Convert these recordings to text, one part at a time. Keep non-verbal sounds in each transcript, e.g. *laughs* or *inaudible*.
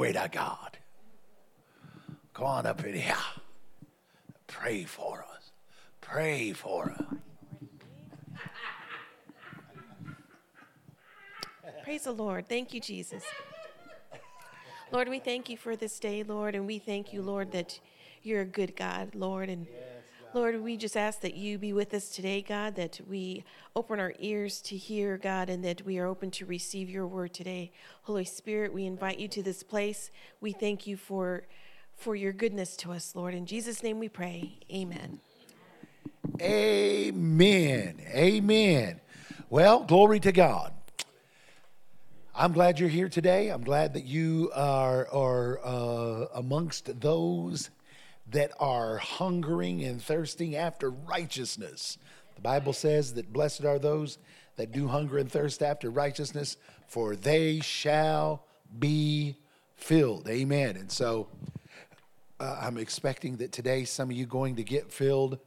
Glory to God. Come on up in here. Pray for us. Pray for us. *laughs* Praise the Lord. Thank you, Jesus. Lord, we thank you for this day, Lord, and we thank you, Lord, that you're a good God, Lord. And Lord, we just ask that you be with us today, God, that we open our ears to hear, God, and that we are open to receive your word today. Holy Spirit, we invite you to this place. We thank you for for your goodness to us, Lord. In Jesus' name we pray. Amen. Amen. Amen. Well, glory to God. I'm glad you're here today. I'm glad that you are, are uh, amongst those that are hungering and thirsting after righteousness. The Bible says that blessed are those that do hunger and thirst after righteousness, for they shall be filled. Amen. And so uh, I'm expecting that today some of you going to get filled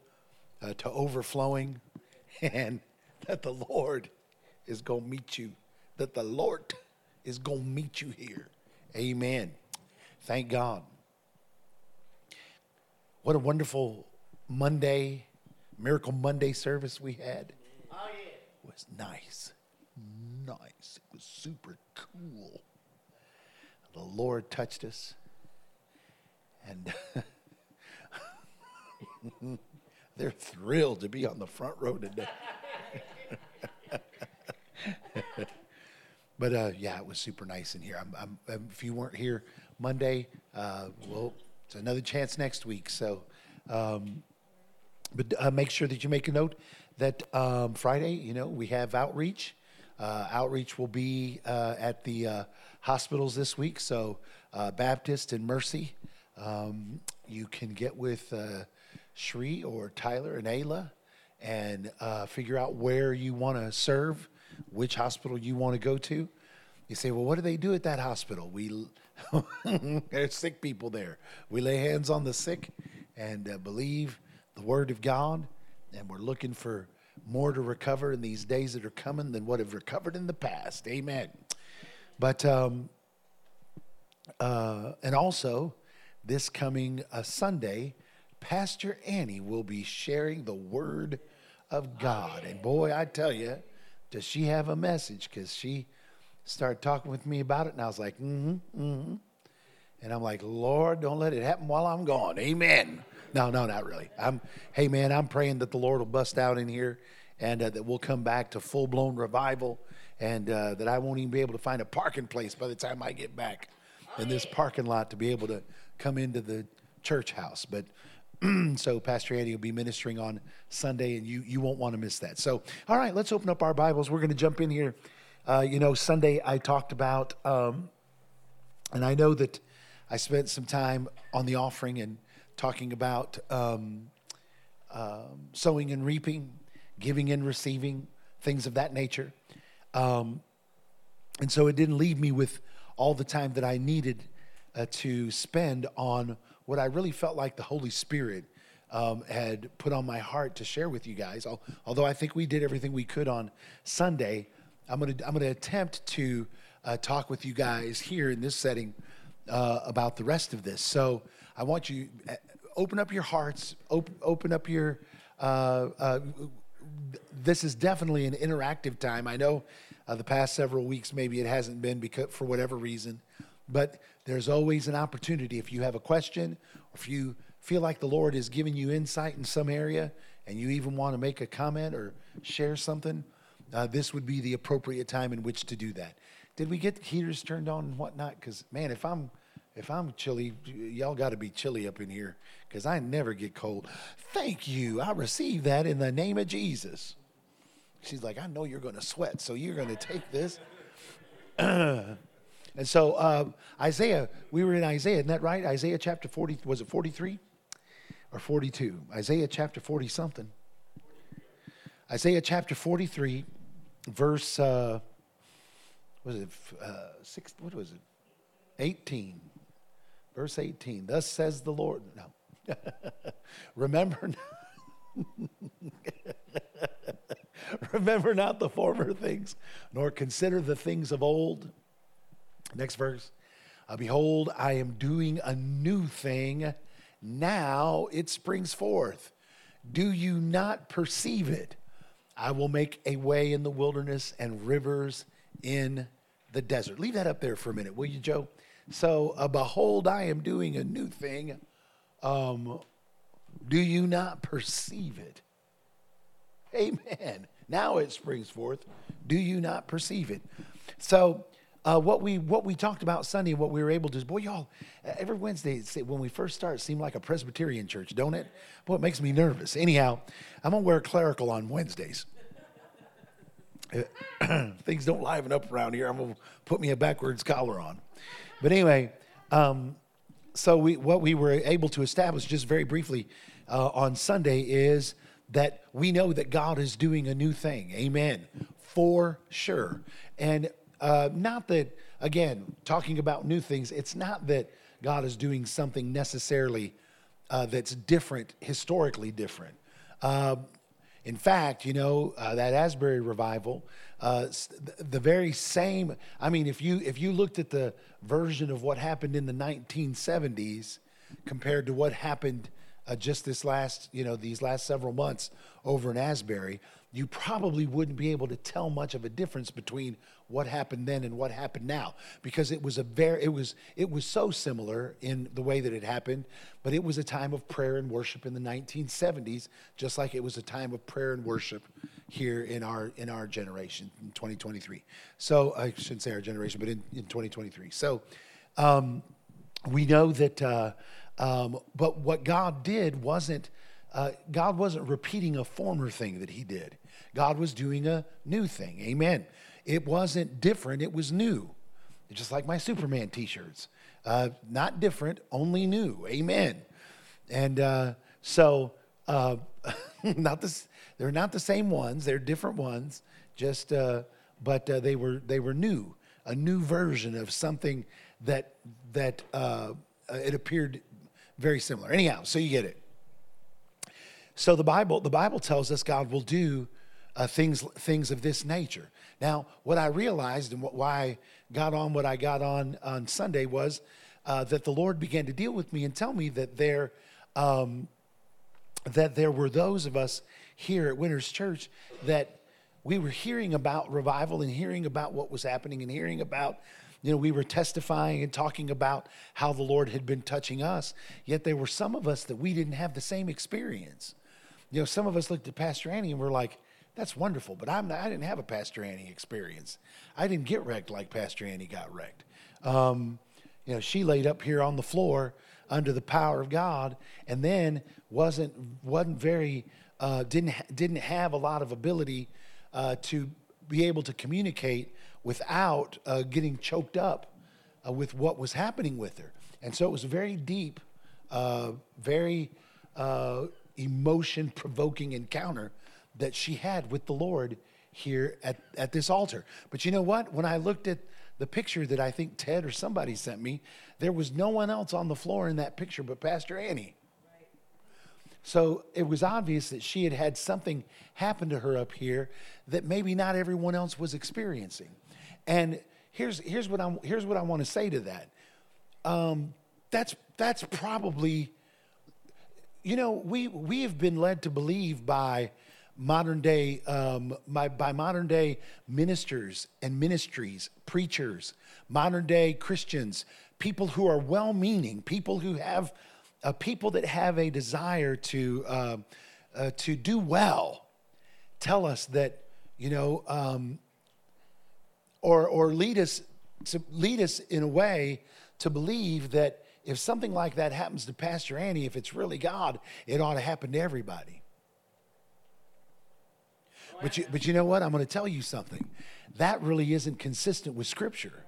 uh, to overflowing *laughs* and that the Lord is going to meet you, that the Lord is going to meet you here. Amen. Thank God. What a wonderful Monday, Miracle Monday service we had. Oh, yeah. It was nice. Nice. It was super cool. The Lord touched us. And *laughs* they're thrilled to be on the front row today. *laughs* but uh, yeah, it was super nice in here. I'm, I'm, if you weren't here Monday, uh, well, it's another chance next week. So, um, but uh, make sure that you make a note that um, Friday, you know, we have outreach. Uh, outreach will be uh, at the uh, hospitals this week. So, Baptist and Mercy. Um, you can get with uh, Shri or Tyler and Ayla and uh, figure out where you want to serve, which hospital you want to go to. You say, well, what do they do at that hospital? We *laughs* there's sick people there. We lay hands on the sick and uh, believe the word of God, and we're looking for more to recover in these days that are coming than what have recovered in the past. Amen. But um, uh, and also this coming uh, Sunday, Pastor Annie will be sharing the Word of God. And boy, I tell you, does she have a message? Because she started talking with me about it, and I was like, mm hmm, mm hmm. And I'm like, Lord, don't let it happen while I'm gone. Amen. No, no, not really. I'm, hey, man, I'm praying that the Lord will bust out in here and uh, that we'll come back to full blown revival and uh, that I won't even be able to find a parking place by the time I get back in this parking lot to be able to come into the church house. But *clears throat* so Pastor Andy will be ministering on Sunday, and you you won't want to miss that. So, all right, let's open up our Bibles. We're going to jump in here. Uh, you know, Sunday I talked about, um, and I know that I spent some time on the offering and talking about um, um, sowing and reaping, giving and receiving, things of that nature. Um, and so it didn't leave me with all the time that I needed uh, to spend on what I really felt like the Holy Spirit um, had put on my heart to share with you guys. Although I think we did everything we could on Sunday, I'm gonna I'm gonna attempt to uh, talk with you guys here in this setting uh, about the rest of this. So I want you uh, open up your hearts, open open up your. Uh, uh, this is definitely an interactive time. I know uh, the past several weeks maybe it hasn't been because for whatever reason. But there's always an opportunity. If you have a question, or if you feel like the Lord is giving you insight in some area, and you even want to make a comment or share something, uh, this would be the appropriate time in which to do that. Did we get the heaters turned on and whatnot? Because man, if I'm if I'm chilly, y'all got to be chilly up in here because I never get cold. Thank you. I receive that in the name of Jesus. She's like, I know you're going to sweat, so you're going to take this. *clears throat* And so uh, Isaiah, we were in Isaiah, isn't that right? Isaiah chapter 40, was it 43 or 42? Isaiah chapter 40 something. Isaiah chapter 43, verse, uh, was it uh, six, what was it? 18. Verse 18. Thus says the Lord. *laughs* No. Remember. *laughs* Remember not the former things, nor consider the things of old. Next verse. Uh, Behold, I am doing a new thing. Now it springs forth. Do you not perceive it? I will make a way in the wilderness and rivers in the desert. Leave that up there for a minute, will you, Joe? So, uh, behold, I am doing a new thing. Um, do you not perceive it? Amen. Now it springs forth. Do you not perceive it? So, uh, what we what we talked about Sunday, what we were able to do, boy, y'all, every Wednesday when we first start, seemed like a Presbyterian church, don't it? Boy, it makes me nervous. Anyhow, I'm gonna wear clerical on Wednesdays. *clears throat* Things don't liven up around here. I'm gonna put me a backwards collar on. But anyway, um, so we what we were able to establish just very briefly uh, on Sunday is that we know that God is doing a new thing. Amen. For sure. And uh, not that, again, talking about new things, it's not that God is doing something necessarily uh, that's different, historically different. Uh, in fact, you know, uh, that Asbury revival, uh, the very same, I mean, if you, if you looked at the version of what happened in the 1970s compared to what happened uh, just this last, you know, these last several months over in Asbury, you probably wouldn't be able to tell much of a difference between what happened then and what happened now. Because it was a very it was it was so similar in the way that it happened but it was a time of prayer and worship in the 1970s just like it was a time of prayer and worship here in our in our generation in 2023 so i shouldn't say our generation but in, in 2023 so um, we know that uh, um, but what god did wasn't uh, god wasn't repeating a former thing that he did. God was doing a new thing. Amen it wasn't different, it was new. Just like my Superman t shirts. Uh, not different, only new. Amen. And uh, so, uh, *laughs* not this, they're not the same ones, they're different ones, just, uh, but uh, they, were, they were new, a new version of something that, that uh, it appeared very similar. Anyhow, so you get it. So the Bible, the Bible tells us God will do uh, things, things of this nature. Now, what I realized and what, why I got on what I got on on Sunday was uh, that the Lord began to deal with me and tell me that there, um, that there were those of us here at Winners Church that we were hearing about revival and hearing about what was happening and hearing about you know, we were testifying and talking about how the Lord had been touching us, yet there were some of us that we didn't have the same experience. You know, some of us looked at Pastor Annie and we're like, that's wonderful, but I'm not, I didn't have a Pastor Annie experience. I didn't get wrecked like Pastor Annie got wrecked. Um, you know, she laid up here on the floor under the power of God, and then wasn't wasn't very uh, didn't didn't have a lot of ability uh, to be able to communicate without uh, getting choked up uh, with what was happening with her, and so it was a very deep, uh, very uh, emotion provoking encounter that she had with the Lord here at, at this altar. But you know what? When I looked at the picture that I think Ted or somebody sent me, there was no one else on the floor in that picture but Pastor Annie. So it was obvious that she had had something happen to her up here that maybe not everyone else was experiencing. And here's, here's, what, I'm, here's what I want to say to that. Um, that's, that's probably, you know, we, we have been led to believe by modern day um, my, by modern day ministers and ministries preachers modern day christians people who are well meaning people who have uh, people that have a desire to uh, uh, to do well tell us that you know um, or or lead us to lead us in a way to believe that if something like that happens to pastor annie if it's really god it ought to happen to everybody but you, but you know what? I'm going to tell you something. That really isn't consistent with Scripture.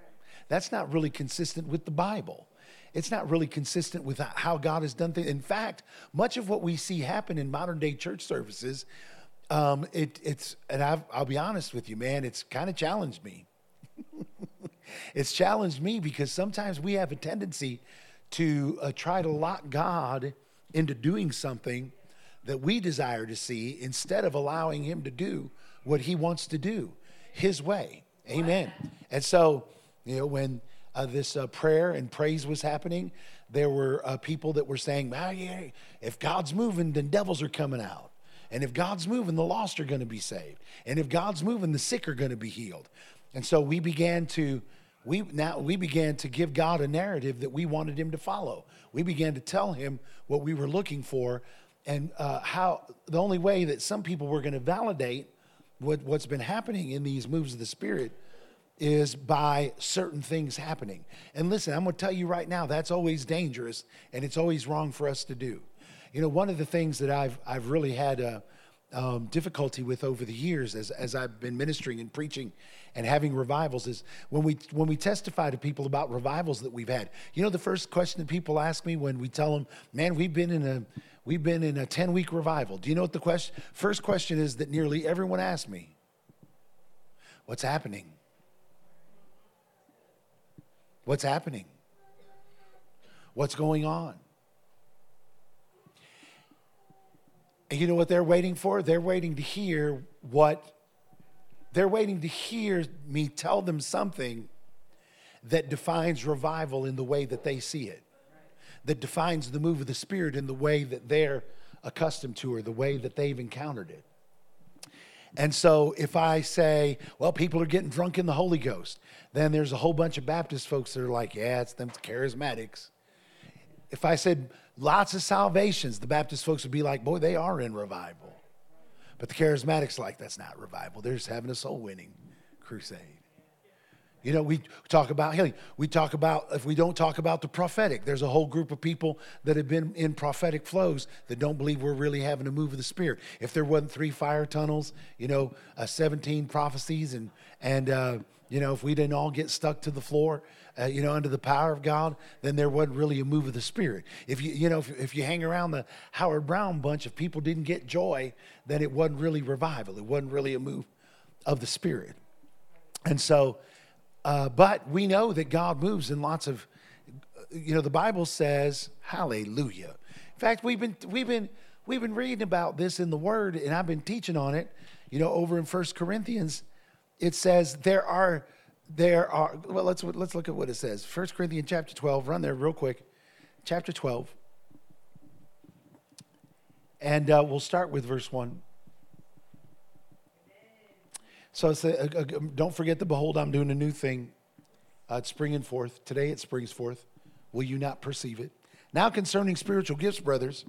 That's not really consistent with the Bible. It's not really consistent with how God has done things. In fact, much of what we see happen in modern day church services, um, it, it's, and i will be honest with you, man, it's kind of challenged me. *laughs* it's challenged me because sometimes we have a tendency to uh, try to lock God into doing something that we desire to see instead of allowing him to do what he wants to do his way. Amen. And so, you know, when uh, this uh, prayer and praise was happening, there were uh, people that were saying, ah, yeah, if God's moving, then devils are coming out. And if God's moving, the lost are going to be saved. And if God's moving, the sick are going to be healed. And so we began to we now we began to give God a narrative that we wanted him to follow. We began to tell him what we were looking for and uh, how the only way that some people were going to validate what, what's been happening in these moves of the spirit is by certain things happening. And listen, I'm going to tell you right now, that's always dangerous and it's always wrong for us to do. You know, one of the things that I've, I've really had a, um, difficulty with over the years as, as I've been ministering and preaching and having revivals is when we when we testify to people about revivals that we've had. You know the first question that people ask me when we tell them, "Man, we've been in a we've been in a 10 week revival." Do you know what the question first question is that nearly everyone asks me? What's happening? What's happening? What's going on? And you know what they're waiting for? They're waiting to hear what, they're waiting to hear me tell them something that defines revival in the way that they see it, that defines the move of the Spirit in the way that they're accustomed to or the way that they've encountered it. And so if I say, well, people are getting drunk in the Holy Ghost, then there's a whole bunch of Baptist folks that are like, yeah, it's them charismatics. If I said, lots of salvations, the Baptist folks would be like, boy, they are in revival. But the charismatics like, that's not revival. They're just having a soul winning crusade. You know, we talk about healing. We talk about, if we don't talk about the prophetic, there's a whole group of people that have been in prophetic flows that don't believe we're really having a move of the Spirit. If there wasn't three fire tunnels, you know, uh, 17 prophecies, and, and uh, you know, if we didn't all get stuck to the floor, uh, you know, under the power of God, then there wasn't really a move of the Spirit. If you, you know, if, if you hang around the Howard Browne bunch, if people didn't get joy, then it wasn't really revival. It wasn't really a move of the Spirit. And so, uh, but we know that God moves in lots of, you know, the Bible says, Hallelujah. In fact, we've been we've been we've been reading about this in the Word, and I've been teaching on it. You know, over in First Corinthians, it says there are there are well let's let's look at what it says. First corinthians chapter 12 run there real quick. Chapter 12 and uh, we'll start with verse 1 so it's a, a, a, don't forget the behold i'm doing a new thing. Uh, it's springing forth. Today it springs forth. Will you not perceive it? Now concerning spiritual gifts brothers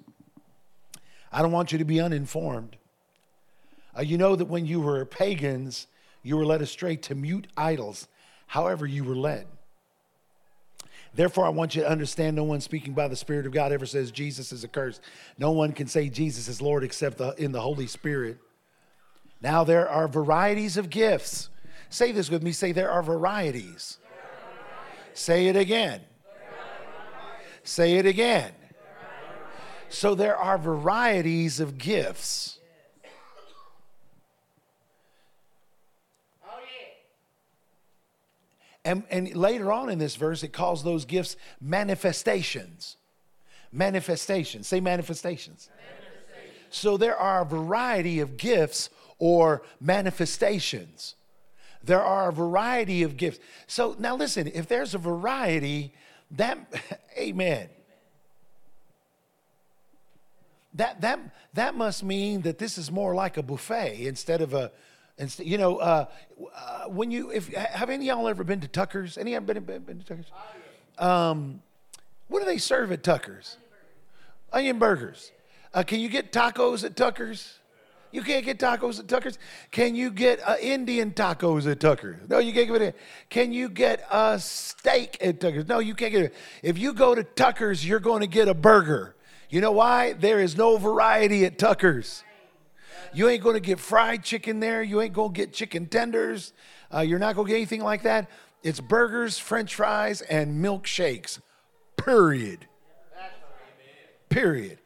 i don't want you to be uninformed. Uh, you know that when you were pagans you were led astray to mute idols, however, you were led. Therefore, I want you to understand no one speaking by the Spirit of God ever says Jesus is accursed. No one can say Jesus is Lord except the, in the Holy Spirit. Now, there are varieties of gifts. Say this with me say, there are varieties. Say it again. Say it again. So, there are varieties of gifts. And, and later on in this verse, it calls those gifts manifestations. Manifestations. Say manifestations. manifestations. So there are a variety of gifts or manifestations. There are a variety of gifts. So now listen, if there's a variety, that, *laughs* amen. That, that, that must mean that this is more like a buffet instead of a, and you know, uh, uh, when you if have any of y'all ever been to Tucker's? Any of been, been, been to Tucker's? Um, what do they serve at Tucker's? Onion burgers. Uh, can you get tacos at Tucker's? You can't get tacos at Tucker's. Can you get uh, Indian tacos at Tucker's? No, you can't get it. Can you get a steak at Tucker's? No, you can't get it. If you go to Tucker's, you're going to get a burger. You know why? There is no variety at Tucker's. You ain't going to get fried chicken there. You ain't going to get chicken tenders. Uh, you're not going to get anything like that. It's burgers, french fries, and milkshakes. Period. Period.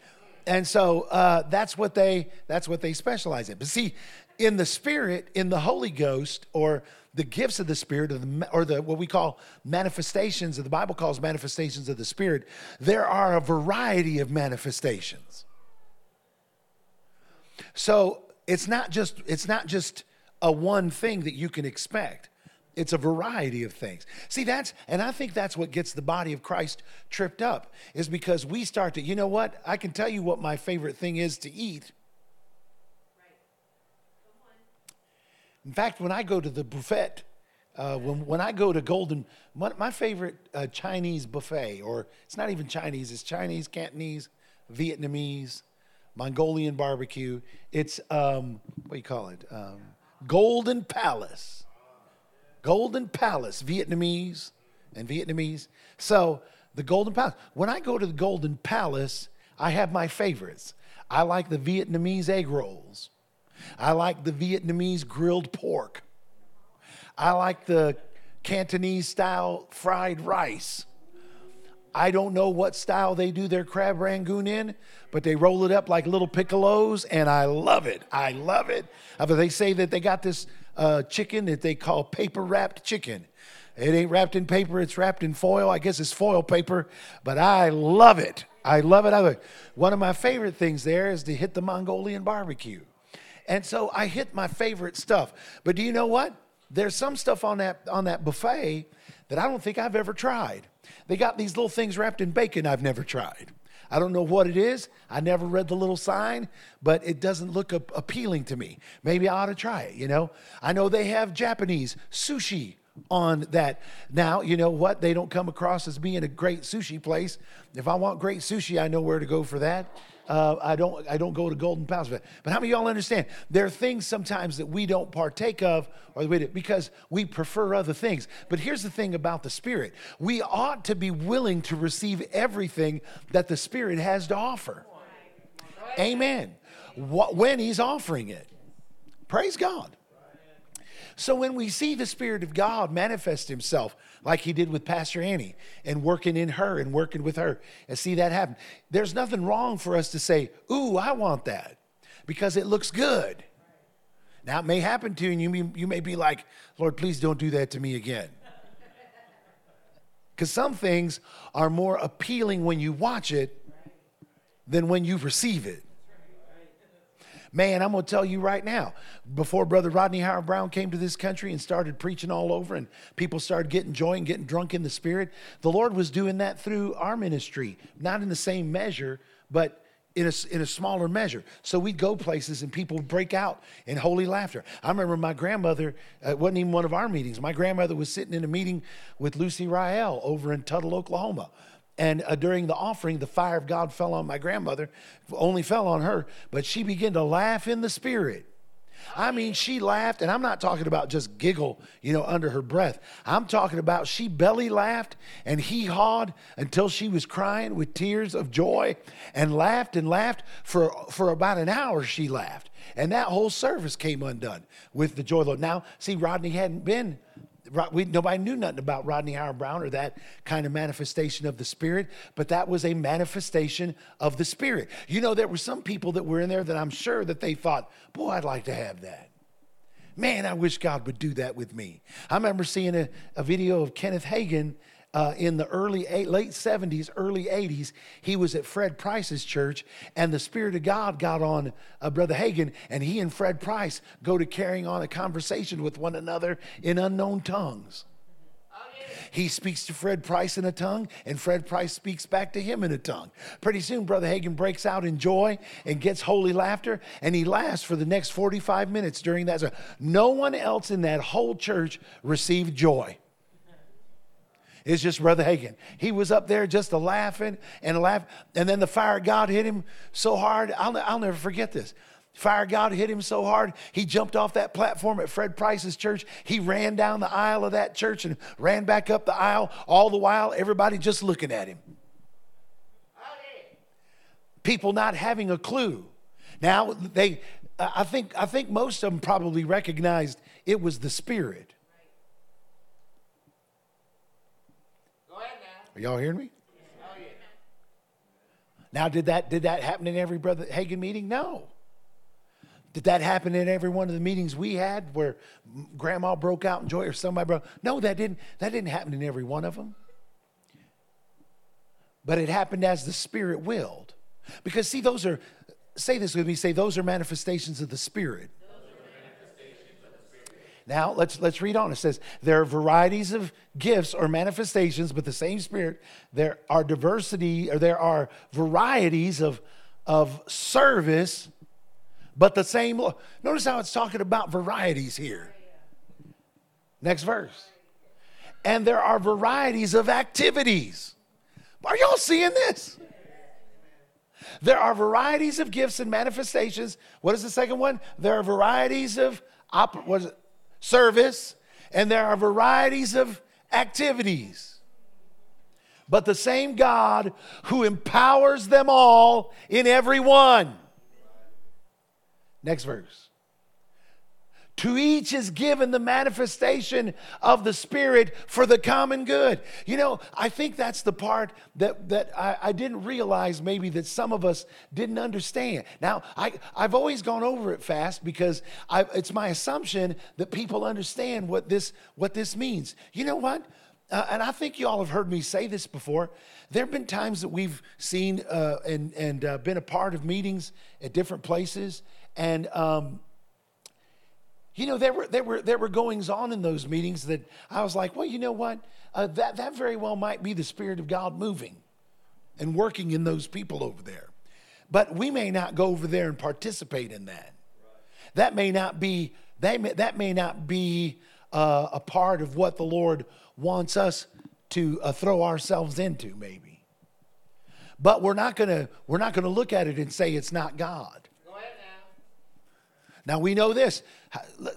And so uh, that's what they that's what they specialize in. But see, in the Spirit, in the Holy Ghost, or the gifts of the Spirit, or the, or the what we call manifestations, of the Bible calls manifestations of the Spirit, there are a variety of manifestations. So it's not just it's not just a one thing that you can expect. It's a variety of things. See, that's, and I think that's what gets the body of Christ tripped up, is because we start to, you know what? I can tell you what my favorite thing is to eat. Right. In fact, when I go to the buffet, uh, when, when I go to Golden, my, my favorite uh, Chinese buffet, or it's not even Chinese, it's Chinese, Cantonese, Vietnamese, Mongolian barbecue. It's, um, what do you call it? Um, Golden Palace. Golden Palace, Vietnamese and Vietnamese. So the Golden Palace. When I go to the Golden Palace, I have my favorites. I like the Vietnamese egg rolls. I like the Vietnamese grilled pork. I like the Cantonese style fried rice. I don't know what style they do their crab rangoon in, but they roll it up like little piccolos, and I love it. I love it. Uh, they say that they got this uh, chicken that they call paper wrapped chicken. It ain't wrapped in paper, it's wrapped in foil. I guess it's foil paper, but I love it. I love it. I love it. One of my favorite things there is to hit the Mongolian barbecue. And so I hit my favorite stuff. But do you know what? There's some stuff on that on that buffet that I don't think I've ever tried. They got these little things wrapped in bacon I've never tried. I don't know what it is. I never read the little sign, but it doesn't look appealing to me. Maybe I ought to try it, you know? I know they have Japanese sushi on that. Now, you know what? They don't come across as being a great sushi place. If I want great sushi, I know where to go for that. Uh, I don't I don't go to Golden Palace. But, but how many y'all understand? There are things sometimes that we don't partake of or we because we prefer other things. But here's the thing about the Spirit: we ought to be willing to receive everything that the Spirit has to offer. Amen. What, when He's offering it, praise God. So when we see the Spirit of God manifest Himself, like He did with Pastor Annie, and working in her and working with her, and see that happen, there's nothing wrong for us to say, Ooh, I want that, because it looks good. Now, it may happen to you, and you may, you may be like, Lord, please don't do that to me again. Because some things are more appealing when you watch it than when you receive it. Man, I'm going to tell you right now, before Brother Rodney Howard Browne came to this country and started preaching all over, and people started getting joy and getting drunk in the Spirit, the Lord was doing that through our ministry. Not in the same measure, but in a, in a smaller measure. So we'd go places and people would break out in holy laughter. I remember my grandmother, uh, it wasn't even one of our meetings. My grandmother was sitting in a meeting with Lucy Rael over in Tuttle, Oklahoma. And uh, during the offering, the fire of God fell on my grandmother, only fell on her, but she began to laugh in the spirit. I mean, she laughed, and I'm not talking about just giggle, you know, under her breath. I'm talking about she belly laughed and he hawed until she was crying with tears of joy and laughed and laughed for, for about an hour. She laughed. And that whole service came undone with the joy of the Lord. Now, see, Rodney hadn't been we, nobody knew nothing about Rodney Howard Browne or that kind of manifestation of the Spirit, but that was a manifestation of the Spirit. You know, there were some people that were in there that I'm sure that they thought, boy, I'd like to have that. Man, I wish God would do that with me. I remember seeing a, a video of Kenneth Hagin uh, in the early eight, late 70s, early 80s, he was at Fred Price's church, and the Spirit of God got on uh, Brother Hagin, and he and Fred Price go to carrying on a conversation with one another in unknown tongues. He speaks to Fred Price in a tongue, and Fred Price speaks back to him in a tongue. Pretty soon, Brother Hagin breaks out in joy and gets holy laughter, and he laughs for the next 45 minutes during that. No one else in that whole church received joy. It's just Brother Hagin. He was up there just a laughing and laughing. And then the fire of God hit him so hard. I'll, I'll never forget this. Fire God hit him so hard, he jumped off that platform at Fred Price's church. He ran down the aisle of that church and ran back up the aisle, all the while, everybody just looking at him. People not having a clue. Now, they, I think, I think most of them probably recognized it was the Spirit. Are y'all hearing me? Now, did that did that happen in every brother Hagin meeting? No. Did that happen in every one of the meetings we had where grandma broke out in joy or somebody broke? No, that didn't that didn't happen in every one of them. But it happened as the Spirit willed. Because see, those are say this with me, say those are manifestations of the Spirit. Now let's let's read on. It says there are varieties of gifts or manifestations, but the same Spirit. There are diversity, or there are varieties of of service, but the same. Notice how it's talking about varieties here. Next verse. And there are varieties of activities. Are y'all seeing this? There are varieties of gifts and manifestations. What is the second one? There are varieties of op- what is it? Service, and there are varieties of activities. But the same God who empowers them all in every one. Next verse. To each is given the manifestation of the Spirit for the common good. You know, I think that's the part that, that I, I didn't realize maybe that some of us didn't understand. Now, I, I've always gone over it fast because I, it's my assumption that people understand what this, what this means. You know what? Uh, and I think you all have heard me say this before. There have been times that we've seen uh, and, and uh, been a part of meetings at different places, and um, you know, there were, there, were, there were goings on in those meetings that I was like, well, you know what? Uh, that, that very well might be the Spirit of God moving and working in those people over there. But we may not go over there and participate in that. That may not be, that may, that may not be uh, a part of what the Lord wants us to uh, throw ourselves into, maybe. But we're not gonna, we're not gonna look at it and say it's not God. Now we know this.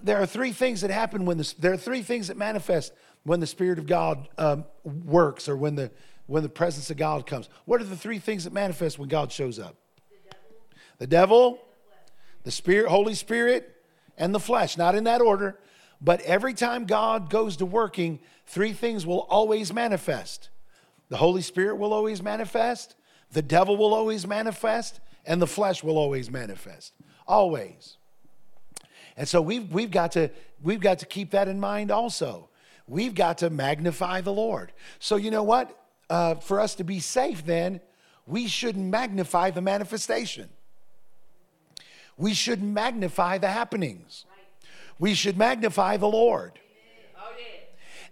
There are three things that happen when the, there are three things that manifest when the Spirit of God um, works or when the when the presence of God comes. What are the three things that manifest when God shows up? The devil, the, devil, the Spirit, Holy Spirit, and the flesh. Not in that order, but every time God goes to working, three things will always manifest. The Holy Spirit will always manifest, the devil will always manifest, and the flesh will always manifest. Always. And so we've, we've, got to, we've got to keep that in mind also. We've got to magnify the Lord. So, you know what? Uh, for us to be safe, then, we shouldn't magnify the manifestation. We should magnify the happenings. We should magnify the Lord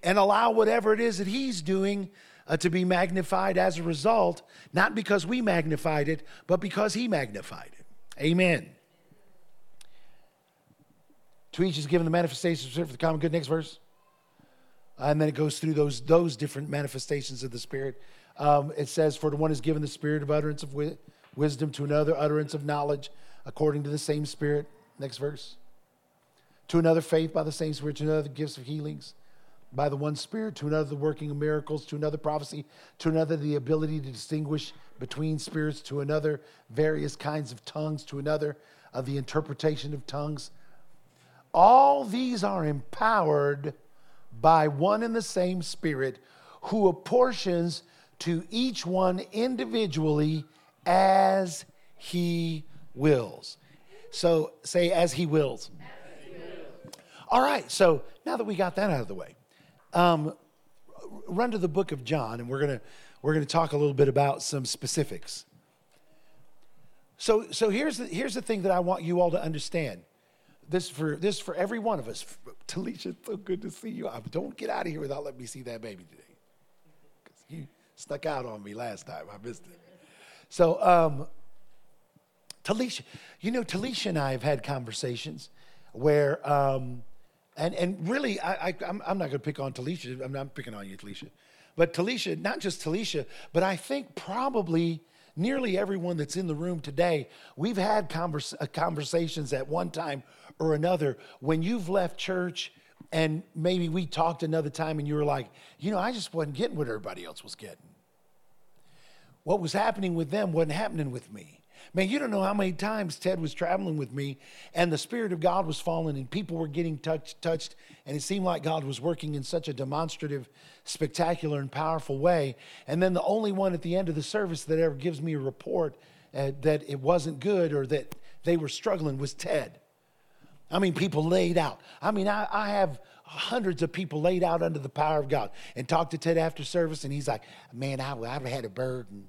and allow whatever it is that He's doing uh, to be magnified as a result, not because we magnified it, but because He magnified it. Amen. To each is given the manifestations for the common good. Next verse. And then it goes through those, those different manifestations of the Spirit. Um, it says, For to one is given the spirit of utterance of wi- wisdom, to another, utterance of knowledge, according to the same Spirit. Next verse. To another, faith by the same Spirit, to another, gifts of healings by the one Spirit, to another, the working of miracles, to another, prophecy, to another, the ability to distinguish between spirits, to another, various kinds of tongues, to another, of the interpretation of tongues. All these are empowered by one and the same Spirit who apportions to each one individually as he wills. So say, as he wills. As he wills. All right, so now that we got that out of the way, um, run to the book of John, and we're gonna we're gonna talk a little bit about some specifics. So so here's the, here's the thing that I want you all to understand this for this for every one of us. Talisha, it's so good to see you. I, don't get out of here without letting me see that baby today. Because you stuck out on me last time. I missed it. So, um, Talisha, you know, Talisha and I have had conversations where, um, and, and really, I, I, I'm, I'm not going to pick on Talisha. I'm not picking on you, Talisha. But Talisha, not just Talisha, but I think probably nearly everyone that's in the room today, we've had converse, uh, conversations at one time or another when you've left church and maybe we talked another time and you were like, you know, I just wasn't getting what everybody else was getting. What was happening with them wasn't happening with me. Man, you don't know how many times Ted was traveling with me and the Spirit of God was falling and people were getting touched, touched, and it seemed like God was working in such a demonstrative, spectacular, and powerful way. And then the only one at the end of the service that ever gives me a report uh, that it wasn't good or that they were struggling was Ted. I mean, people laid out. I mean, I, I have hundreds of people laid out under the power of God and talked to Ted after service, and he's like, Man, I, I've had a burden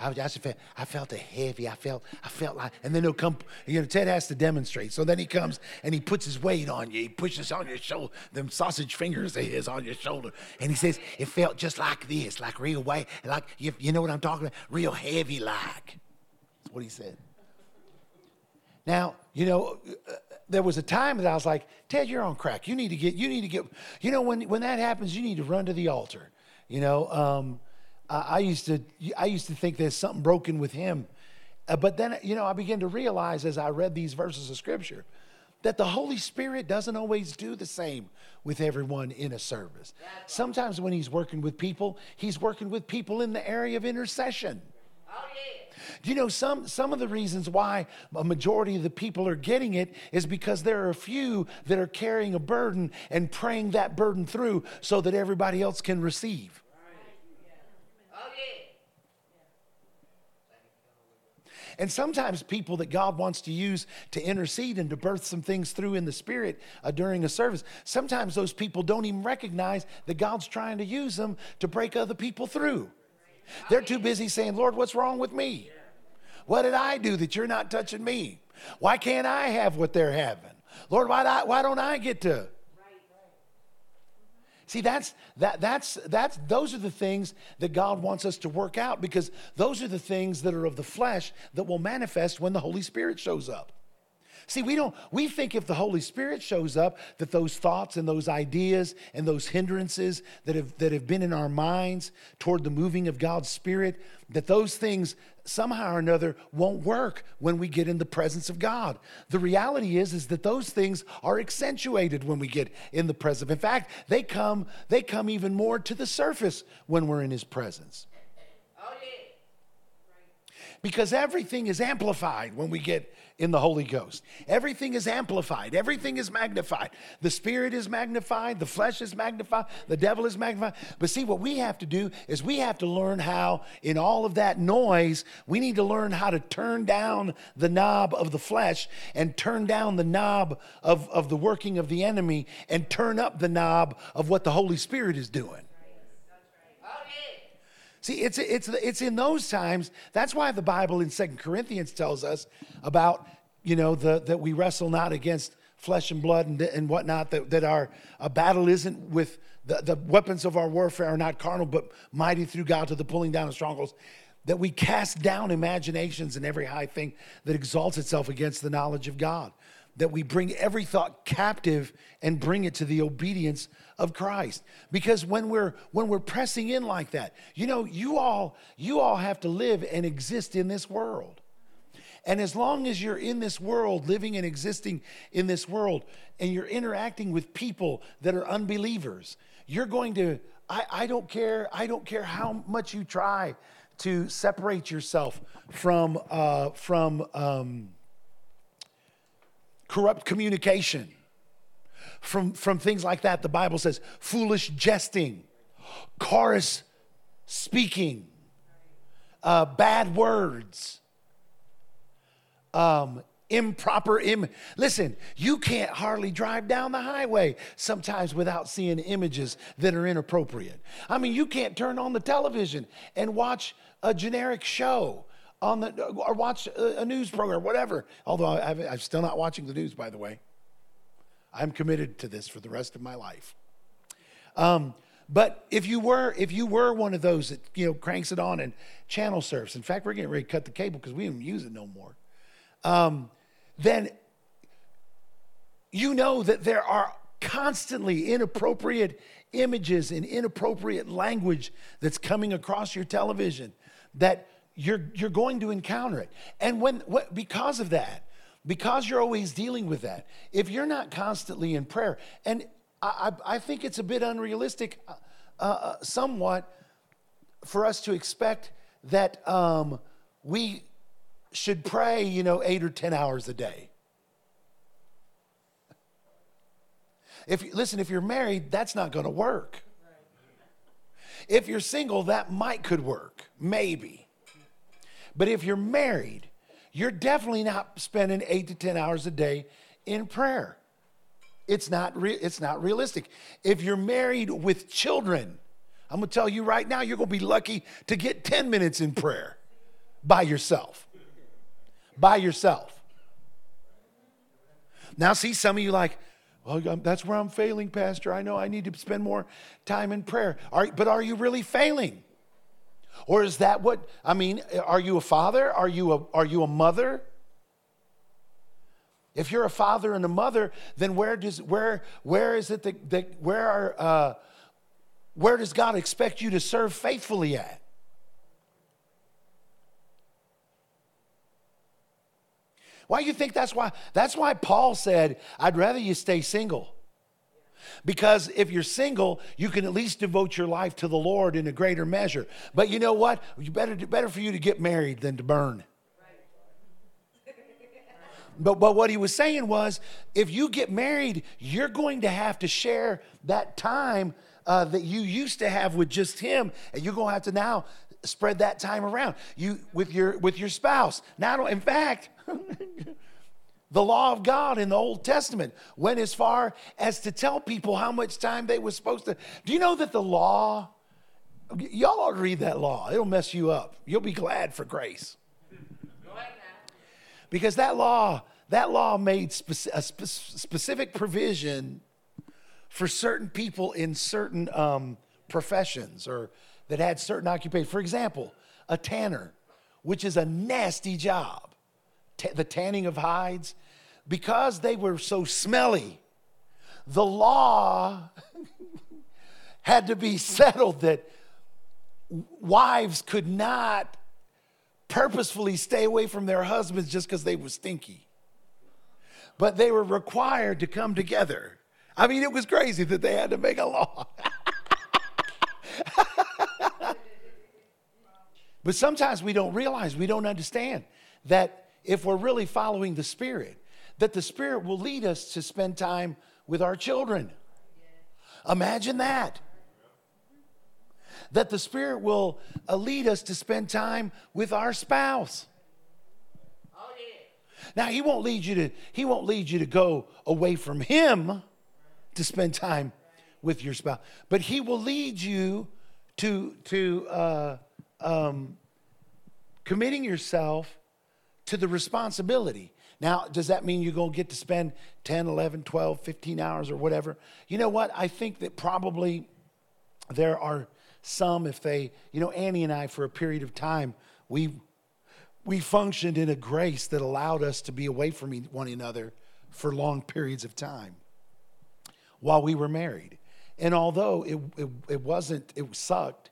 I just felt, I felt a heavy. I felt, I felt like, and then he'll come. You know, Ted has to demonstrate. So then he comes and he puts his weight on you. He pushes on your shoulder, them sausage fingers of his on your shoulder, and he says it felt just like this, like real weight, like you, you know what I'm talking about, real heavy, like. That's what he said. Now, you know, there was a time that I was like, Ted, you're on crack. You need to get, you need to get, you know, when when that happens, you need to run to the altar. You know. Um, I used to I used to think there's something broken with him. Uh, but then you know I began to realize as I read these verses of scripture that the Holy Spirit doesn't always do the same with everyone in a service. Sometimes when he's working with people, he's working with people in the area of intercession. Oh, Do you know some some of the reasons why a majority of the people are getting it is because there are a few that are carrying a burden and praying that burden through so that everybody else can receive. And sometimes people that God wants to use to intercede and to birth some things through in the spirit uh, during a service, sometimes those people don't even recognize that God's trying to use them to break other people through. They're too busy saying, Lord, what's wrong with me? What did I do that you're not touching me? Why can't I have what they're having? Lord, why, why don't I get to? See, that's that that's that's those are the things that God wants us to work out because those are the things that are of the flesh that will manifest when the Holy Spirit shows up. See, we don't we think if the Holy Spirit shows up that those thoughts and those ideas and those hindrances that have that have been in our minds toward the moving of God's spirit that those things somehow or another won't work when we get in the presence of God. The reality is is that those things are accentuated when we get in the presence. In fact, they come they come even more to the surface when we're in his presence. Because everything is amplified when we get in the Holy Ghost. Everything is amplified, everything is magnified. The spirit is magnified, the flesh is magnified, the devil is magnified. But see, what we have to do is we have to learn how, in all of that noise, we need to learn how to turn down the knob of the flesh and turn down the knob of, of the working of the enemy and turn up the knob of what the Holy Spirit is doing. See, it's, it's, it's in those times. That's why the Bible in Second Corinthians tells us about, you know, the, that we wrestle not against flesh and blood and, and whatnot, that, that our battle isn't with the, the weapons of our warfare are not carnal, but mighty through God to the pulling down of strongholds. That we cast down imaginations and every high thing that exalts itself against the knowledge of God that we bring every thought captive and bring it to the obedience of Christ. Because when we're when we're pressing in like that, you know, you all you all have to live and exist in this world. And as long as you're in this world, living and existing in this world, and you're interacting with people that are unbelievers, you're going to, I, I don't care, I don't care how much you try to separate yourself from uh, from um, corrupt communication, from, from things like that. The Bible says foolish jesting, chorus speaking, uh, bad words, um, improper Im- listen you can't hardly drive down the highway sometimes without seeing images that are inappropriate i mean you can't turn on the television and watch a generic show on the or watch a, news program, whatever. Although I, I'm still not watching the news, by the way. I'm committed to this for the rest of my life. Um, but if you were if you were one of those that you know cranks it on and channel surfs, in fact, we're getting ready to cut the cable because we don't use it no more. Um, then you know that there are constantly inappropriate images and inappropriate language that's coming across your television that you're, you're going to encounter it. And when, what, because of that, because you're always dealing with that, if you're not constantly in prayer, and I, I, I think it's a bit unrealistic, uh, uh, somewhat, for us to expect that um, we should pray, you know, eight or 10 hours a day. If listen, if you're married, that's not going to work. If you're single, that might could work, maybe. But if you're married, you're definitely not spending eight to 10 hours a day in prayer. It's not, re- it's not realistic. If you're married with children, I'm gonna tell you right now, you're gonna be lucky to get 10 minutes in prayer. by yourself. By yourself. Now, see, some of you like, oh, well, that's where I'm failing, Pastor. I know I need to spend more time in prayer. Are, but are you really failing? Or is that what, I mean, are you a father? Are you a, are you a mother? If you're a father and a mother, then where does where where is it that, that where are uh, where does God expect you to serve faithfully at? Why do you think that's why that's why Paul said, I'd rather you stay single. Because if you're single, you can at least devote your life to the Lord in a greater measure. But you know what? You better better for you to get married than to burn. But, but what he was saying was if you get married, you're going to have to share that time uh, that you used to have with just him, and you're going to have to now spread that time around you with your with your spouse. Now, in fact, *laughs* the law of God in the Old Testament went as far as to tell people how much time they were supposed to. Do you know that the law? Y'all ought to read that law. It'll mess you up. You'll be glad for grace. Because that law, that law made a spe- specific provision for certain people in certain um, professions or that had certain occupations. For example, a tanner, which is a nasty job, T- the tanning of hides, because they were so smelly, the law *laughs* had to be settled that wives could not purposefully stay away from their husbands just because they were stinky. But they were required to come together. I mean, it was crazy that they had to make a law. *laughs* but sometimes we don't realize, we don't understand that if we're really following the Spirit, that the Spirit will lead us to spend time with our children. Imagine that that the Spirit will uh, lead us to spend time with our spouse. Now he won't lead you to he won't lead you to go away from him to spend time with your spouse, but he will lead you to to uh, um, committing yourself to the responsibility. Now, does that mean you're going to get to spend 10, 11, 12, 15 hours or whatever? You know what? I think that probably there are some, if they, you know, Annie and I, for a period of time, we, we functioned in a grace that allowed us to be away from one another for long periods of time while we were married. And although it, it, it wasn't, it sucked,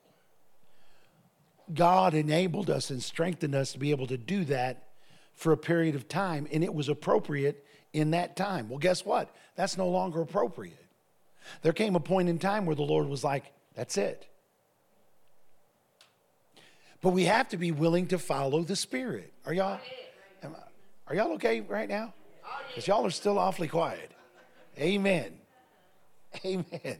God enabled us and strengthened us to be able to do that for a period of time, and it was appropriate in that time. Well, guess what? That's no longer appropriate. There came a point in time where the Lord was like, that's it. But we have to be willing to follow the Spirit. Are y'all, are y'all okay right now? Oh, because y'all are still awfully quiet. Amen. Amen.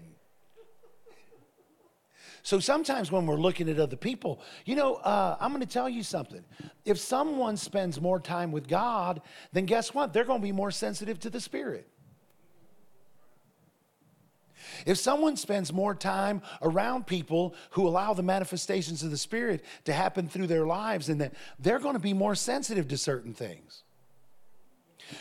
So sometimes when we're looking at other people, you know, uh, I'm going to tell you something. If someone spends more time with God, then guess what? They're going to be more sensitive to the Spirit. If someone spends more time around people who allow the manifestations of the Spirit to happen through their lives, and they're going to be more sensitive to certain things.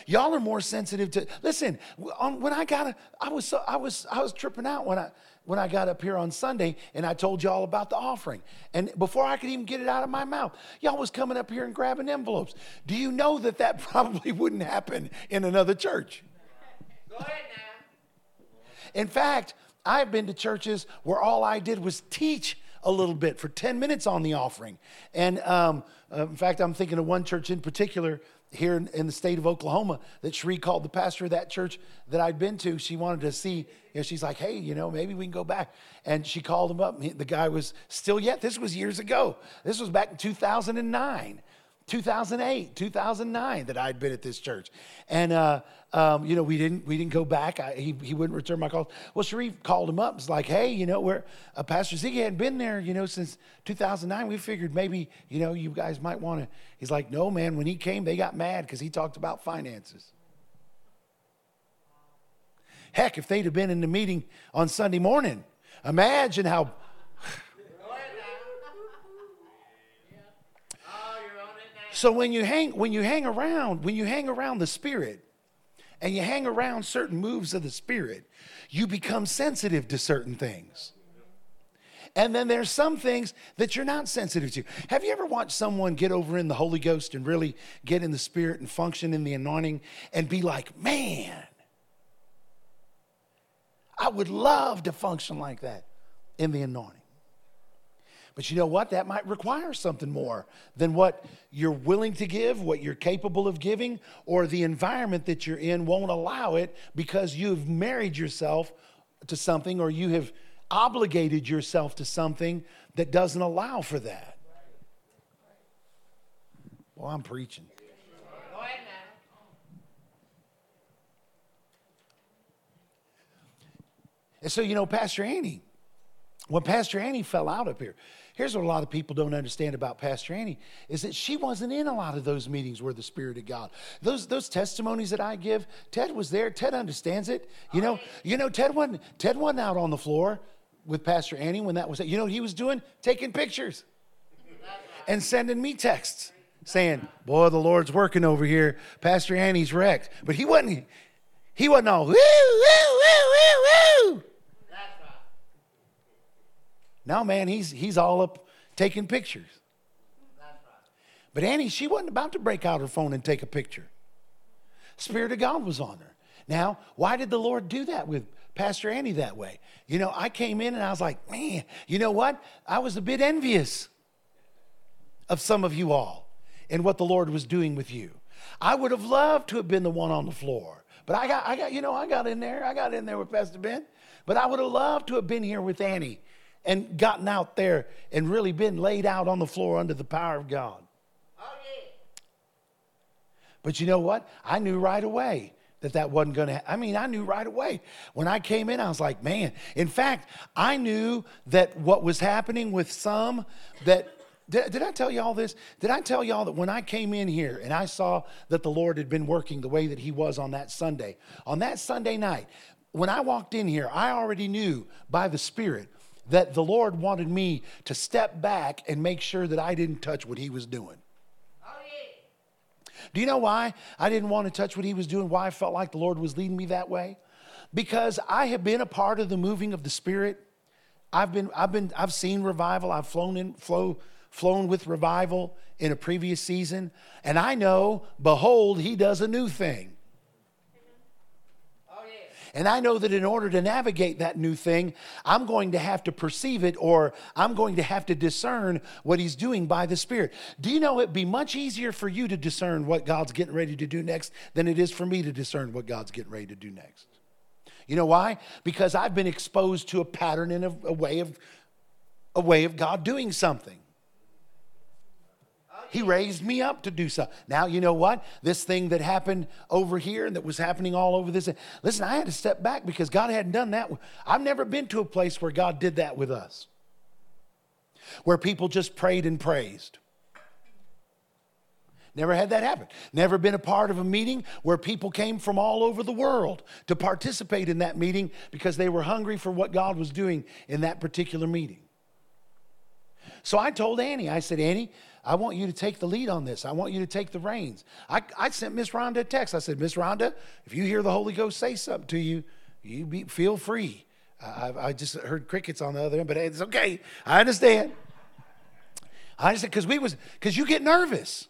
Y'all are more sensitive to. Listen, when I got, a, I was, so, I was, I was tripping out when I when I got up here on Sunday and I told y'all about the offering. And before I could even get it out of my mouth, y'all was coming up here and grabbing envelopes. Do you know that that *laughs* probably wouldn't happen in another church? Go ahead now. In fact, I've been to churches where all I did was teach a little bit for 10 minutes on the offering. And um, uh, in fact, I'm thinking of one church in particular here in, in, the state of Oklahoma that Sheree called the pastor of that church that I'd been to. She wanted to see, you know, she's like, hey, you know, maybe we can go back. And she called him up. The guy was still yet. This was years ago. This was back in 2009. 2008, 2009 that I'd been at this church. And, uh, um, you know, we didn't, we didn't go back. I, he, he wouldn't return my calls. Well, Sharif called him up. It's like, hey, you know, we're, uh, Pastor Ziggy hadn't been there, you know, since 2009. We figured maybe, you know, you guys might want to. He's like, no, man, when he came, they got mad because he talked about finances. Heck, if they'd have been in the meeting on Sunday morning, imagine how So when you hang when you hang around, when you hang around the spirit and you hang around certain moves of the spirit, you become sensitive to certain things. And then there's some things that you're not sensitive to. Have you ever watched someone get over in the Holy Ghost and really get in the Spirit and function in the anointing and be like, man, I would love to function like that in the anointing? But you know what? That might require something more than what you're willing to give, what you're capable of giving, or the environment that you're in won't allow it because you've married yourself to something or you have obligated yourself to something that doesn't allow for that. Well, I'm preaching. And so, you know, Pastor Annie, when Pastor Annie fell out up here, here's what a lot of people don't understand about Pastor Annie is that she wasn't in a lot of those meetings where the Spirit of God. Those those testimonies that I give, Ted was there. Ted understands it. You know, you know, Ted wasn't Ted wasn't out on the floor with Pastor Annie when that was. You know what he was doing? Taking pictures and sending me texts saying, "Boy, the Lord's working over here. Pastor Annie's wrecked." But he wasn't. He wasn't all woo woo woo woo woo. No, man, he's he's all up taking pictures. But Annie, she wasn't about to break out her phone and take a picture. Spirit of God was on her. Now, why did the Lord do that with Pastor Annie that way? You know, I came in and I was like, man, you know what? I was a bit envious of some of you all and what the Lord was doing with you. I would have loved to have been the one on the floor. But I got, I got, you know, I got in there. I got in there with Pastor Ben. But I would have loved to have been here with Annie and gotten out there and really been laid out on the floor under the power of God. But you know what? I knew right away that that wasn't going to ha- I mean, I knew right away. When I came in, I was like, man. In fact, I knew that what was happening with some that did, did I tell you all this? Did I tell y'all that when I came in here and I saw that the Lord had been working the way that He was on that Sunday, on that Sunday night, when I walked in here, I already knew by the Spirit that the Lord wanted me to step back and make sure that I didn't touch what He was doing. Do you know why I didn't want to touch what he was doing? Why I felt like the Lord was leading me that way? Because I have been a part of the moving of the Spirit. I've been, I've been, I've seen revival. I've flown in, flow, flown with revival in a previous season, and I know, behold, he does a new thing. And I know that in order to navigate that new thing, I'm going to have to perceive it or I'm going to have to discern what He's doing by the Spirit. Do you know it'd be much easier for you to discern what God's getting ready to do next than it is for me to discern what God's getting ready to do next? You know why? Because I've been exposed to a pattern and a, a way of a way of God doing something. He raised me up to do something. Now, you know what? This thing that happened over here and that was happening all over this. Listen, I had to step back because God hadn't done that. I've never been to a place where God did that with us, where people just prayed and praised. Never had that happen. Never been a part of a meeting where people came from all over the world to participate in that meeting because they were hungry for what God was doing in that particular meeting. So I told Annie, I said, Annie, I want you to take the lead on this. I want you to take the reins. I, I sent Miss Rhonda a text. I said, Miss Rhonda, if you hear the Holy Ghost say something to you, you be, feel free. I, I just heard crickets on the other end, but it's okay. I understand. I understand because we was because you get nervous.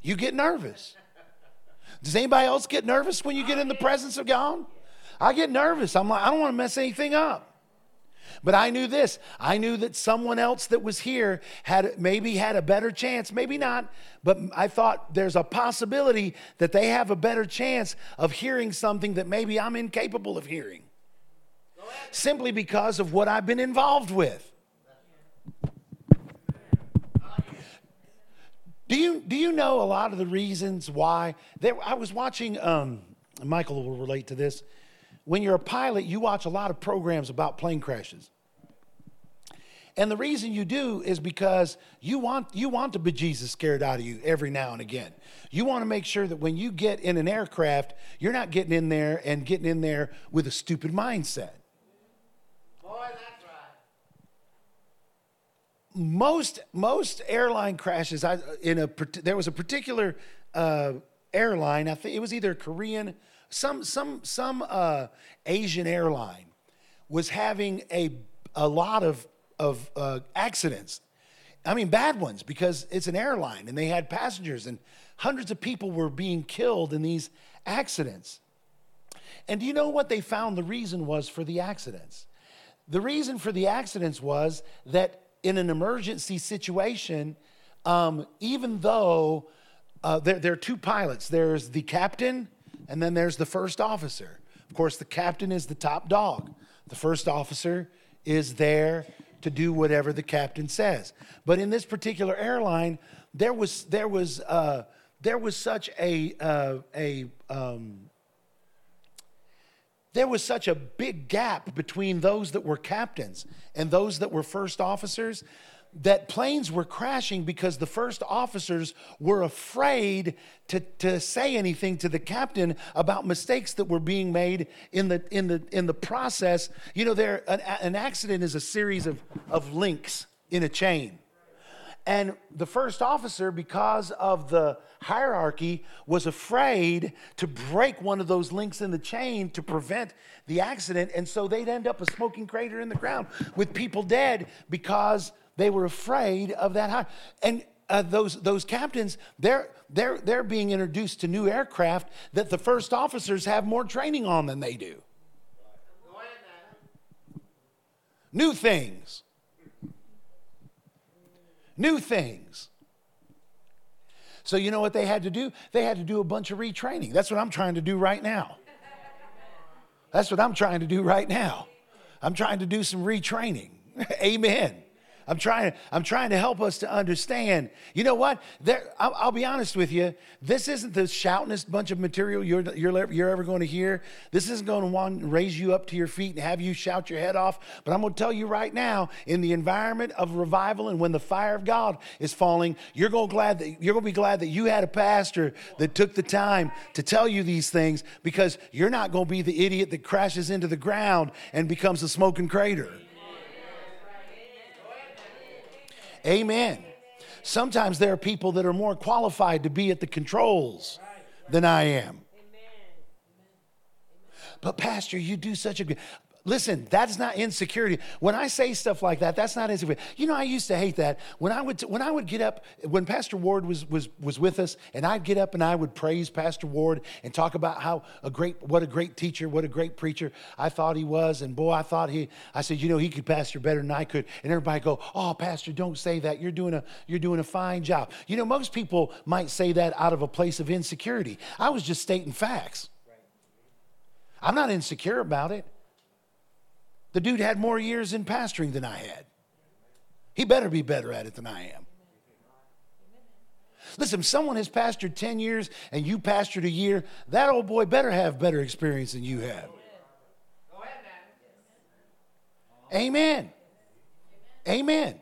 You get nervous. Does anybody else get nervous when you get in the presence of God? I get nervous. I'm like, I don't want to mess anything up. But I knew this. I knew that someone else that was here had maybe had a better chance, maybe not, but I thought there's a possibility that they have a better chance of hearing something that maybe I'm incapable of hearing. Simply because of what I've been involved with. Do you, do you know a lot of the reasons why? There, I was watching, um, Michael will relate to this when you're a pilot, you watch a lot of programs about plane crashes. And the reason you do is because you want you want the bejesus scared out of you every now and again. You want to make sure that when you get in an aircraft, you're not getting in there and getting in there with a stupid mindset. Boy, that's right. most most airline crashes. I in a there was a particular uh, airline. I think it was either Korean, some some some uh, Asian airline was having a a lot of of uh, accidents. I mean, bad ones because it's an airline and they had passengers and hundreds of people were being killed in these accidents. And do you know what they found the reason was for the accidents? The reason for the accidents was that in an emergency situation, um, even though uh, there, there are two pilots there's the captain and then there's the first officer. Of course, the captain is the top dog, the first officer is there to do whatever the captain says. But in this particular airline, there was, there was, uh, there was such a, uh, a um, there was such a big gap between those that were captains and those that were first officers that planes were crashing because the first officers were afraid to, to say anything to the captain about mistakes that were being made in the, in the, in the process. You know, there, an, an accident is a series of, of links in a chain. And the first officer, because of the hierarchy, was afraid to break one of those links in the chain to prevent the accident. And so they'd end up a smoking crater in the ground with people dead because they were afraid of that. High. And uh, those, those captains, they're, they're, they're being introduced to new aircraft that the first officers have more training on than they do. New things new things. So, you know what they had to do? They had to do a bunch of retraining. That's what I'm trying to do right now. That's what I'm trying to do right now. I'm trying to do some retraining. *laughs* Amen. I'm trying, I'm trying to help us to understand. You know what? There, I'll, I'll, be honest with you. This isn't the shoutingest bunch of material you're, you're, you're ever going to hear. This isn't going to want raise you up to your feet and have you shout your head off. But I'm going to tell you right now, in the environment of revival and when the fire of God is falling, you're going to glad that you're going to be glad that you had a pastor that took the time to tell you these things because you're not going to be the idiot that crashes into the ground and becomes a smoking crater. Amen. Sometimes there are people that are more qualified to be at the controls than I am. But, Pastor, you do such a good. Listen, that's not insecurity. When I say stuff like that, that's not insecurity. You know, I used to hate that. When I would when I would get up, when Pastor Ward was was was with us, and I'd get up and I would praise Pastor Ward and talk about how a great what a great teacher, what a great preacher I thought he was, and boy, I thought he. I said, you know, he could pastor better than I could, and everybody go, oh, Pastor, don't say that. You're doing a you're doing a fine job. You know, most people might say that out of a place of insecurity. I was just stating facts. I'm not insecure about it. The dude had more years in pastoring than I had. He better be better at it than I am. Listen, if someone has pastored 10 years and you pastored a year, that old boy better have better experience than you have. Amen. Amen.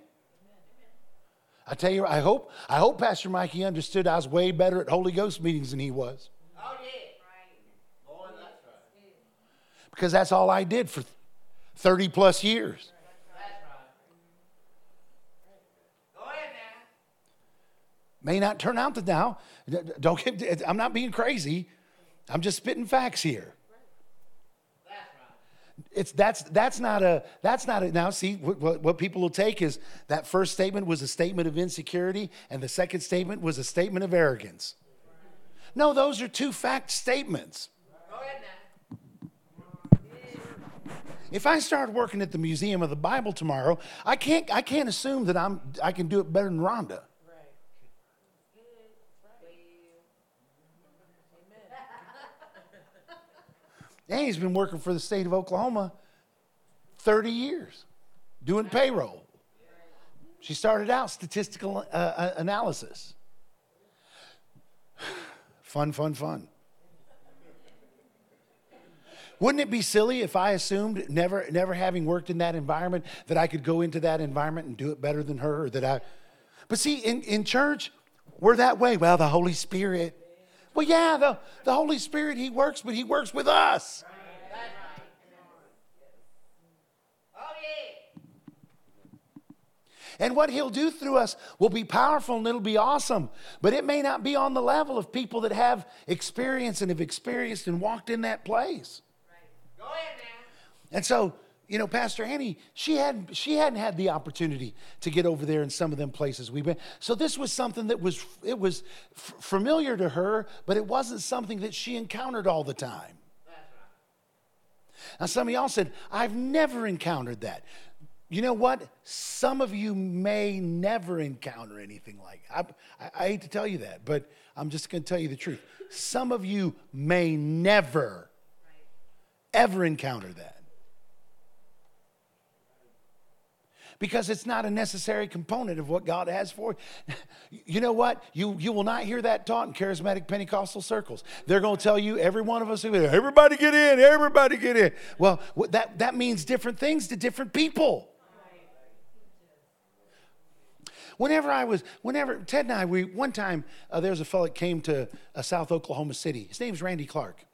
I tell you, I hope, I hope Pastor Mikey understood I was way better at Holy Ghost meetings than he was. Oh, yeah. Because that's all I did for 30 plus years. May not turn out to now. Don't get, I'm not being crazy. I'm just spitting facts here. It's that's that's not a that's not a now see what, what people will take is that first statement was a statement of insecurity and the second statement was a statement of arrogance. No, those are two fact statements. If I start working at the Museum of the Bible tomorrow, I can't, I can't assume that I'm, I can do it better than Rhonda. Right. Amen. Annie's been working for the state of Oklahoma 30 years doing payroll. She started out statistical uh, uh analysis. *sighs* fun, fun, fun. Wouldn't it be silly if I assumed, never, never having worked in that environment, that I could go into that environment and do it better than her? Or that I, but see, in, in church, we're that way. Well, the Holy Spirit. Well, yeah, the, the Holy Spirit, He works, but He works with us. And what he'll do through us will be powerful and it'll be awesome. But it may not be on the level of people that have experience and have experienced and walked in that place. And so, you know, Pastor Annie, she hadn't she hadn't had the opportunity to get over there in some of them places we've been. So this was something that was it was f- familiar to her, but it wasn't something that she encountered all the time. Now, some of y'all said, I've never encountered that. You know what? Some of you may never encounter anything like. I, I, I hate to tell you that, but I'm just going to tell you the truth. Some of you may never, ever encounter that. because it's not a necessary component of what God has for you. You know what? You, you will not hear that taught in charismatic Pentecostal circles. They're going to tell you, every one of us, everybody get in, everybody get in. Well, that, that means different things to different people. Whenever I was, whenever Ted and I, we one time uh, there was a fellow that came to uh, South Oklahoma City. His name's Randy Clark,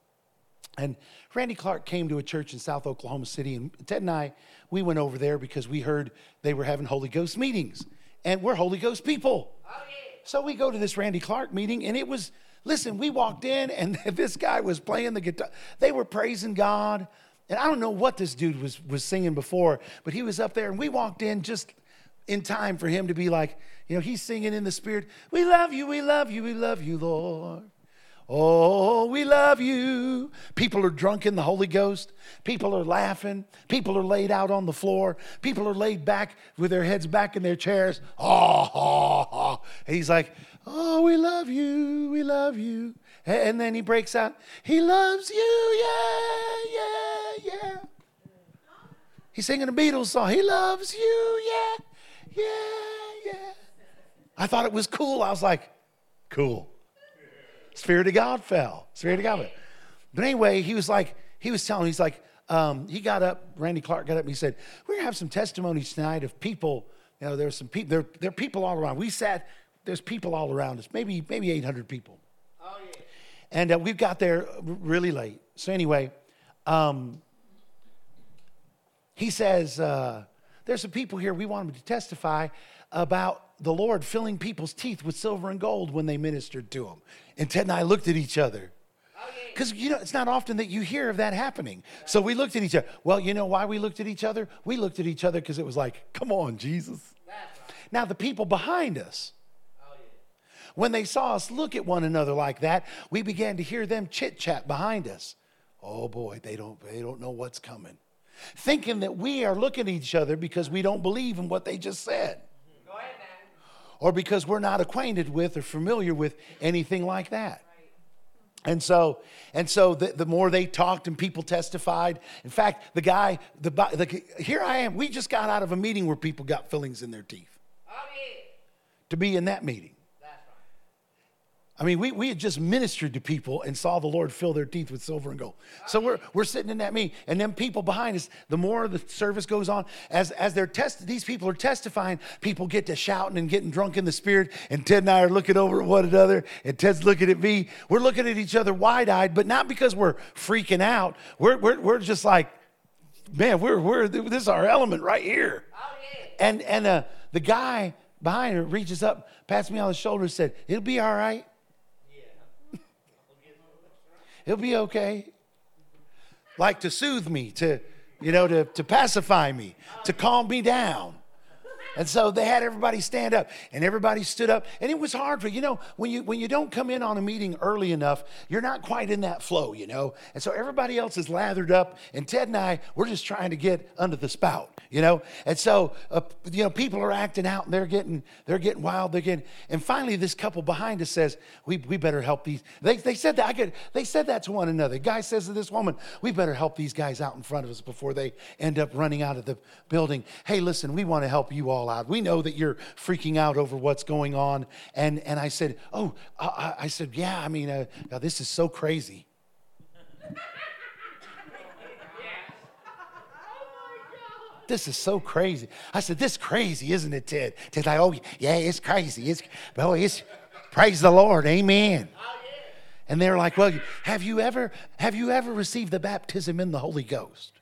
and Randy Clark came to a church in South Oklahoma City, and Ted and I, we went over there because we heard they were having Holy Ghost meetings, and we're Holy Ghost people. Oh, so we go to this Randy Clark meeting, and it was listen. We walked in, and *laughs* this guy was playing the guitar. They were praising God, and I don't know what this dude was was singing before, but he was up there, and we walked in just in time for him to be like, you know, he's singing in the spirit, We love you, we love you, we love you, Lord. Oh, we love you. People are drunk in the Holy Ghost. People are laughing. People are laid out on the floor. People are laid back with their heads back in their chairs. Oh, oh, oh. he's like, Oh, we love you. We love you. And then he breaks out, He loves you. Yeah, yeah, yeah. He's singing a Beatles song. He loves you. Yeah yeah, yeah. I thought it was cool. I was like, cool. Spirit of God fell. Spirit of God fell. But anyway, he was like, he was telling, he's like, um, he got up, Randy Clark got up and he said, We're gonna have some testimonies tonight of people, you know, there's some people, there, there are people all around. We sat, there's people all around us, maybe, maybe 800 people. Oh, yeah. And uh, we've got there really late. So anyway, um, he says, uh, there's some people here, we want them to testify about the Lord filling people's teeth with silver and gold when they ministered to them. And Ted and I looked at each other. Because, you know, it's not often that you hear of that happening. So we looked at each other. Well, you know why we looked at each other? We looked at each other because it was like, come on, Jesus. Now, the people behind us, when they saw us look at one another like that, we began to hear them chit chat behind us. Oh boy, they don't, they don't know what's coming thinking that we are looking at each other because we don't believe in what they just said. Or because we're not acquainted with or familiar with anything like that. And so, and so the, the more they talked and people testified. In fact, the guy, the, the here I am. We just got out of a meeting where people got fillings in their teeth. Oh, to be in that meeting. I mean, we, we had just ministered to people and saw the Lord fill their teeth with silver and gold. So we're, we're sitting in that meeting, and then people behind us, the more the service goes on, as, as they're test, these people are testifying, people get to shouting and getting drunk in the spirit, and Ted and I are looking over at one another, and Ted's looking at me. We're looking at each other wide eyed, but not because we're freaking out. We're, we're, we're just like, man, we're, we're, this is our element right here. And, and uh, the guy behind her reaches up, pats me on the shoulder, and said, It'll be all right. He'll be okay. Like to soothe me, to, you know, to, to pacify me, to calm me down. And so they had everybody stand up, and everybody stood up. And it was hard for you know when you when you don't come in on a meeting early enough, you're not quite in that flow, you know. And so everybody else is lathered up, and Ted and I we're just trying to get under the spout, you know. And so uh, you know people are acting out, and they're getting they're getting wild, they're getting. And finally, this couple behind us says, "We we better help these." They they said that I could. They said that to one another. The guy says to this woman, "We better help these guys out in front of us before they end up running out of the building." Hey, listen, we want to help you all out. We know that you're freaking out over what's going on. And, and I said, Oh, I, I said, Yeah, I mean, uh, this is so crazy. this is so crazy. I said, this crazy, isn't it, Ted? Ted's like, oh, yeah, it's crazy. It's, oh, it's, praise the Lord, amen. And they're like, well, have you ever, have you ever received the baptism in the Holy Ghost?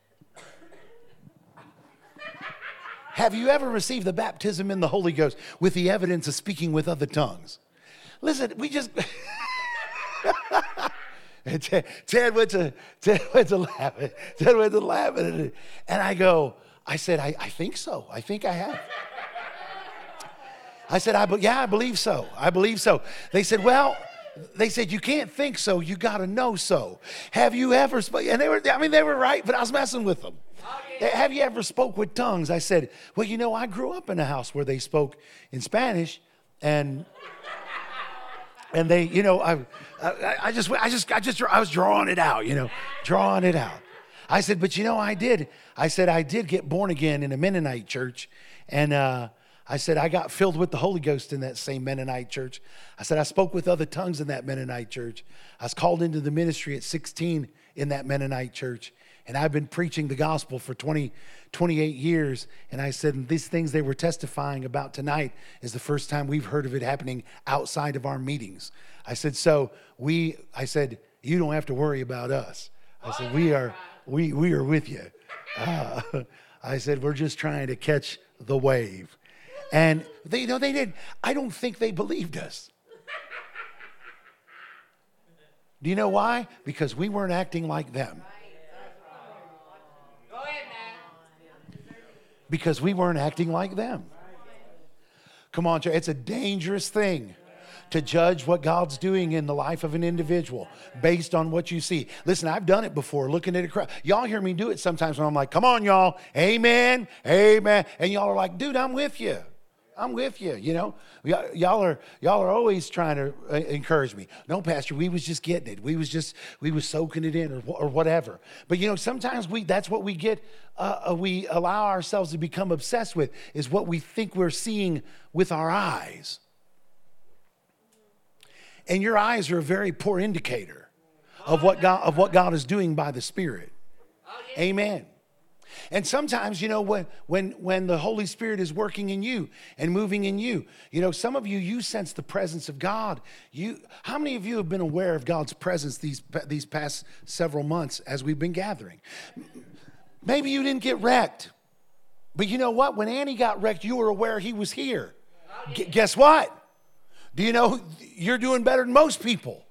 Have you ever received the baptism in the Holy Ghost with the evidence of speaking with other tongues? Listen, we just. *laughs* Ted, Ted went to Ted went to laughing. Ted went to laughing, and I go. I said, I, I think so. I think I have. I said, I, yeah, I believe so. I believe so. They said, well, they said, you can't think so. You got to know so. Have you ever, spoke? and they were, I mean, they were right, but I was messing with them. Have you ever spoke with tongues? I said, well, you know, I grew up in a house where they spoke in Spanish and and they, you know, I, I, I, just, I just, I just, I was drawing it out, you know, drawing it out. I said, but you know, I did. I said, I did get born again in a Mennonite church, and uh, I said, I got filled with the Holy Ghost in that same Mennonite church. I said, I spoke with other tongues in that Mennonite church. I was called into the ministry at 16 in that Mennonite church. And I've been preaching the gospel for 20, 28 years. And I said, these things they were testifying about tonight is the first time we've heard of it happening outside of our meetings. I said, so we, I said, you don't have to worry about us. I said, we are, we, we are with you. Uh, *laughs* I said, we're just trying to catch the wave. And they, you know, they did. I don't think they believed us. Do you know why? Because we weren't acting like them. Because we weren't acting like them. Come on, it's a dangerous thing to judge what God's doing in the life of an individual based on what you see. Listen, I've done it before looking at a crowd. Y'all hear me do it sometimes when I'm like, come on, y'all, amen, amen. And y'all are like, dude, I'm with you. I'm with you. You know, y'all are y'all are always trying to uh, encourage me. No, Pastor, we was just getting it. We was just we was soaking it in, or or whatever. But you know, sometimes we that's what we get. Uh, uh, we allow ourselves to become obsessed with is what we think we're seeing with our eyes. And your eyes are a very poor indicator of what God of what God is doing by the Spirit. Amen. And sometimes, you know, when, when, when the Holy Spirit is working in you and moving in you, you know, some of you, you sense the presence of God. You, how many of you have been aware of God's presence these, these past several months as we've been gathering? Maybe you didn't get wrecked. But you know what? When Annie got wrecked, you were aware he was here. G- guess what? Do you know you're doing better than most people?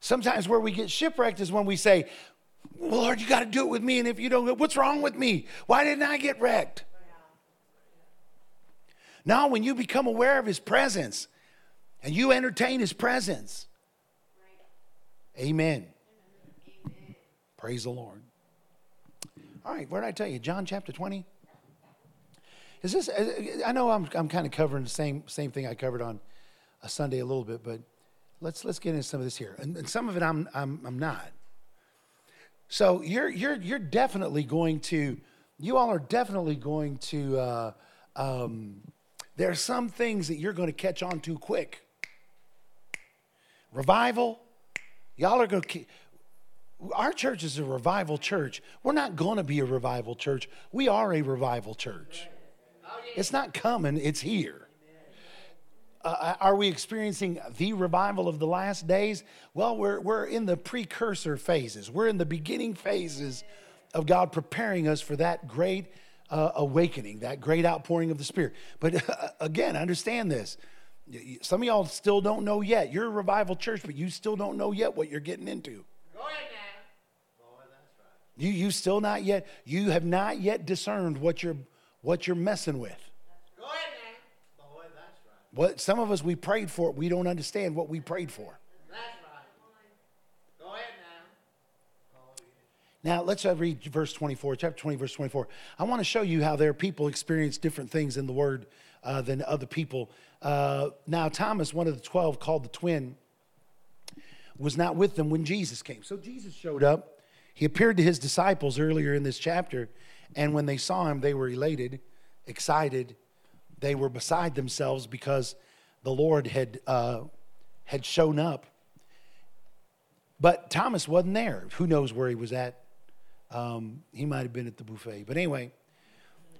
Sometimes where we get shipwrecked is when we say, well, Lord, you got to do it with me. And if you don't, what's wrong with me? Why didn't I get wrecked? Now, when you become aware of his presence and you entertain his presence, amen. amen. Praise the Lord. All right, where did I tell you? John chapter 20? Is this, I know I'm, I'm kind of covering the same, same thing I covered on a Sunday a little bit, but let's, let's get into some of this here. And, and some of it I'm, I'm, I'm not. So you're you're you're definitely going to, you all are definitely going to. Uh, um, there are some things that you're going to catch on to quick. Revival, y'all are going to. Our church is a revival church. We're not going to be a revival church. We are a revival church. It's not coming, it's here. Uh, uh, are we experiencing the revival of the last days? Well, we're, we're in the precursor phases. We're in the beginning phases of God preparing us for that great uh, awakening, that great outpouring of the Spirit. But *laughs* uh, again, understand this. Some of y'all still don't know yet. You're a revival church, but you still don't know yet what you're getting into. Go ahead now. You, you still not yet, you have not yet discerned what you're, what you're messing with. What some of us we prayed for, we don't understand what we prayed for. That's right. Go ahead now. Now let's uh, read verse 24, chapter 20, verse 24. I want to show you how their people experience different things in the word uh, than other people. Uh, now Thomas, one of the twelve, called the twin, was not with them when Jesus came. So Jesus showed up. He appeared to his disciples earlier in this chapter, and when they saw him, they were elated, excited, they were beside themselves because the Lord had, uh, had shown up. But Thomas wasn't there. Who knows where he was at? Um, he might have been at the buffet. But anyway,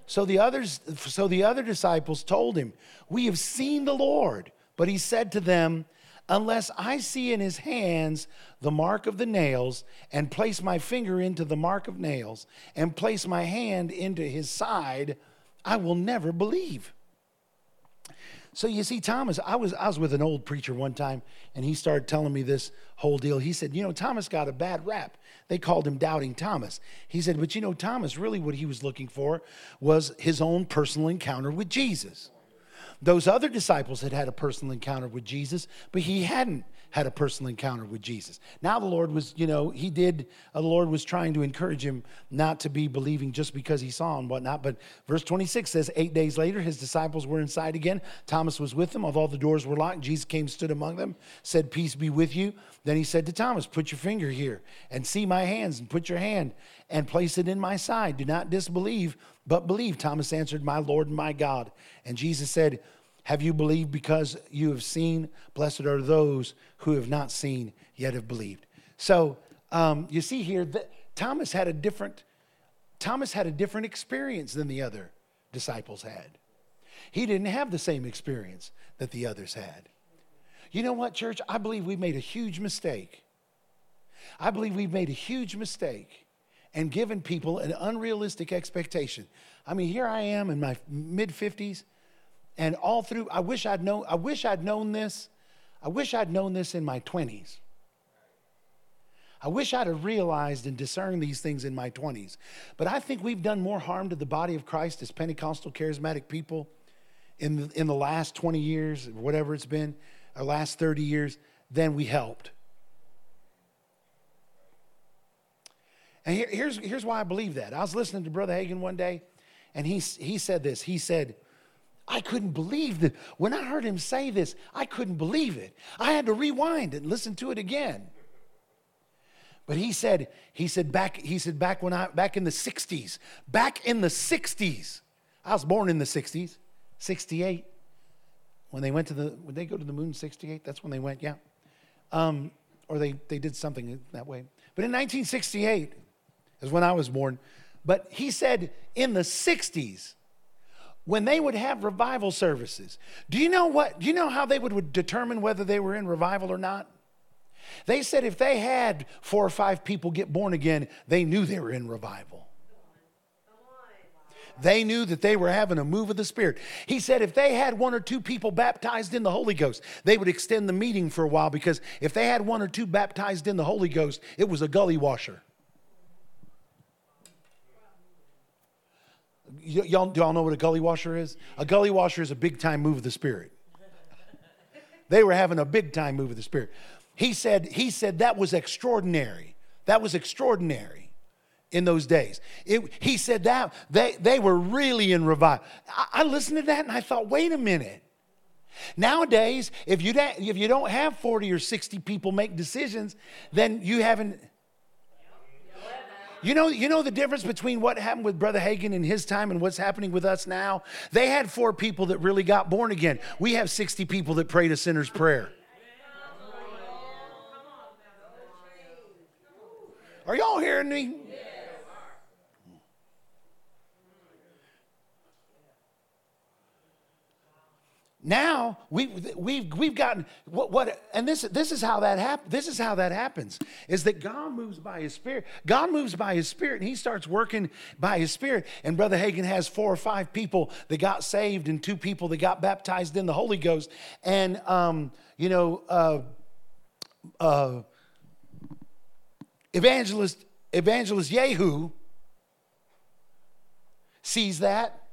so the others, so the other disciples told him, "We have seen the Lord." But he said to them, unless I see in his hands the mark of the nails, and place my finger into the mark of nails, and place my hand into his side, I will never believe. So you see, Thomas, I was I was with an old preacher one time, and he started telling me this whole deal. He said, you know, Thomas got a bad rap. They called him Doubting Thomas. He said, but you know, Thomas, really what he was looking for was his own personal encounter with Jesus. Those other disciples had had a personal encounter with Jesus, but he hadn't had a personal encounter with Jesus. Now the Lord was, you know, he did, uh, the Lord was trying to encourage him not to be believing just because he saw and whatnot. But verse 26 says, Eight days later, his disciples were inside again. Thomas was with them, although the doors were locked. Jesus came, stood among them, said, Peace be with you. Then he said to Thomas, Put your finger here and see my hands, and put your hand and place it in my side. Do not disbelieve, but believe. Thomas answered, My Lord and my God. And Jesus said, have you believed because you have seen? Blessed are those who have not seen yet have believed. So um, you see here that Thomas had a different Thomas had a different experience than the other disciples had. He didn't have the same experience that the others had. You know what, church? I believe we made a huge mistake. I believe we've made a huge mistake and given people an unrealistic expectation. I mean, here I am in my mid 50s and all through, I wish I'd known, I wish I'd known this. I wish I'd known this in my 20s. I wish I'd have realized and discerned these things in my 20s. But I think we've done more harm to the body of Christ as Pentecostal charismatic people in the, in the last 20 years, whatever it's been, or last 30 years, than we helped. And here, here's, here's why I believe that. I was listening to Brother Hagin one day, and he, he said this. He said, I couldn't believe that. When I heard him say this, I couldn't believe it. I had to rewind and listen to it again. But he said, he said back, he said back when I back in the 60s, back in the 60s. I was born in the 60s, 68. When they went to the, when they go to the moon 68? That's when they went, yeah. Um, or they, they did something that way. But in 1968 is when I was born. But he said in the 60s, when they would have revival services. Do you know what? Do you know how they would, would determine whether they were in revival or not? They said if they had four or five people get born again, they knew they were in revival. They knew that they were having a move of the Spirit. He said if they had one or two people baptized in the Holy Ghost, they would extend the meeting for a while because if they had one or two baptized in the Holy Ghost, it was a gully washer. Y- y'all, do y'all know what a gully washer is? A gully washer is a big time move of the Spirit. They were having a big time move of the Spirit. He said, he said that was extraordinary. That was extraordinary in those days. It, he said that they, they were really in revival. I, I listened to that and I thought, wait a minute. Nowadays, if you, don't, if you don't have 40 or 60 people make decisions, then you haven't you know, you know the difference between what happened with Brother Hagin in his time and what's happening with us now? They had four people that really got born again. We have 60 people that prayed a sinner's prayer. Are y'all hearing me? Now we we've we've gotten what, what and this this is how that happens. This is how that happens is that God moves by His Spirit. God moves by His Spirit, and He starts working by His Spirit. And Brother Hagin has four or five people that got saved, and two people that got baptized in the Holy Ghost. And um, you know, uh, uh, evangelist evangelist Yehu sees that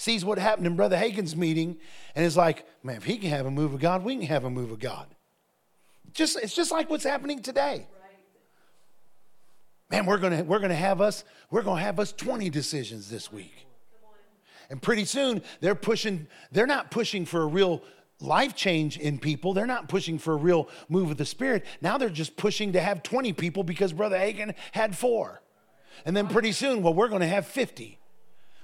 sees what happened in Brother Hagin's meeting, and is like, man, if he can have a move of God, we can have a move of God. Just it's just like what's happening today. Man, we're gonna we're gonna have us we're gonna have us 20 decisions this week. And pretty soon they're pushing, they're not pushing for a real life change in people. They're not pushing for a real move of the Spirit. Now they're just pushing to have 20 people because Brother Hagin had four. And then pretty soon, well, we're to have 50.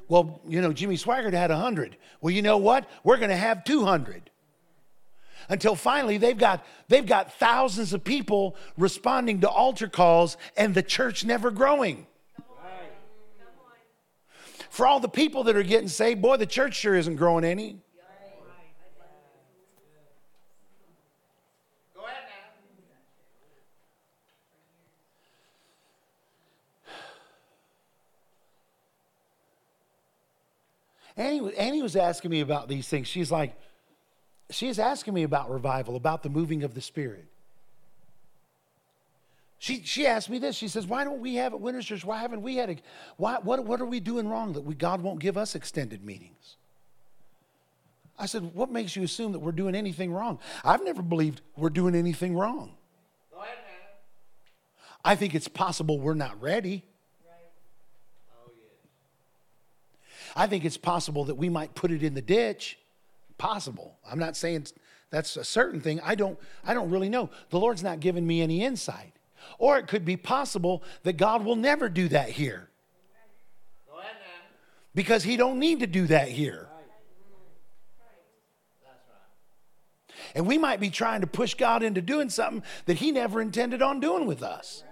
Well, you know, Jimmy Swaggart had 100. Well, you know what? We're going to have 200. Until finally they've got they've got thousands of people responding to altar calls and the church never growing. For all the people that are getting saved, boy, the church sure isn't growing any. Annie, Annie was asking me about these things. She's like, she's asking me about revival, about the moving of the Spirit. She, she asked me this. She says, Why don't we have at Winners Church? Why haven't we had a, why, what, what are we doing wrong that we, God won't give us extended meetings? I said, What makes you assume that we're doing anything wrong? I've never believed we're doing anything wrong. I think it's possible we're not ready. I think it's possible that we might put it in the ditch. Possible. I'm not saying that's a certain thing. I don't I don't really know. The Lord's not giving me any insight. Or it could be possible that God will never do that here. Because he don't need to do that here. And we might be trying to push God into doing something that he never intended on doing with us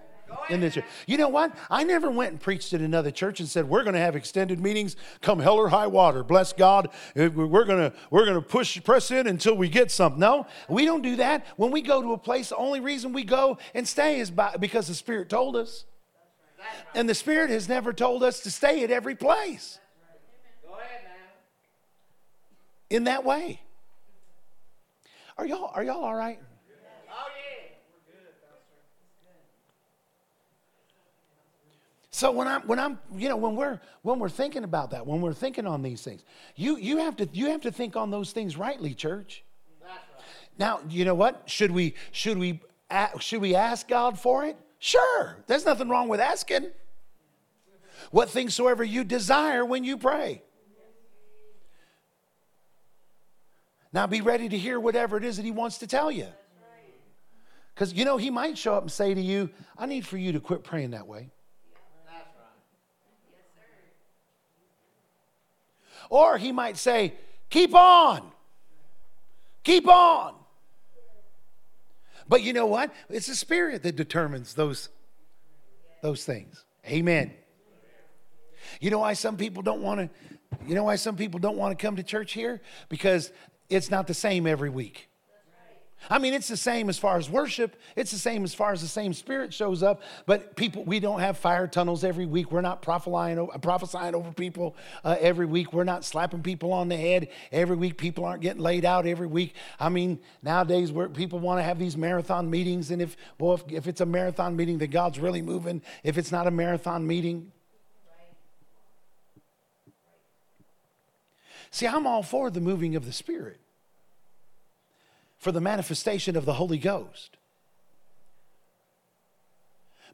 in this church. You know what? I never went and preached at another church and said, we're going to have extended meetings come hell or high water. Bless God. We're going to, we're going to push, press in until we get something. No, we don't do that. When we go to a place, the only reason we go and stay is by, because the Spirit told us. And the Spirit has never told us to stay at every place. In that way. Are y'all, are y'all all right? So when I'm when I'm you know when we're when we're thinking about that, when we're thinking on these things, you you have to you have to think on those things rightly, church. Right. Now you know what should we should we should we ask God for it? Sure, there's nothing wrong with asking. What things soever you desire when you pray. Now be ready to hear whatever it is that He wants to tell you. Because you know He might show up and say to you, "I need for you to quit praying that way." Or he might say, Keep on. Keep on. But you know what? It's the Spirit that determines those, those things. Amen. You know why some people don't want to you know why some people don't want to come to church here? Because it's not the same every week. I mean, it's the same as far as worship. It's the same as far as the same spirit shows up. But people, we don't have fire tunnels every week. We're not prophesying, prophesying over people uh, every week. We're not slapping people on the head every week. People aren't getting laid out every week. I mean, nowadays where people want to have these marathon meetings, and if boy, if, if it's a marathon meeting, then God's really moving. If it's not a marathon meeting, See, I'm all for the moving of the Spirit for the manifestation of the Holy Ghost.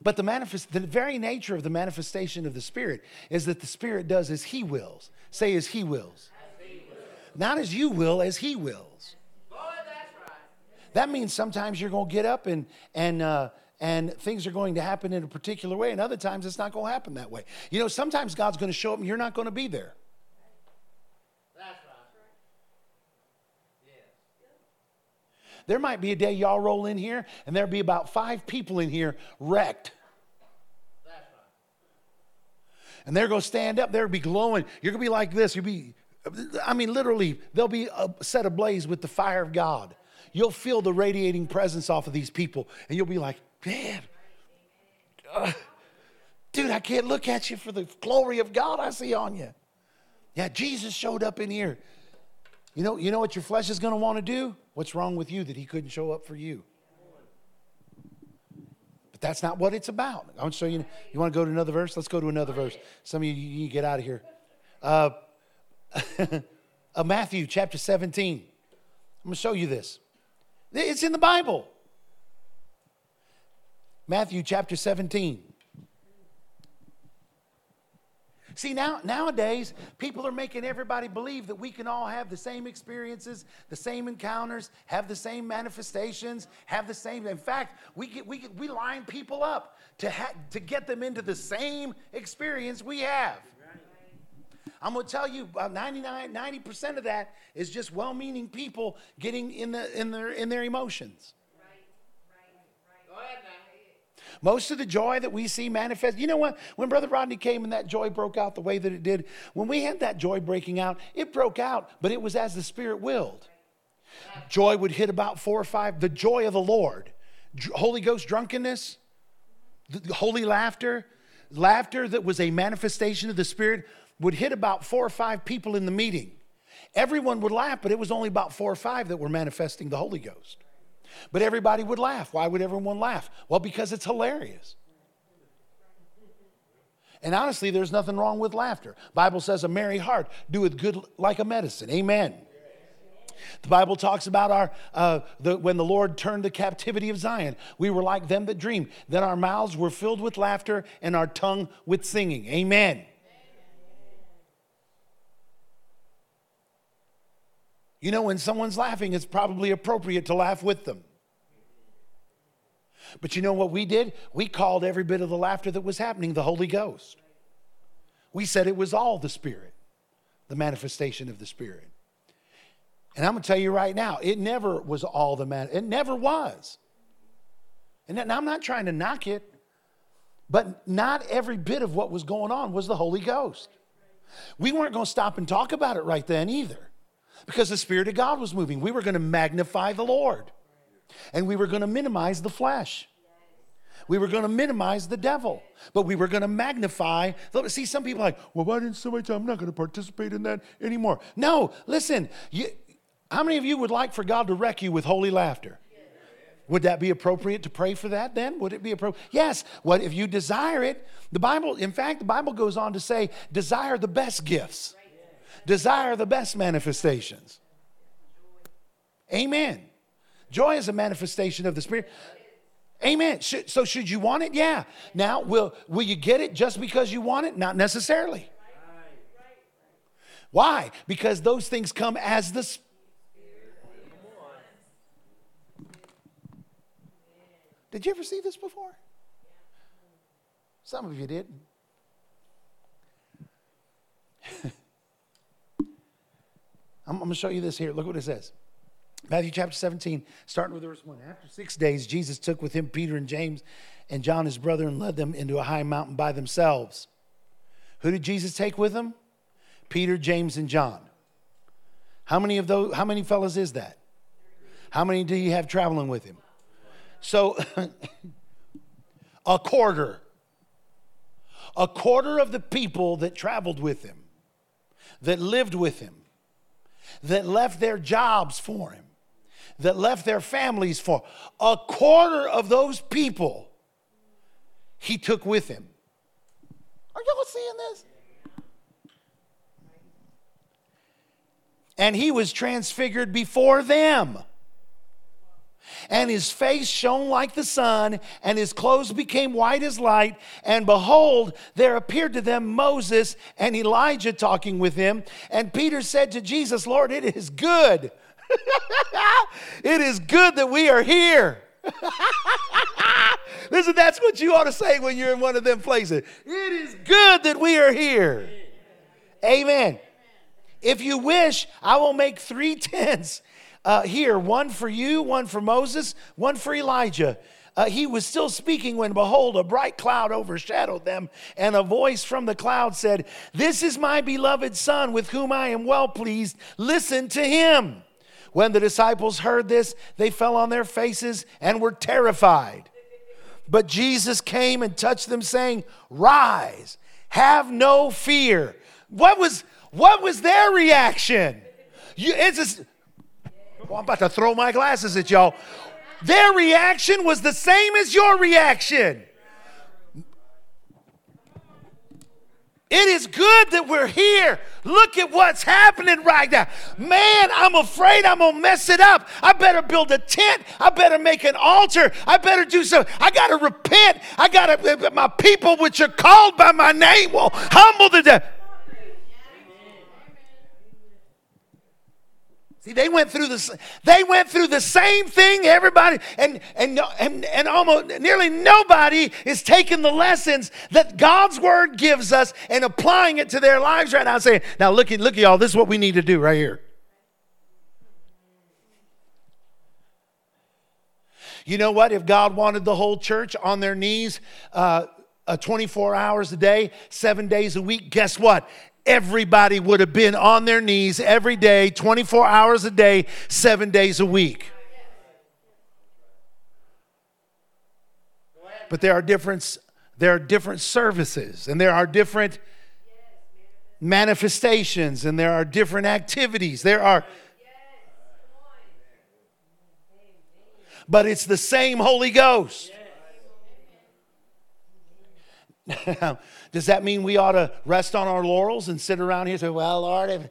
But the, manifest, the very nature of the manifestation of the Spirit is that the Spirit does as He wills. Say, as He wills. As he wills. Not as you will, as He wills. Boy, right. That means sometimes you're going to get up and, and, uh, and things are going to happen in a particular way, and other times it's not going to happen that way. You know, sometimes God's going to show up and you're not going to be there. There might be a day y'all roll in here and there'll be about five people in here wrecked. And they're going to stand up, they'll be glowing. You're going to be like this. You'll be, I mean, literally, they'll be set ablaze with the fire of God. You'll feel the radiating presence off of these people, and you'll be like, man, uh, dude, I can't look at you for the glory of God I see on you. Yeah, Jesus showed up in here. You know, you know what your flesh is going to want to do? What's wrong with you that he couldn't show up for you? But that's not what it's about. I want to show you. You want to go to another verse? Let's go to another verse. Some of you, you get out of here. Uh, *laughs* uh, Matthew chapter 17. I'm going to show you this. It's in the Bible. Matthew chapter 17. See, now nowadays, people are making everybody believe that we can all have the same experiences, the same encounters, have the same manifestations, have the same. In fact, we get, we get, we line people up to ha- to get them into the same experience we have. I'm going to tell you about 99, 90% of that is just well-meaning people getting in, the, in, their, in their emotions. Most of the joy that we see manifest, you know what? When Brother Rodney came and that joy broke out the way that it did, when we had that joy breaking out, it broke out, but it was as the Spirit willed. Joy would hit about four or five, the joy of the Lord. Holy Ghost drunkenness, holy laughter, laughter that was a manifestation of the Spirit would hit about four or five people in the meeting. Everyone would laugh, but it was only about four or five that were manifesting the Holy Ghost. But everybody would laugh. Why would everyone laugh? Well, because it's hilarious. And honestly, there's nothing wrong with laughter. Bible says a merry heart doeth good like a medicine. Amen. The Bible talks about our uh, the, when the Lord turned the captivity of Zion, we were like them that dream. Then our mouths were filled with laughter and our tongue with singing. Amen. You know, when someone's laughing, it's probably appropriate to laugh with them. But you know what we did? We called every bit of the laughter that was happening the Holy Ghost. We said it was all the Spirit, the manifestation of the Spirit. And I'm going to tell you right now, it never was all the man. It never was. And I'm not trying to knock it, but not every bit of what was going on was the Holy Ghost. We weren't going to stop and talk about it right then either because the Spirit of God was moving. We were going to magnify the Lord and we were going to minimize the flesh. We were going to minimize the devil, but we were going to magnify. See, some people like, well, why didn't somebody tell me I'm not going to participate in that anymore? No, listen, you, how many of you would like for God to wreck you with holy laughter? Would that be appropriate to pray for that then? Would it be appropriate? Yes. What if you desire it? The Bible, in fact, the Bible goes on to say, desire the best gifts desire the best manifestations. Amen. Joy is a manifestation of the Spirit. Amen. So, should you want it? Yeah. Now, will, will you get it just because you want it? Not necessarily. Why? Because those things come as the Did you ever see this before? Some of you didn't. *laughs* I'm, I'm going to show you this here. Look what it says. Matthew chapter 17, starting with verse 1. After six days, Jesus took with him Peter and James and John, his brother, and led them into a high mountain by themselves. Who did Jesus take with him? Peter, James, and John. How many of those, how many fellas is that? How many do you have traveling with him? So, *laughs* a quarter. A quarter of the people that traveled with him, that lived with him, that left their jobs for him, that left their families for a quarter of those people he took with him. Are y'all seeing this? And he was transfigured before them and his face shone like the sun, and his clothes became white as light. And behold, there appeared to them Moses and Elijah talking with him. And Peter said to Jesus, Lord, it is good. *laughs* it is good that we are here. *laughs* Listen, that's what you ought to say when you're in one of them places. It is good that we are here. Amen. If you wish, I will make three *laughs* tents uh, here one for you, one for Moses, one for Elijah. Uh, he was still speaking when, behold, a bright cloud overshadowed them, and a voice from the cloud said, This is my beloved Son, with whom I am well pleased. Listen to him. When the disciples heard this, they fell on their faces and were terrified. But Jesus came and touched them, saying, Rise, have no fear. What was, what was their reaction? You, it's a, I'm about to throw my glasses at y'all. Their reaction was the same as your reaction. It is good that we're here. Look at what's happening right now. Man, I'm afraid I'm going to mess it up. I better build a tent. I better make an altar. I better do something. I got to repent. I got to, my people which are called by my name will humble the. See, they went through this. They went through the same thing. Everybody and and and and almost nearly nobody is taking the lessons that God's word gives us and applying it to their lives right now. Saying, now look at look at y'all. This is what we need to do right here. You know what? If God wanted the whole church on their knees. Uh, uh, 24 hours a day, seven days a week, guess what? Everybody would have been on their knees every day, 24 hours a day, seven days a week. But there are different, there are different services and there are different manifestations and there are different activities. There are. But it's the same Holy Ghost. *laughs* Does that mean we ought to rest on our laurels and sit around here and say, Well, Lord, if,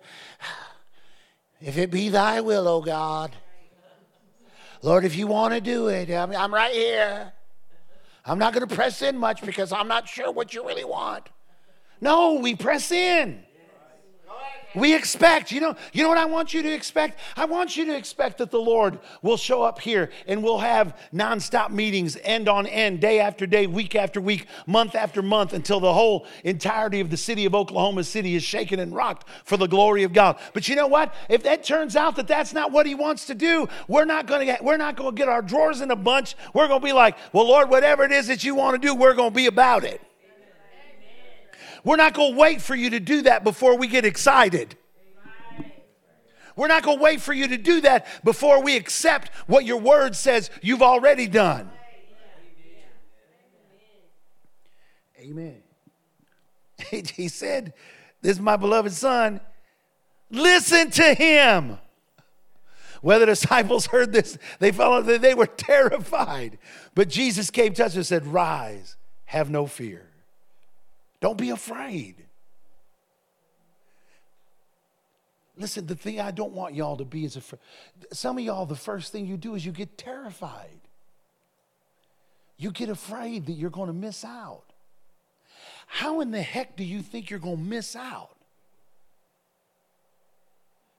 if it be thy will, O God, Lord, if you want to do it, I'm, I'm right here. I'm not going to press in much because I'm not sure what you really want. No, we press in. We expect, you know, you know what I want you to expect? I want you to expect that the Lord will show up here and we'll have nonstop meetings, end on end, day after day, week after week, month after month, until the whole entirety of the city of Oklahoma City is shaken and rocked for the glory of God. But you know what? If that turns out that that's not what He wants to do, we're not to get, we're not going to get our drawers in a bunch. We're going to be like, well, Lord, whatever it is that you want to do, we're going to be about it. We're not going to wait for you to do that before we get excited. We're not going to wait for you to do that before we accept what your word says you've already done. Amen. *laughs* He said, This is my beloved son. Listen to him. Whether the disciples heard this, they felt they were *laughs* terrified. But Jesus came to us and said, Rise, have no fear. Don't be afraid. Listen, the thing I don't want y'all to be is afraid. Some of y'all, the first thing you do is you get terrified. You get afraid that you're going to miss out. How in the heck do you think you're going to miss out?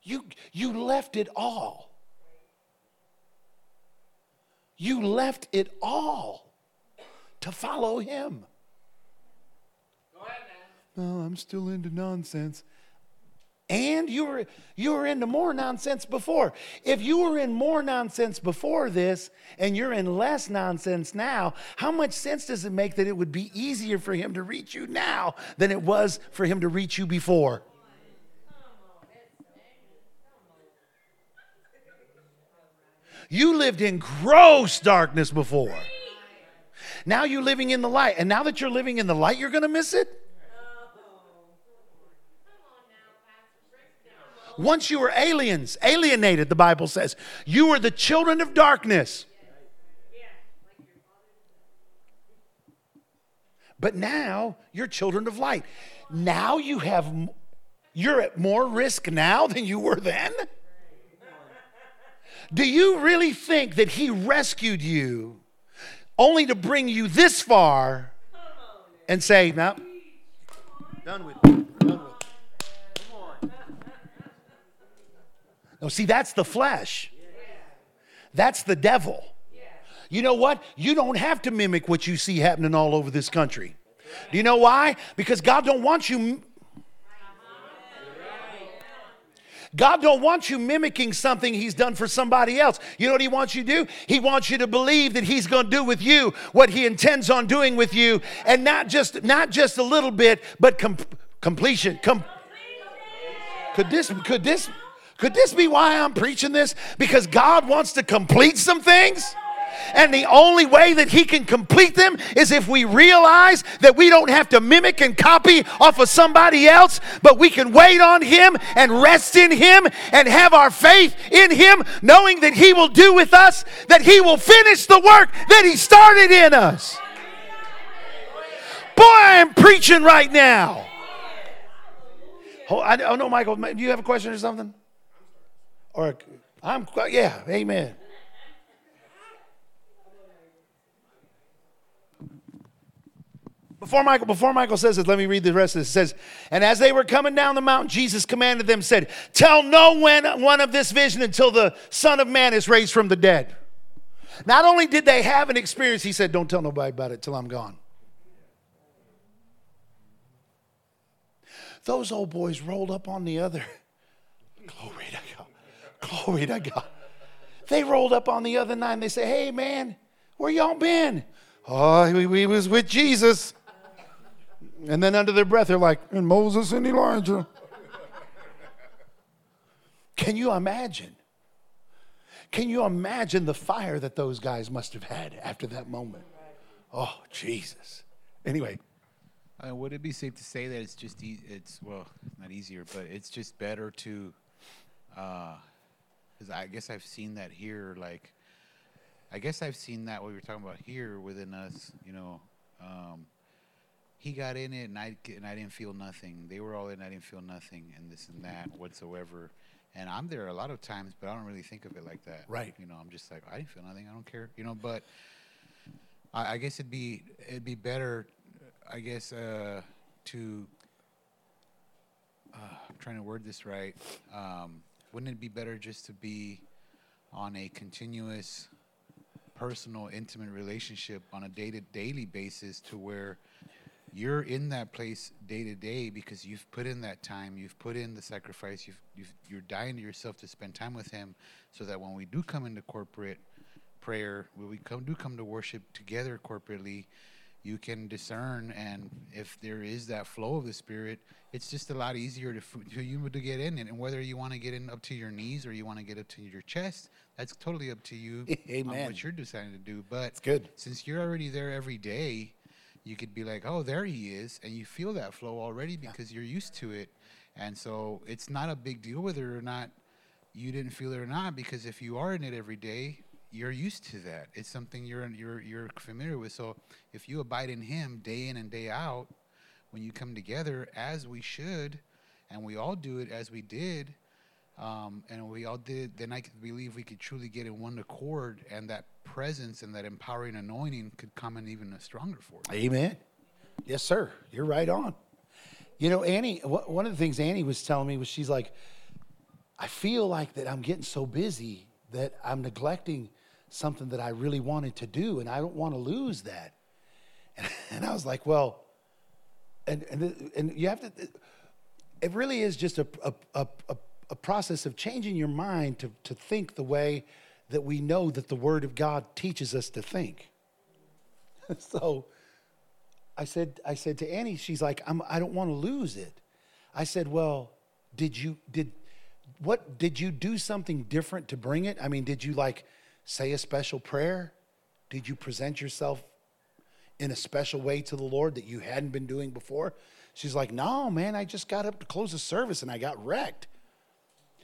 You, you left it all. You left it all to follow him. No, I'm still into nonsense. And you were you were into more nonsense before. If you were in more nonsense before this and you're in less nonsense now, how much sense does it make that it would be easier for him to reach you now than it was for him to reach you before? You lived in gross darkness before. Now you're living in the light. And now that you're living in the light, you're going to miss it? Once you were aliens, alienated, the Bible says. You were the children of darkness. But now you're children of light. Now you have, you're at more risk now than you were then. Do you really think that He rescued you only to bring you this far and say, no, done with it? No, see, that's the flesh. That's the devil. You know what? You don't have to mimic what you see happening all over this country. Do you know why? Because God don't want you God don't want you mimicking something he's done for somebody else. You know what he wants you to do? He wants you to believe that he's going to do with you what he intends on doing with you and not just not just a little bit but com- completion. Com- could this could this could this be why I'm preaching this? Because God wants to complete some things? And the only way that He can complete them is if we realize that we don't have to mimic and copy off of somebody else, but we can wait on Him and rest in Him and have our faith in Him, knowing that He will do with us, that He will finish the work that He started in us. Boy, I am preaching right now. Oh, I, oh no, Michael, do you have a question or something? Or I'm yeah, amen. Before Michael, before Michael says this, let me read the rest of this. It says, And as they were coming down the mountain, Jesus commanded them, said, Tell no one of this vision until the Son of Man is raised from the dead. Not only did they have an experience, he said, Don't tell nobody about it till I'm gone. Those old boys rolled up on the other. *laughs* Glory. *laughs* Glory to God. They rolled up on the other night and they say, Hey, man, where y'all been? Oh, we, we was with Jesus. And then under their breath, they're like, and Moses and Elijah. Can you imagine? Can you imagine the fire that those guys must have had after that moment? Oh, Jesus. Anyway, Uh, would it be safe to say that it's just e- it's well not easier, but it's just better to, because I guess I've seen that here. Like, I guess I've seen that what we were talking about here within us. You know, um, he got in it and I and I didn't feel nothing. They were all in, I didn't feel nothing, and this and that whatsoever. And I'm there a lot of times, but I don't really think of it like that. Right. You know, I'm just like I didn't feel nothing. I don't care. You know, but I, I guess it'd be it'd be better, I guess, uh, to. Uh, I'm trying to word this right. Um, wouldn't it be better just to be on a continuous, personal, intimate relationship on a day to daily basis to where you're in that place day to day because you've put in that time, you've put in the sacrifice, you've, you've you're dying to yourself to spend time with Him, so that when we do come into corporate prayer, when we come do come to worship together corporately, you can discern, and if there is that flow of the Spirit, it's just a lot easier to f- to you to get in it. And whether you want to get in up to your knees or you want to get up to your chest, that's totally up to you. *laughs* On what you're deciding to do, but It's good. since you're already there every day, you could be like, "Oh, there he is," and you feel that flow already because you're used to it, and so it's not a big deal whether or not you didn't feel it or not because if you are in it every day, you're used to that. It's something you're you're you're familiar with. So if you abide in Him day in and day out, when you come together as we should, and we all do it as we did, um, and we all did, then I believe we could truly get in one accord, and that presence and that empowering anointing could come in even a stronger force. Amen. Yes, sir. You're right on. You know, Annie, one of the things Annie was telling me was she's like, I feel like that I'm getting so busy that I'm neglecting something that I really wanted to do, and I don't want to lose that. And, *laughs* and I was like, well, and and and you have to. It really is just a a, a, a, process of changing your mind to to think the way that we know that the Word of God teaches us to think. *laughs* so I said, I said to Annie, she's like, I'm, I don't want to lose it. I said, well, did you, did, what, did you do something different to bring it? I mean, did you like say a special prayer? Did you present yourself in a special way to the Lord that you hadn't been doing before? She's like, no, man, I just got up to close the service and I got wrecked.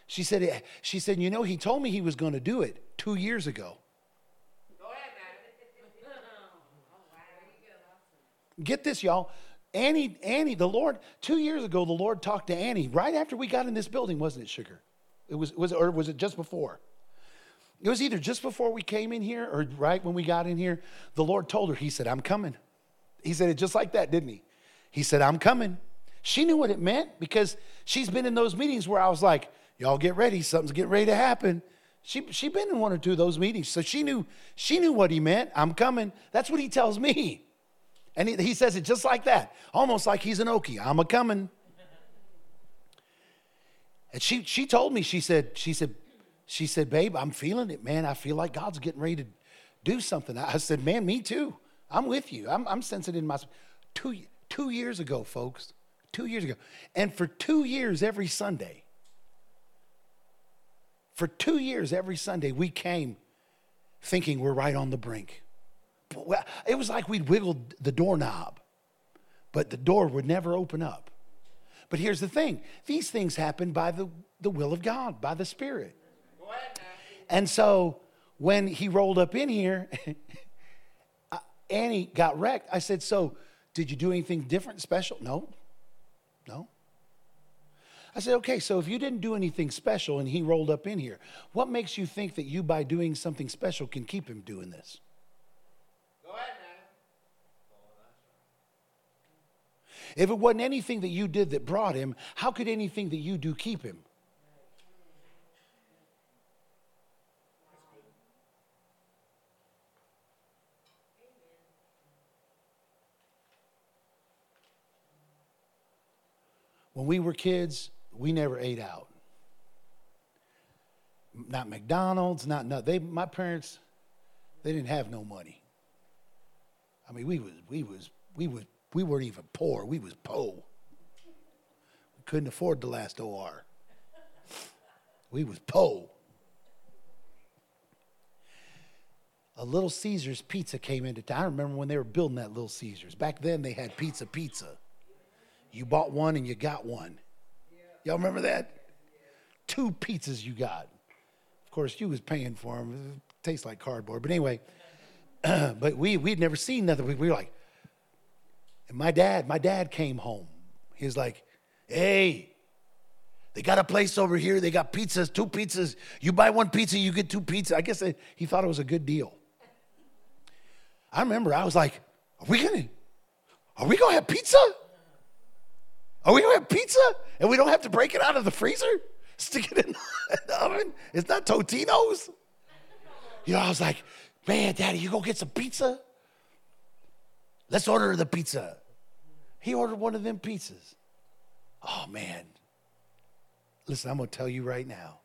She said, eh, she said, you know, he told me he was going to do it two years ago. *laughs* Get this, y'all. Annie, Annie, the Lord, two years ago, the Lord talked to Annie right after we got in this building, wasn't it, Sugar? It was, was or was it just before? It was either just before we came in here or right when we got in here. The Lord told her, He said, I'm coming. He said it just like that, didn't he? He said, I'm coming. She knew what it meant because she's been in those meetings where I was like, y'all get ready, something's getting ready to happen. She she been in one or two of those meetings, so she knew she knew what he meant. I'm coming. That's what he tells me. And he, he says it just like that, almost like he's an Okie. I'm a coming. And she she told me, she said, she said, she said, babe, I'm feeling it, man. I feel like God's getting ready to do something. I said, man, me too. I'm with you. I'm, I'm sensing it in my two two years ago, folks. Two years ago. And for two years every Sunday, for two years every Sunday, we came thinking we're right on the brink. It was like we'd wiggled the doorknob, but the door would never open up. But here's the thing these things happen by the, the will of God, by the Spirit. And so when he rolled up in here, *laughs* Annie got wrecked. I said, So did you do anything different, special? No. No. I said, Okay, so if you didn't do anything special and he rolled up in here, what makes you think that you, by doing something special, can keep him doing this? Go ahead, man. If it wasn't anything that you did that brought him, how could anything that you do keep him? When we were kids, we never ate out. Not McDonald's, not no. They, my parents, they didn't have no money. I mean, we was, we was, we was, we weren't even poor. We was po. We couldn't afford the last OR. We was po. A Little Caesars pizza came into town. I remember when they were building that Little Caesars. Back then, they had pizza, pizza. You bought one and you got one. Y'all remember that? Two pizzas you got. Of course, you was paying for them. It tastes like cardboard. But anyway, *clears throat* but we, we'd never seen nothing. We, we were like, and my dad, my dad came home. He was like, hey, they got a place over here. They got pizzas, two pizzas. You buy one pizza, you get two pizzas. I guess they, he thought it was a good deal. I remember I was like, are we gonna, are we gonna have pizza? Are we gonna have pizza? And we don't have to break it out of the freezer? *laughs* Stick it in the *laughs* oven? It's not Totino's? You know, I was like, man, daddy, you go get some pizza? Let's order the pizza. He ordered one of them pizzas. Oh man. Listen, I'm gonna tell you right now.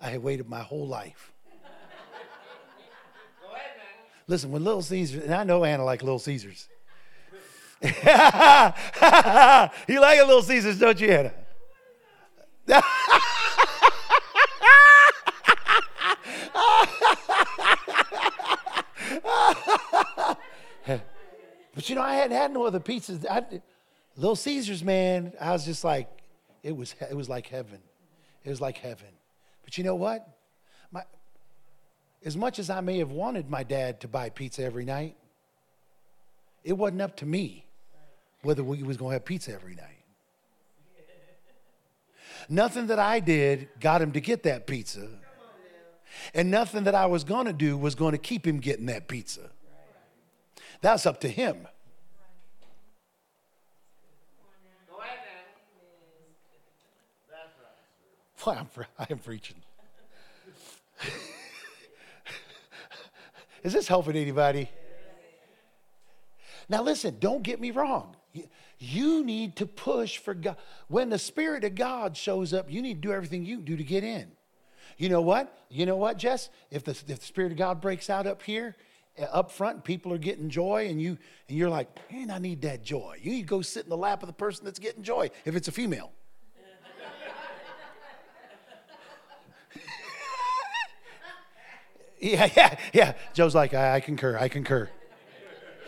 I had waited my whole life. Ahead, Listen, when Little Caesars, and I know Anna like Little Caesars. *laughs* you like a Little Caesars, don't you, Anna? *laughs* but you know, I hadn't had no other pizzas. I, Little Caesars, man, I was just like, it was, it was like heaven. It was like heaven. But you know what? My, as much as I may have wanted my dad to buy pizza every night, it wasn't up to me whether we was going to have pizza every night. Nothing that I did got him to get that pizza. And nothing that I was going to do was going to keep him getting that pizza. That's up to him. I'm, I am preaching. *laughs* Is this helping anybody? Now, listen, don't get me wrong. You need to push for God. When the Spirit of God shows up, you need to do everything you do to get in. You know what? You know what, Jess? If the, if the Spirit of God breaks out up here, uh, up front, people are getting joy, and you and you're like, man, I need that joy. You need to go sit in the lap of the person that's getting joy. If it's a female. *laughs* yeah, yeah, yeah. Joe's like, I, I concur. I concur.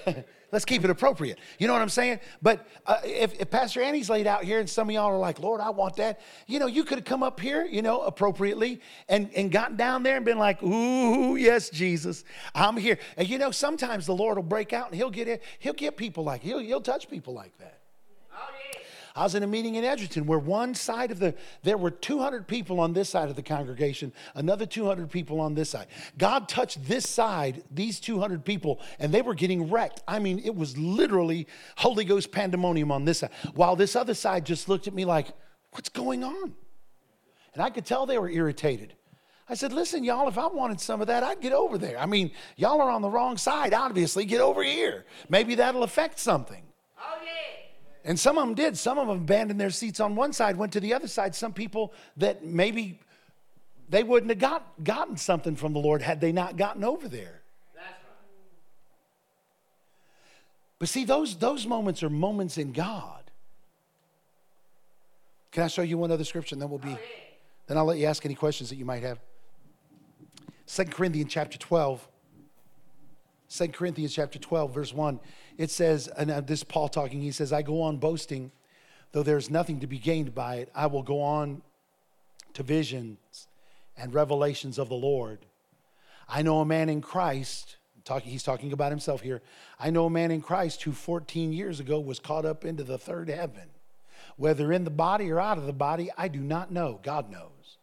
*laughs* Let's keep it appropriate. You know what I'm saying? But uh, if, if, Pastor Annie's laid out here and some of y'all are like, Lord, I want that, you know, you could have come up here, you know, appropriately and, and gotten down there and been like, ooh, yes, Jesus, I'm here. And you know, sometimes the Lord will break out and he'll get it, he'll get people like, he'll, he'll touch people like that. I was in a meeting in Edgerton where one side of the, there were 200 people on this side of the congregation, another 200 people on this side. God touched this side, these 200 people, and they were getting wrecked. I mean, it was literally Holy Ghost pandemonium on this side, while this other side just looked at me like, what's going on? And I could tell they were irritated. I said, listen, y'all, if I wanted some of that, I'd get over there. I mean, y'all are on the wrong side, obviously. Get over here. Maybe that'll affect something. Oh, And some of them did. Some of them abandoned their seats on one side, went to the other side. Some people that maybe they wouldn't have got, gotten something from the Lord had they not gotten over there. But see, those, those moments are moments in God. Can I show you one other scripture and then we'll be, oh, then I'll let you ask any questions that you might have. Second Corinthians chapter 12. 2 Corinthians chapter 12, verse 1 it says, and uh, this Paul talking, he says, I go on boasting, though there's nothing to be gained by it. I will go on to visions and revelations of the Lord. I know a man in Christ, talking, he's talking about himself here. I know a man in Christ who 14 years ago was caught up into the third heaven. Whether in the body or out of the body, I do not know. God knows.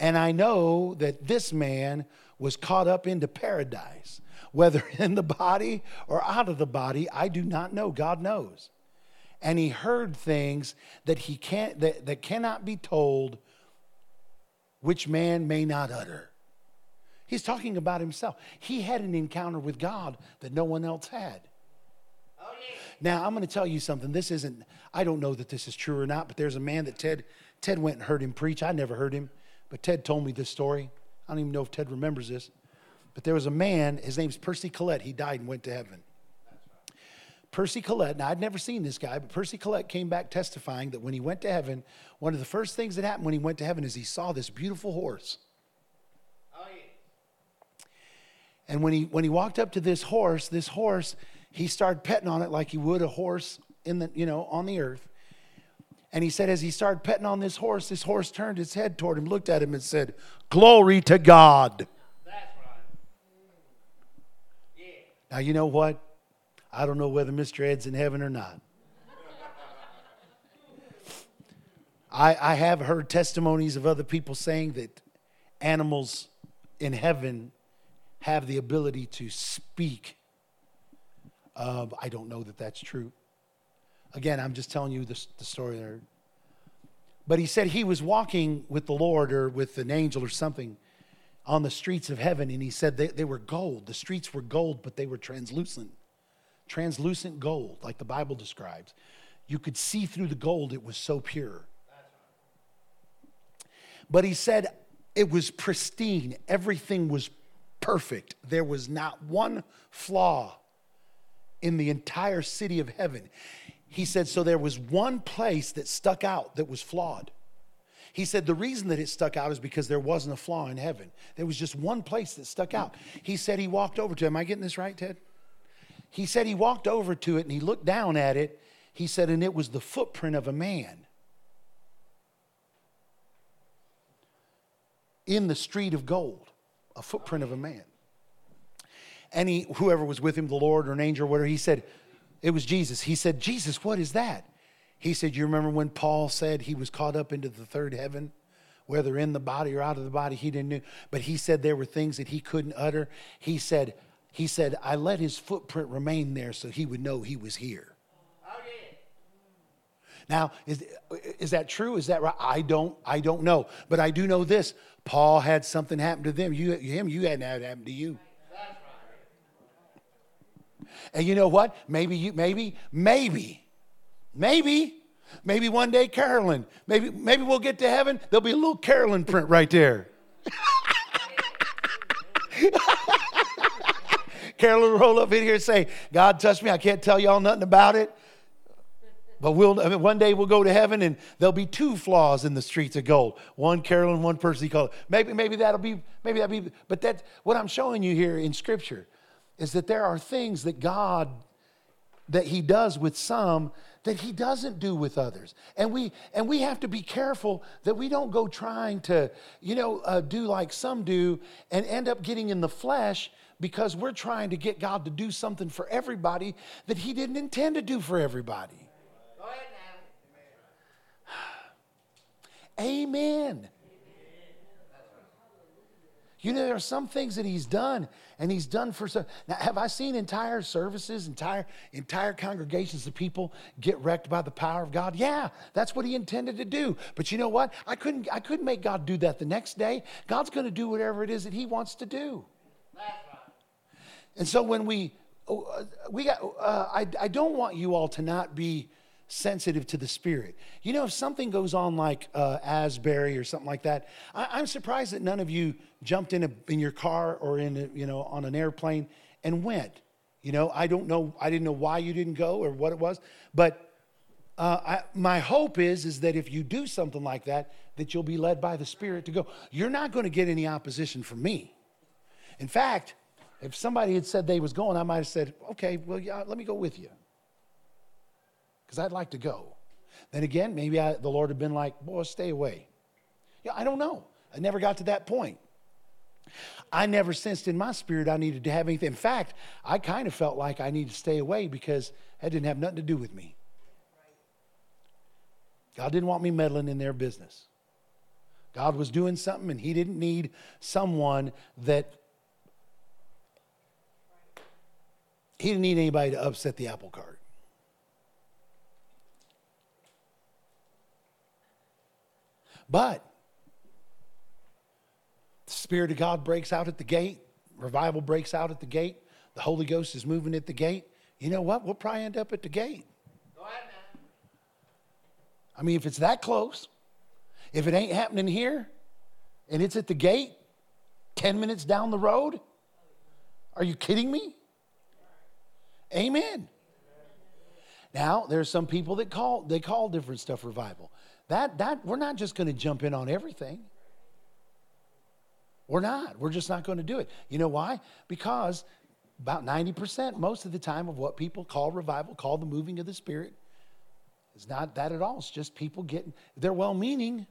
And I know that this man was caught up into paradise whether *laughs* in the body or out of the body, I do not know. God knows. And he heard things that he can't that, that cannot be told, which man may not utter. He's talking about himself. He had an encounter with God that no one else had. Now, I'm going to tell you something. This isn't, I don't know that this is true or not, but there's a man that Ted, Ted went and heard him preach. I never heard him, but Ted told me this story. I don't even know if Ted remembers this. But there was a man, his name's Percy Collett. He died and went to heaven. Percy Collett, now I'd never seen this guy, but Percy Collett came back testifying that when he went to heaven, one of the first things that happened when he went to heaven is he saw this beautiful horse. Oh, yeah. And when he, when he walked up to this horse, this horse, he started petting on it like he would a horse in the, you know, on the earth. And he said, as he started petting on this horse, this horse turned its head toward him, looked at him, and said, Glory to God. That's right. Yeah. Now, you know what? I don't know whether Mr. Ed's in heaven or not. I, I have heard testimonies of other people saying that animals in heaven have the ability to speak. Uh, I don't know that that's true. Again, I'm just telling you the, the story there. But he said he was walking with the Lord or with an angel or something on the streets of heaven, and he said they, they were gold. The streets were gold, but they were translucent. Translucent gold, like the Bible describes. You could see through the gold, it was so pure. But he said it was pristine, everything was perfect. There was not one flaw in the entire city of heaven. He said, so there was one place that stuck out that was flawed. He said the reason that it stuck out is because there wasn't a flaw in heaven. There was just one place that stuck out. He said he walked over to it. Am I getting this right, Ted? He said he walked over to it and he looked down at it. He said, and it was the footprint of a man in the street of gold, a footprint of a man. And he, whoever was with him, the Lord or an angel or whatever, he said, it was Jesus. He said, Jesus, what is that? He said, You remember when Paul said he was caught up into the third heaven? Whether in the body or out of the body, he didn't know. But he said there were things that he couldn't utter. He said, he said, I let his footprint remain there so he would know he was here. Now, is, is that true? Is that right? I don't, I don't know. But I do know this. Paul had something happen to them. You, him, you hadn't had it happen to you. And you know what? Maybe you, maybe, maybe, maybe, maybe one day Carolyn, maybe, maybe we'll get to heaven. There'll be a little Carolyn print right there. *laughs* Carolyn will roll up in here and say, God touched me. I can't tell y'all nothing about it. But we'll, I mean, one day we'll go to heaven and there'll be two flaws in the streets of gold. One Carolyn, one person he called. Maybe, maybe that'll be, maybe that'll be, but that, what I'm showing you here in scripture is that there are things that God, that he does with some that he doesn't do with others. And we, and we have to be careful that we don't go trying to, you know, uh, do like some do and end up getting in the flesh because we're trying to get God to do something for everybody that he didn't intend to do for everybody. Go ahead now. *sighs* Amen. You know, there are some things that he's done, and he's done for some. Now, have I seen entire services, entire entire congregations of people get wrecked by the power of God? Yeah, that's what he intended to do. But you know what? I couldn't I couldn't make God do that the next day. God's going to do whatever it is that he wants to do. And so when we, oh, uh, we got, uh, I, I don't want you all to not be sensitive to the spirit. You know, if something goes on like uh, Asbury or something like that, I, I'm surprised that none of you jumped in a, in your car or in a, you know on an airplane and went. You know, I don't know. I didn't know why you didn't go or what it was, but uh, I, my hope is is that if you do something like that, that you'll be led by the Spirit to go. You're not going to get any opposition from me. In fact, if somebody had said they was going, I might have said, "Okay, well, yeah, let me go with you," because I'd like to go. Then again, maybe I, the Lord had been like, "Boy, stay away." Yeah, I don't know. I never got to that point. I never sensed in my spirit I needed to have anything. In fact, I kind of felt like I needed to stay away because that didn't have nothing to do with me. God didn't want me meddling in their business. God was doing something and He didn't need someone that He didn't need anybody to upset the apple cart. But the Spirit of God breaks out at the gate, revival breaks out at the gate, the Holy Ghost is moving at the gate. You know what? We'll probably end up at the gate. Go ahead now. I mean, if it's that close, if it ain't happening here and it's at the gate 10 minutes down the road, are you kidding me? Amen. Now, there's some people that call they call different stuff revival. That that we're not just going to jump in on everything. We're not. We're just not going to do it. You know why? Because about 90% most of the time of what people call revival, call the moving of the spirit, is not that at all. It's just people getting, they're well meaning.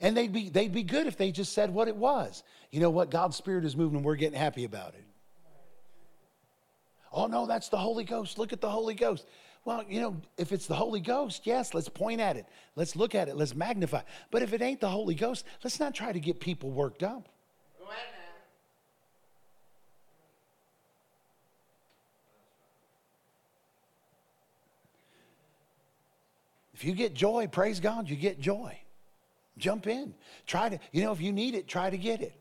And they'd be, they'd be good if they just said what it was. You know what? God's Spirit is moving and we're getting happy about it. Oh, no, that's the Holy Ghost. Look at the Holy Ghost. Well, you know, if it's the Holy Ghost, yes, let's point at it. Let's look at it. Let's magnify. But if it ain't the Holy Ghost, let's not try to get people worked up. Go ahead now. If you get joy, praise God, you get joy. Jump in. Try to, you know, if you need it, try to get it.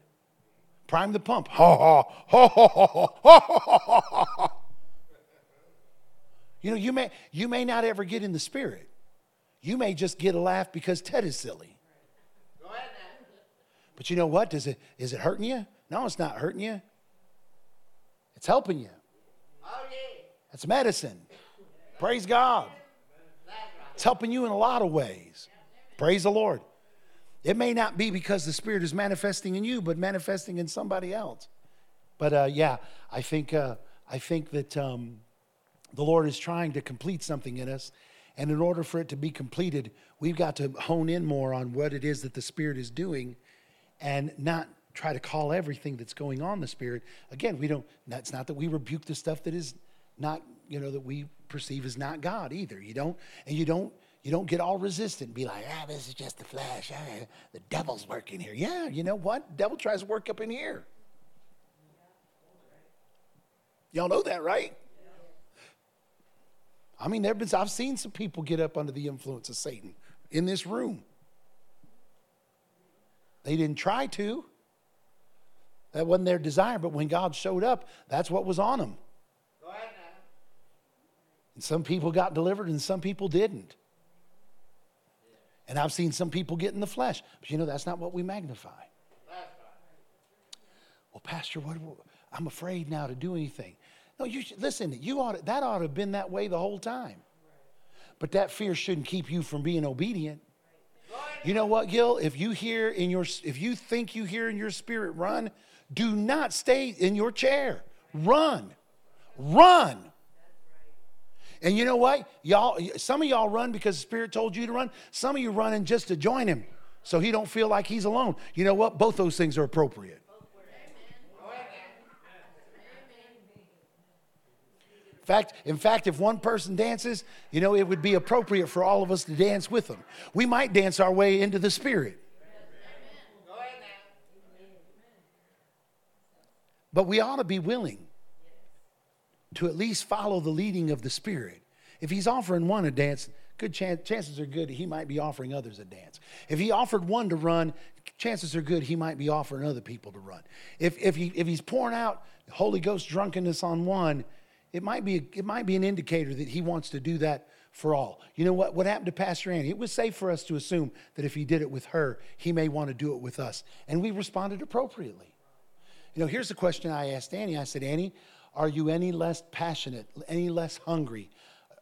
Prime the pump. Ha ha ha ha ha ha ha ha ha. You know, you may you may not ever get in the spirit. You may just get a laugh because Ted is silly. But you know what? Does it is it hurting you? No, it's not hurting you. It's helping you. It's medicine. Praise God. It's helping you in a lot of ways. Praise the Lord. It may not be because the Spirit is manifesting in you, but manifesting in somebody else. But uh, yeah, I think uh, I think that um, the Lord is trying to complete something in us, and in order for it to be completed, we've got to hone in more on what it is that the Spirit is doing, and not try to call everything that's going on the Spirit. Again, we don't. That's not that we rebuke the stuff that is not you know that we perceive as not God either. You don't, and you don't. You don't get all resistant and be like, ah, this is just the flesh. Ah, the devil's working here. Yeah, you know what? devil tries to work up in here. Y'all know that, right? I mean, there been, I've seen some people get up under the influence of Satan in this room. They didn't try to. That wasn't their desire, but when God showed up, that's what was on them. Go ahead now. And some people got delivered and some people didn't. And I've seen some people get in the flesh, but you know, that's not what we magnify. Well, Pastor, what, I'm afraid now to do anything. No, you should, listen. You ought to, that ought to have been that way the whole time. But that fear shouldn't keep you from being obedient. You know what, Gil? If you hear in your, if you think you hear in your spirit, run. Do not stay in your chair. Run, run. And you know what? Y'all, some of y'all run because the Spirit told you to run. Some of you running just to join Him, so He don't feel like He's alone. You know what? Both those things are appropriate. Fact, in fact, if one person dances, you know, it would be appropriate for all of us to dance with them. We might dance our way into the Spirit, but we ought to be willing to at least follow the leading of the Spirit. If He's offering one a dance, good chance, chances are good He might be offering others a dance. If He offered one to run, chances are good He might be offering other people to run. If, if, he, if He's pouring out Holy Ghost drunkenness on one, it might be it might be an indicator that he wants to do that for all. You know what? What happened to Pastor Annie? It was safe for us to assume that if he did it with her, he may want to do it with us, and we responded appropriately. You know, here's the question I asked Annie. I said, Annie, are you any less passionate, any less hungry?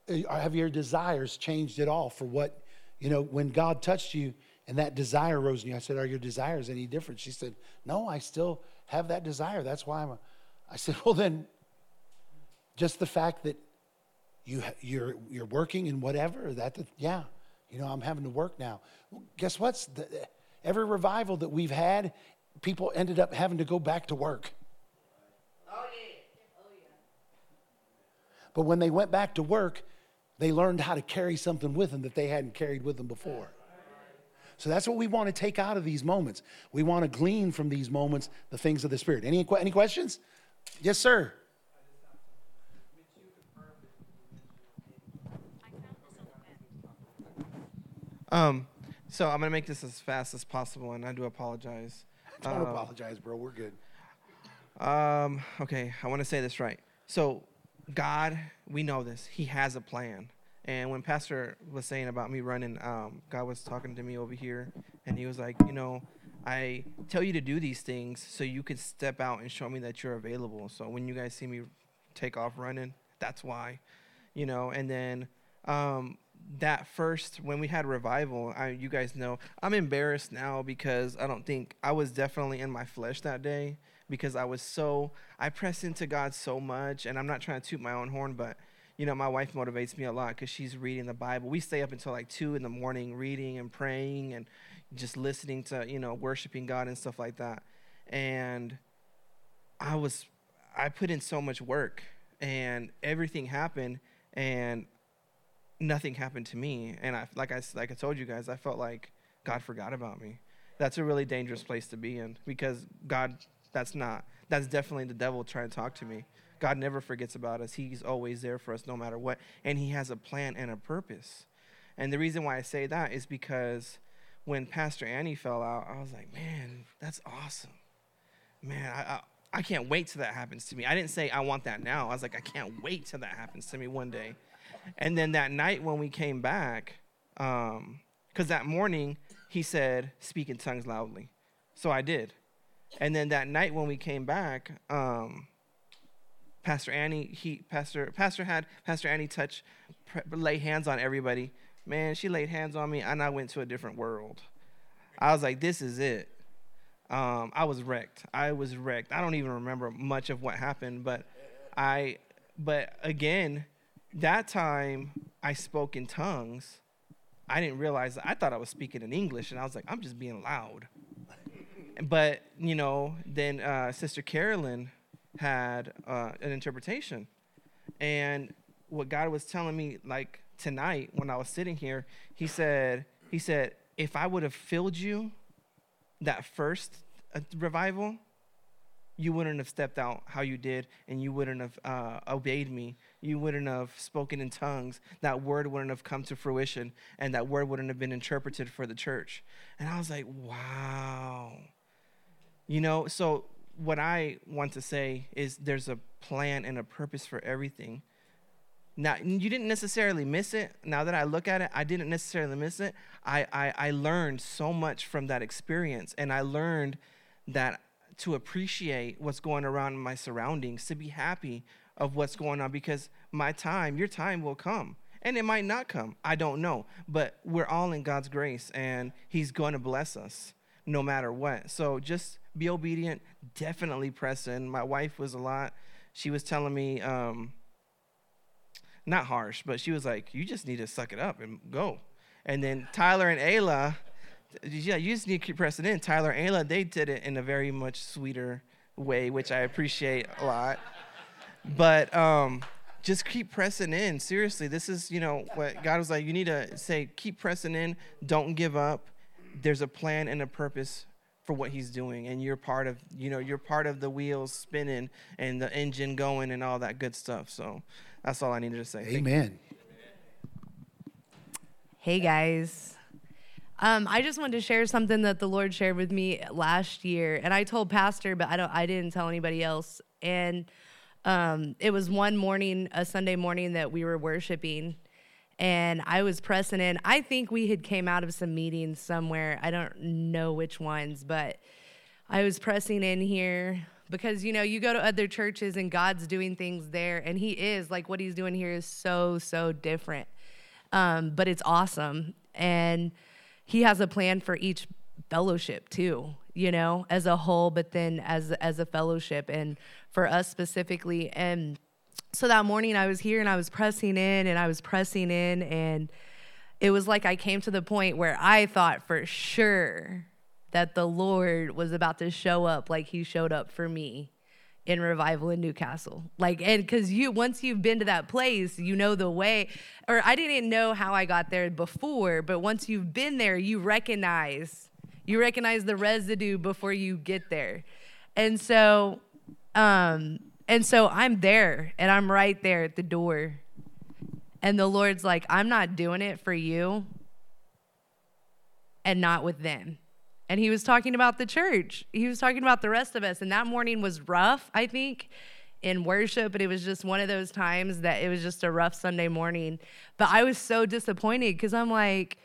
Uh, Have your desires changed at all for what, you know, when God touched you and that desire rose in you? I said, Are your desires any different? She said, No, I still have that desire. That's why I'm a. I said, Well, then, just the fact that you, you're, you're working and whatever, that, yeah, you know, I'm having to work now. Well, guess what's the, every revival that we've had, people ended up having to go back to work. Oh, oh, yeah. But when they went back to work, they learned how to carry something with them that they hadn't carried with them before. So that's what we want to take out of these moments. We want to glean from these moments the things of the Spirit. Any, any questions? Yes, sir. Um, so I'm gonna make this as fast as possible, and I do apologize. *laughs* Don't Um, apologize, bro. We're good. Um, okay, I want to say this right. So, God, we know this. He has a plan. And when Pastor was saying about me running, um, God was talking to me over here, and he was like, you know, I tell you to do these things so you could step out and show me that you're available. So when you guys see me take off running, that's why, you know. And then um, that first when we had revival, I, you guys know I'm embarrassed now because I don't think I was definitely in my flesh that day because I was so I pressed into God so much, and I'm not trying to toot my own horn, but you know, my wife motivates me a lot because she's reading the Bible. We stay up until like two in the morning reading and praying and just listening to, you know, worshiping God and stuff like that. And I was, I put in so much work and everything happened and nothing happened to me. And I, like I, like I told you guys, I felt like God forgot about me. That's a really dangerous place to be in because God, that's not, that's definitely the devil trying to talk to me. God never forgets about us. He's always there for us no matter what. And He has a plan and a purpose. And the reason why I say that is because when Pastor Annie fell out, I was like, man, that's awesome. Man, I, I, I can't wait till that happens to me. I didn't say I want that now. I was like, I can't wait till that happens to me one day. And then that night when we came back, because um, that morning he said, speak in tongues loudly. So I did. And then that night when we came back, um, Pastor Annie, he Pastor Pastor had Pastor Annie touch, lay hands on everybody. Man, she laid hands on me, and I went to a different world. I was like, this is it. Um, I was wrecked. I was wrecked. I don't even remember much of what happened, but I, but again, that time I spoke in tongues. I didn't realize. I thought I was speaking in English, and I was like, I'm just being loud. *laughs* But you know, then uh, Sister Carolyn had uh, an interpretation. And what God was telling me, like tonight when I was sitting here, He said, He said, if I would have filled you that first uh, revival, you wouldn't have stepped out how you did, and you wouldn't have uh, obeyed me. You wouldn't have spoken in tongues. That word wouldn't have come to fruition, and that word wouldn't have been interpreted for the church. And I was like, wow. You know, so what I want to say is there's a plan and a purpose for everything. Now, you didn't necessarily miss it. Now that I look at it, I didn't necessarily miss it. I, I, I learned so much from that experience, and I learned that to appreciate what's going around in my surroundings, to be happy of what's going on, because my time, your time will come. And it might not come. I don't know. But we're all in God's grace, and He's going to bless us no matter what. So just be obedient. Definitely press in. My wife was a lot. She was telling me, um, not harsh, but she was like, "You just need to suck it up and go." And then Tyler and Ayla, yeah, you just need to keep pressing in. Tyler and Ayla, they did it in a very much sweeter way, which I appreciate a lot. But um, just keep pressing in. Seriously, this is you know what God was like. You need to say, keep pressing in. Don't give up. There's a plan and a purpose for what he's doing and you're part of you know you're part of the wheels spinning and the engine going and all that good stuff so that's all i needed to say Amen. Hey guys. Um, I just wanted to share something that the Lord shared with me last year, and I told Pastor, but I don't. I didn't tell anybody else. And um, it was one morning, a Sunday morning, that we were worshiping, and I was pressing in. I think we had came out of some meetings somewhere. I don't know which ones, but I was pressing in here because you know you go to other churches and God's doing things there, and He is like what He's doing here is so so different, um, but it's awesome, and He has a plan for each fellowship too you know as a whole but then as as a fellowship and for us specifically and so that morning I was here and I was pressing in and I was pressing in and it was like I came to the point where I thought for sure that the Lord was about to show up like he showed up for me in revival in Newcastle. Like and cuz you once you've been to that place, you know the way or I didn't know how I got there before, but once you've been there, you recognize you recognize the residue before you get there. And so um and so I'm there and I'm right there at the door. And the Lord's like, I'm not doing it for you and not with them. And he was talking about the church. He was talking about the rest of us. And that morning was rough, I think, in worship. But it was just one of those times that it was just a rough Sunday morning. But I was so disappointed because I'm like,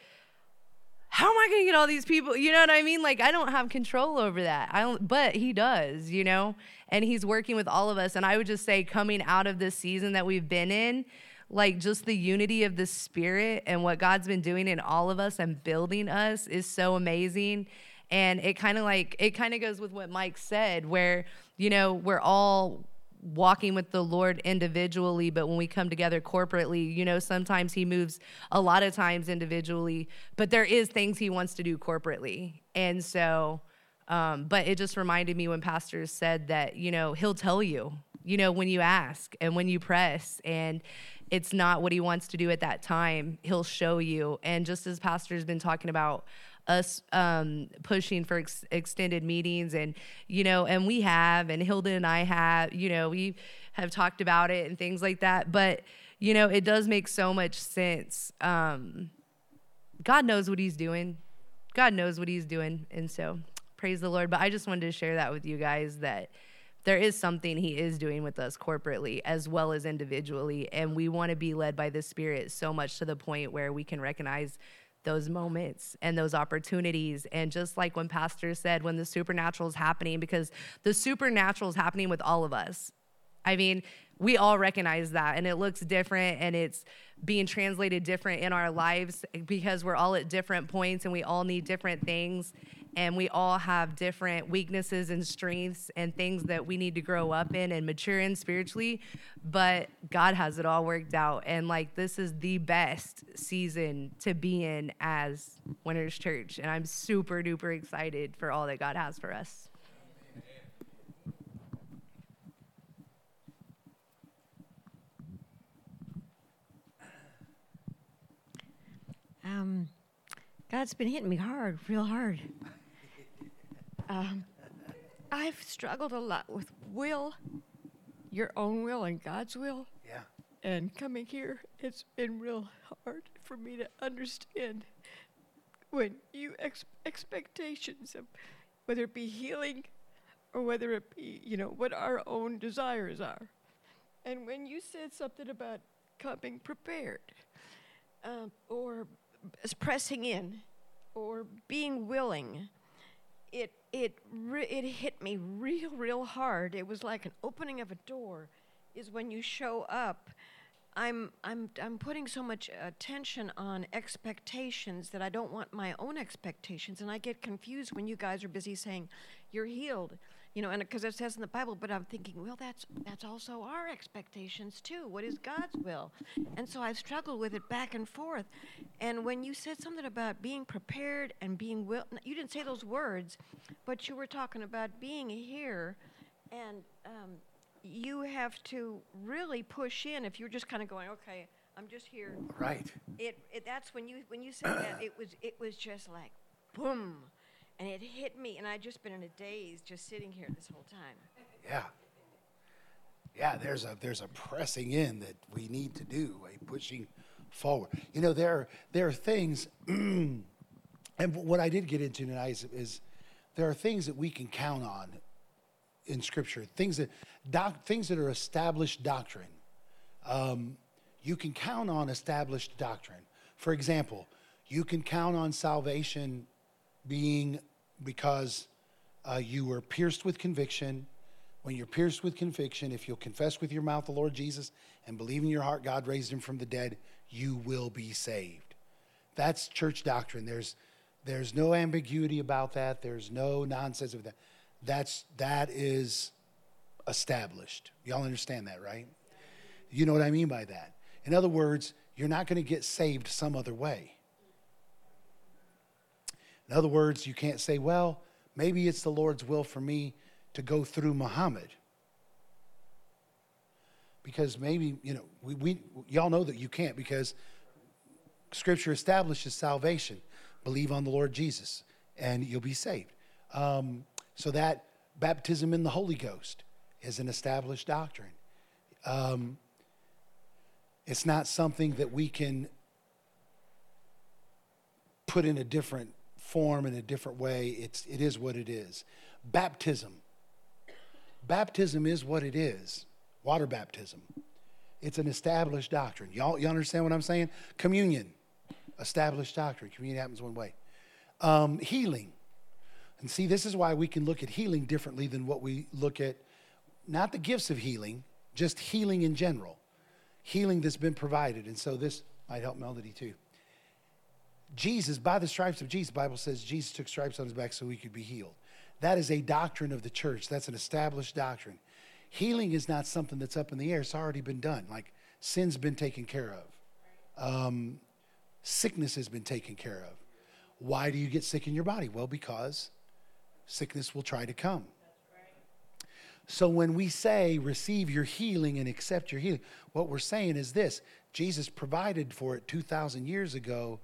how am I going to get all these people? You know what I mean? Like I don't have control over that. I don't, but he does, you know? And he's working with all of us. And I would just say coming out of this season that we've been in, like just the unity of the spirit and what God's been doing in all of us and building us is so amazing. And it kind of like it kind of goes with what Mike said where, you know, we're all walking with the Lord individually, but when we come together corporately, you know, sometimes He moves a lot of times individually, but there is things He wants to do corporately. And so, um, but it just reminded me when pastors said that, you know, He'll tell you, you know, when you ask and when you press, and it's not what He wants to do at that time, He'll show you. And just as pastor's been talking about, us um, pushing for ex- extended meetings and you know and we have and hilda and i have you know we have talked about it and things like that. But you know it does make so much sense um, god knows what he's doing. God knows what he's doing. And so praise the lord. But i just wanted to share that with you guys that there is something he is doing with us corporately as well as individually. And we want to be led by the spirit so much to the point where we can recognize those moments and those opportunities. And just like when Pastor said, when the supernatural is happening, because the supernatural is happening with all of us. I mean, we all recognize that, and it looks different and it's being translated different in our lives because we're all at different points and we all need different things and we all have different weaknesses and strengths and things that we need to grow up in and mature in spiritually but god has it all worked out. And like this is the best season to be in as winners church. And i'm super duper excited for all that god has for us. Um, God's been hitting me hard, real hard. Um, I've struggled a lot with will, your own will and God's will. Yeah. And coming here, it's been real hard for me to understand when you ex- expectations of whether it be healing or whether it be, you know, what our own desires are. And when you said something about coming prepared, um, or pressing in, or being willing, it it re- it hit me real real hard. It was like an opening of a door. Is when you show up. I'm I'm I'm putting so much attention on expectations that I don't want my own expectations, and I get confused when you guys are busy saying you're healed, you know, and because it says in the Bible. But I'm thinking, well, that's that's also our expectations too. What is God's will? And so I've struggled with it back and forth. And when you said something about being prepared and being will, you didn't say those words, but you were talking about being here, and um, you have to really push in. If you're just kind of going, okay, I'm just here. Right. It, it that's when you when you said that it was it was just like boom, and it hit me, and I'd just been in a daze just sitting here this whole time. Yeah. Yeah, there's a there's a pressing in that we need to do, a pushing forward. You know, there there are things *clears throat* and what I did get into tonight is, is there are things that we can count on in scripture, things that doc, things that are established doctrine. Um, you can count on established doctrine. For example, you can count on salvation being because uh, you were pierced with conviction. When you're pierced with conviction, if you'll confess with your mouth the Lord Jesus and believe in your heart God raised him from the dead, you will be saved. That's church doctrine. There's, there's no ambiguity about that. There's no nonsense of that. That's, that is established. Y'all understand that, right? You know what I mean by that. In other words, you're not going to get saved some other way. In other words, you can't say, well, maybe it's the Lord's will for me to go through Muhammad. Because maybe, you know, we, we, y'all know that you can't because Scripture establishes salvation. Believe on the Lord Jesus and you'll be saved. Um, so that baptism in the Holy Ghost is an established doctrine. Um, it's not something that we can put in a different form in a different way. It's, it is what it is. Baptism. Baptism is what it is. Water baptism. It's an established doctrine. Y'all, you understand what I'm saying? Communion. Established doctrine. Communion happens one way. Um, healing. And see, this is why we can look at healing differently than what we look at, not the gifts of healing, just healing in general. Healing that's been provided. And so this might help Melody too. Jesus, by the stripes of Jesus, Bible says Jesus took stripes on his back so he could be healed. That is a doctrine of the church. That's an established doctrine. Healing is not something that's up in the air. It's already been done. Like sin's been taken care of. Um, sickness has been taken care of. Why do you get sick in your body? Well, because sickness will try to come. So when we say receive your healing and accept your healing, what we're saying is this Jesus provided for it 2,000 years ago.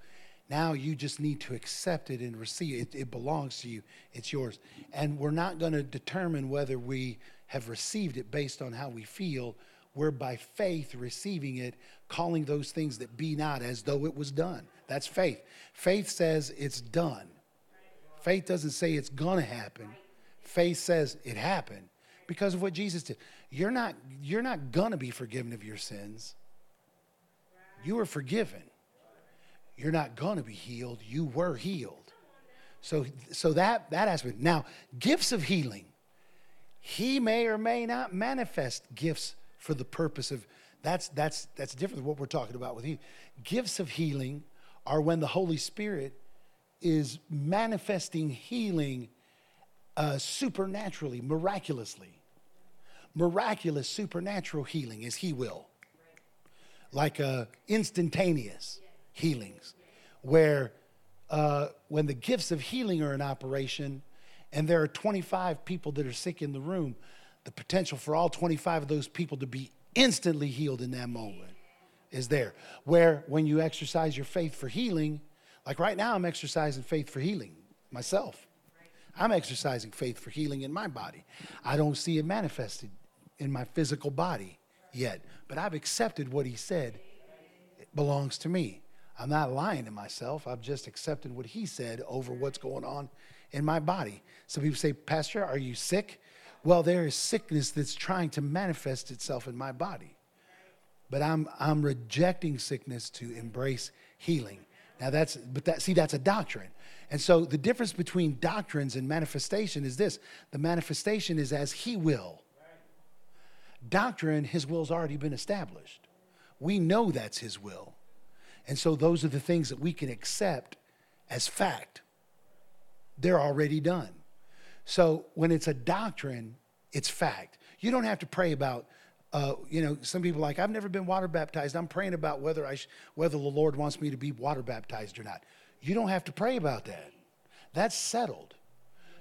Now you just need to accept it and receive it. It belongs to you, it's yours. And we're not going to determine whether we have received it based on how we feel. We're by faith receiving it, calling those things that be not as though it was done. That's faith. Faith says it's done. Faith doesn't say it's going to happen. Faith says it happened because of what Jesus did. You're not you're not going to be forgiven of your sins. You are forgiven. You're not going to be healed. You were healed. So so that that aspect. Now, gifts of healing. He may or may not manifest gifts for the purpose of that's that's that's different than what we're talking about with healing. Gifts of healing are when the Holy Spirit is manifesting healing uh, supernaturally, miraculously. Miraculous, supernatural healing is He will. Like uh, instantaneous healings, where uh, when the gifts of healing are in operation and there are 25 people that are sick in the room, the potential for all 25 of those people to be instantly healed in that moment is there. Where when you exercise your faith for healing, like right now, I'm exercising faith for healing myself. I'm exercising faith for healing in my body. I don't see it manifested in my physical body yet, but I've accepted what he said it belongs to me. I'm not lying to myself. I've just accepted what he said over what's going on in my body. Some people say, Pastor, are you sick? Well, there is sickness that's trying to manifest itself in my body. But I'm, I'm rejecting sickness to embrace healing. Now that's, but that, see, that's a doctrine. And so the difference between doctrines and manifestation is this the manifestation is as he will. Doctrine, his will's already been established. We know that's his will. And so those are the things that we can accept as fact. They're already done. So when it's a doctrine, it's fact. You don't have to pray about, uh, you know, some people like, I've never been water baptized. I'm praying about whether, I sh- whether the Lord wants me to be water baptized or not. You don't have to pray about that. That's settled.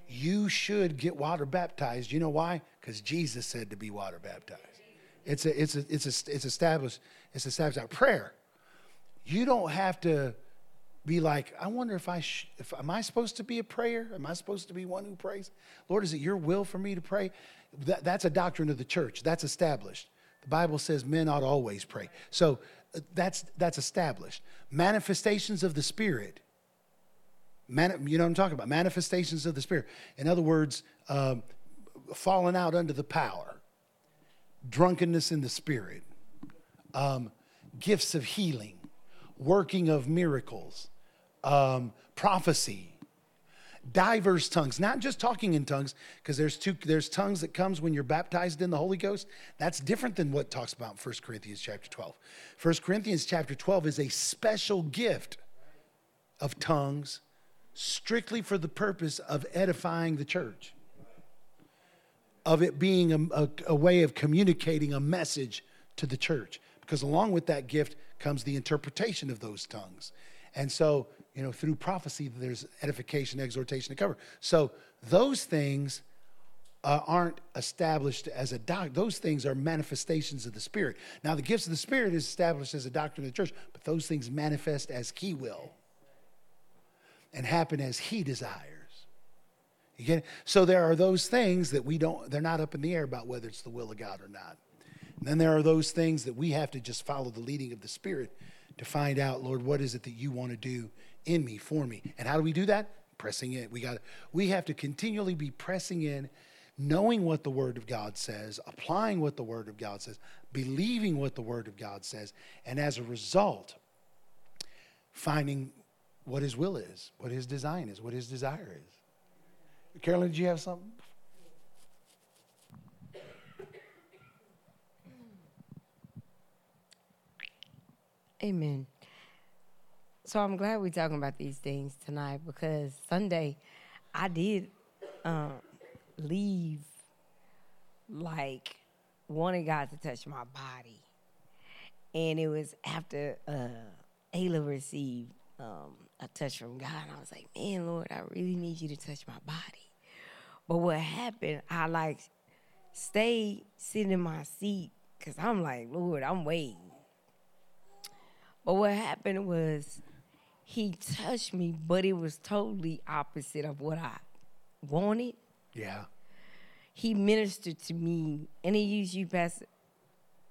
You should get water baptized. You know why? Because Jesus said to be water baptized. It's a, it's a, it's a, it's established. It's established out prayer. You don't have to be like, I wonder if I, sh- if am I supposed to be a prayer? Am I supposed to be one who prays? Lord, is it your will for me to pray? That, that's a doctrine of the church. That's established. The Bible says men ought always pray. So uh, that's that's established. Manifestations of the Spirit. Man, you know what I'm talking about? Manifestations of the Spirit. In other words, um, falling out under the power, drunkenness in the Spirit, um, gifts of healing, working of miracles, um, prophecy, diverse tongues not just talking in tongues because there's two there's tongues that comes when you're baptized in the holy ghost. That's different than what talks about 1 corinthians chapter 12 1 corinthians chapter 12 is a special gift of tongues strictly for the purpose of edifying the church of it being a, a, a way of communicating a message to the church because along with that gift comes the interpretation of those tongues and so you know, through prophecy, there's edification, exhortation, and cover. So those things uh, aren't established as a doc. Those things are manifestations of the Spirit. Now, the gifts of the Spirit is established as a doctrine of the church, but those things manifest as He will and happen as He desires. You get it? So there are those things that we don't. They're not up in the air about whether it's the will of God or not. And then there are those things that we have to just follow the leading of the Spirit to find out, Lord, what is it that you want to do in me, for me. And how do we do that? Pressing in. We got we have to continually be pressing in, knowing what the word of God says, applying what the word of God says, believing what the word of God says, and as a result, finding what his will is, what his design is, what his desire is. Carolyn, did you have something? Amen. So I'm glad we're talking about these things tonight because Sunday I did uh, leave like wanting God to touch my body. And it was after uh, Ayla received um, a touch from God. I was like, man, Lord, I really need you to touch my body. But what happened, I like stayed sitting in my seat because I'm like, Lord, I'm waiting. But what happened was he touched me, but it was totally opposite of what I wanted. Yeah. He ministered to me and he used you, Pastor.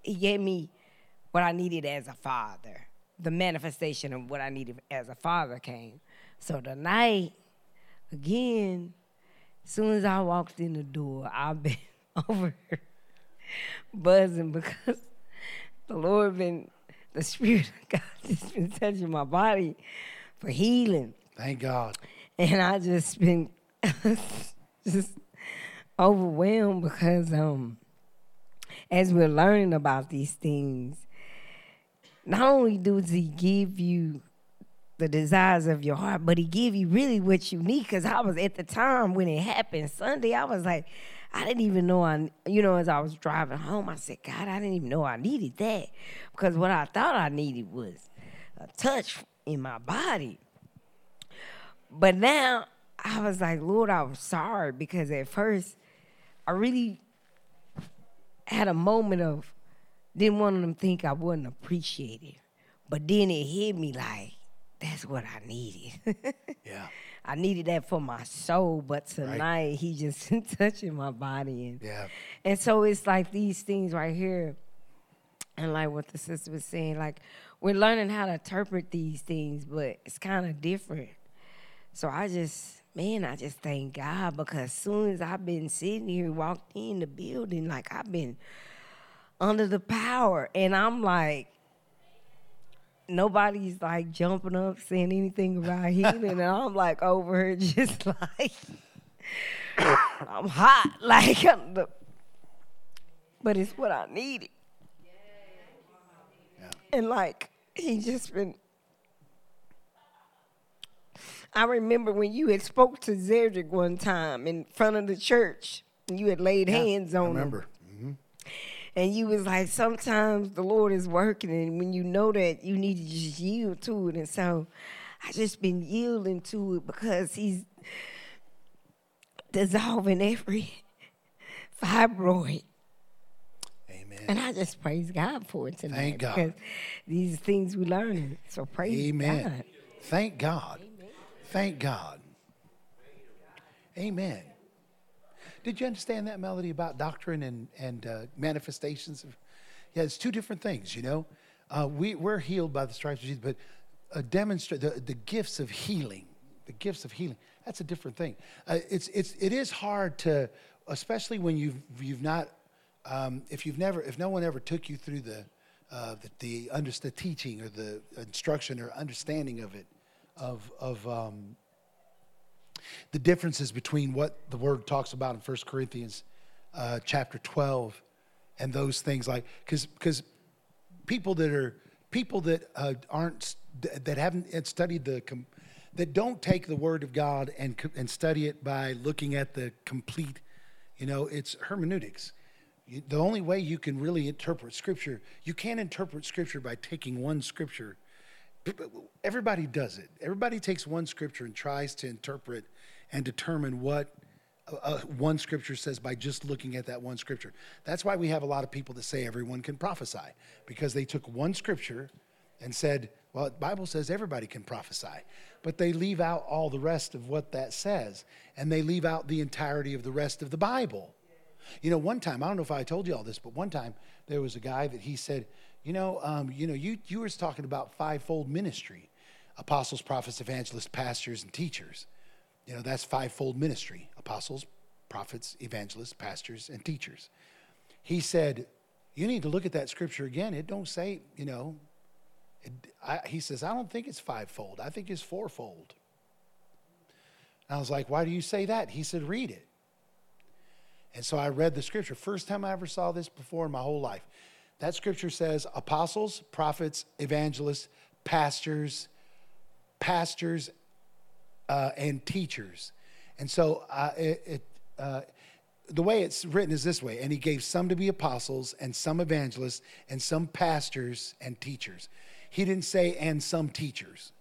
He gave me what I needed as a father. The manifestation of what I needed as a father came. So tonight, again, as soon as I walked in the door, I've been *laughs* over here buzzing because the Lord been, the Spirit of God *laughs* just been touching my body for healing. Thank God. And I just been *laughs* just overwhelmed because um as we're learning about these things, not only does he give you the desires of your heart, but he give you really what you need. Cause I was at the time when it happened Sunday, I was like, I didn't even know I, you know, as I was driving home, I said, God, I didn't even know I needed that. Because what I thought I needed was a touch in my body. But now I was like, Lord, I was sorry because at first I really had a moment of didn't want them to think I wasn't appreciated. But then it hit me like, that's what I needed. *laughs* Yeah. I needed that for my soul, but tonight he just *laughs* touching my body and Yeah. and so it's like these things right here, and like what the sister was saying, like we're learning how to interpret these things, but it's kind of different. So I just, man, I just thank God because soon as I've been sitting here, walked in the building, like I've been under the power, and I'm like, nobody's like jumping up saying anything about healing, and I'm like over here just *laughs* like. I'm hot, *laughs* like, I'm the, but it's what I needed. Yeah. And like, he just been. I remember when you had spoke to Zedric one time in front of the church, and you had laid hands I on him. And you was like, sometimes the Lord is working, and when you know that, you need to just yield to it. And so, I just been yielding to it because He's dissolving every *laughs* fibroid. Amen. And I just praise God for it tonight. Thank God. Because these things we learning. So praise Amen. God. Thank God. Amen. Thank God. Amen. Did you understand that melody about doctrine and, and uh, manifestations? Of, yeah, it's two different things, you know. Uh, we, we're healed by the stripes of Jesus, but uh, demonstrate the, the gifts of healing, the gifts of healing, that's a different thing. Uh, it's, it's, it is hard to, especially when you've, you've not, um, if you've never, if no one ever took you through the, uh, the, the, under, the teaching or the instruction or understanding of it, of, of um, the differences between what the word talks about in 1 Corinthians uh, chapter 12 and those things like, because because people that are people that uh, aren't that haven't studied the that don't take the word of God and and study it by looking at the complete, you know, it's hermeneutics. The only way you can really interpret scripture, you can't interpret scripture by taking one scripture. Everybody does it. Everybody takes one scripture and tries to interpret and determine what uh, uh, one scripture says by just looking at that one scripture. That's why we have a lot of people that say everyone can prophesy because they took one scripture and said, well, the Bible says everybody can prophesy. But they leave out all the rest of what that says, and they leave out the entirety of the rest of the Bible. You know, one time, I don't know if I told you all this, but one time there was a guy that he said, you know, um, you know, you, you were talking about fivefold ministry apostles, prophets, evangelists, pastors, and teachers. You know, that's fivefold ministry apostles, prophets, evangelists, pastors, and teachers. He said, You need to look at that scripture again. It don't say, you know, it, I, he says, I don't think it's fivefold. I think it's fourfold. And I was like, Why do you say that? He said, Read it. And so I read the scripture. First time I ever saw this before in my whole life. That scripture says apostles, prophets, evangelists, pastors, pastors, uh, and teachers. And so uh, it, it, uh, the way it's written is this way and he gave some to be apostles and some evangelists and some pastors and teachers. He didn't say and some teachers.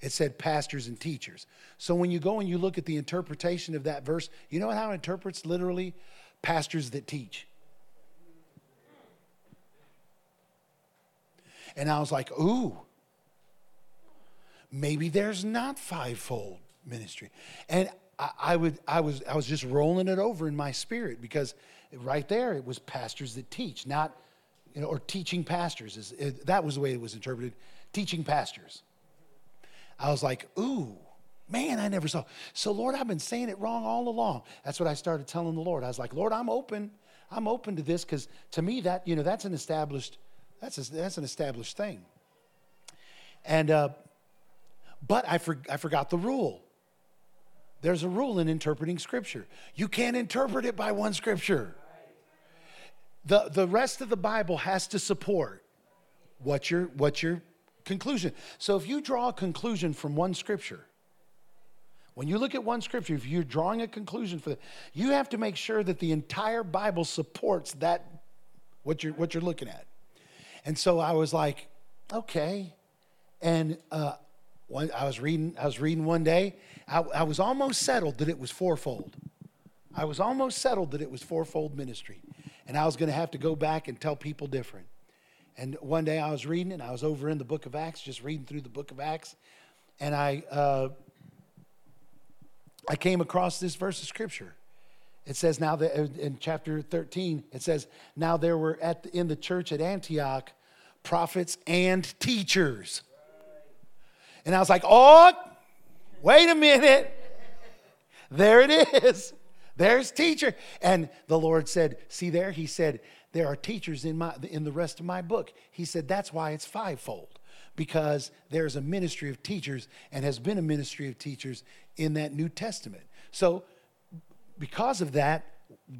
It said pastors and teachers. So when you go and you look at the interpretation of that verse you know how it interprets literally? Pastors that teach. And i was like ooh maybe there's not fivefold ministry. And I, I would i was i was just rolling it over in my spirit because right there it was pastors that teach not you know or teaching pastors is it, that was the way it was interpreted teaching pastors. I was like ooh man i never saw. So lord i've been saying it wrong all along. That's what i started telling the lord. I was like lord i'm open. I'm open to this because to me that you know that's an established that's a, that's an established thing. And uh, but I, for, I forgot the rule. There's a rule in interpreting scripture. You can't interpret it by one scripture. The, the rest of the Bible has to support what your, what your conclusion. So if you draw a conclusion from one scripture, when you look at one scripture, if you're drawing a conclusion for that, you have to make sure that the entire Bible supports that, what you're, what you're looking at. And so I was like, okay. And uh, one, I was reading. I was reading one day. I, I was almost settled that it was fourfold. I was almost settled that it was fourfold ministry, and I was going to have to go back and tell people different. And one day I was reading, and I was over in the Book of Acts, just reading through the Book of Acts, and I uh, I came across this verse of Scripture. It says now that in chapter 13, it says, Now there were at the, in the church at Antioch prophets and teachers. And I was like, Oh, wait a minute. There it is. There's teacher. And the Lord said, See there? He said, There are teachers in, my, in the rest of my book. He said, That's why it's fivefold. Because there's a ministry of teachers and has been a ministry of teachers in that New Testament. So because of that,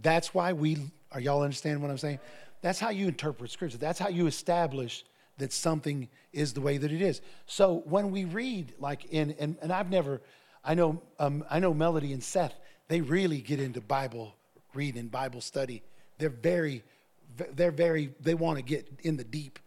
that's why we are y'all understand what I'm saying? That's how you interpret scripture. That's how you establish that something is the way that it is. So when we read, like in and, and I've never, I know um, I know Melody and Seth, they really get into Bible reading, Bible study. They're very, they're very, they want to get in the deep.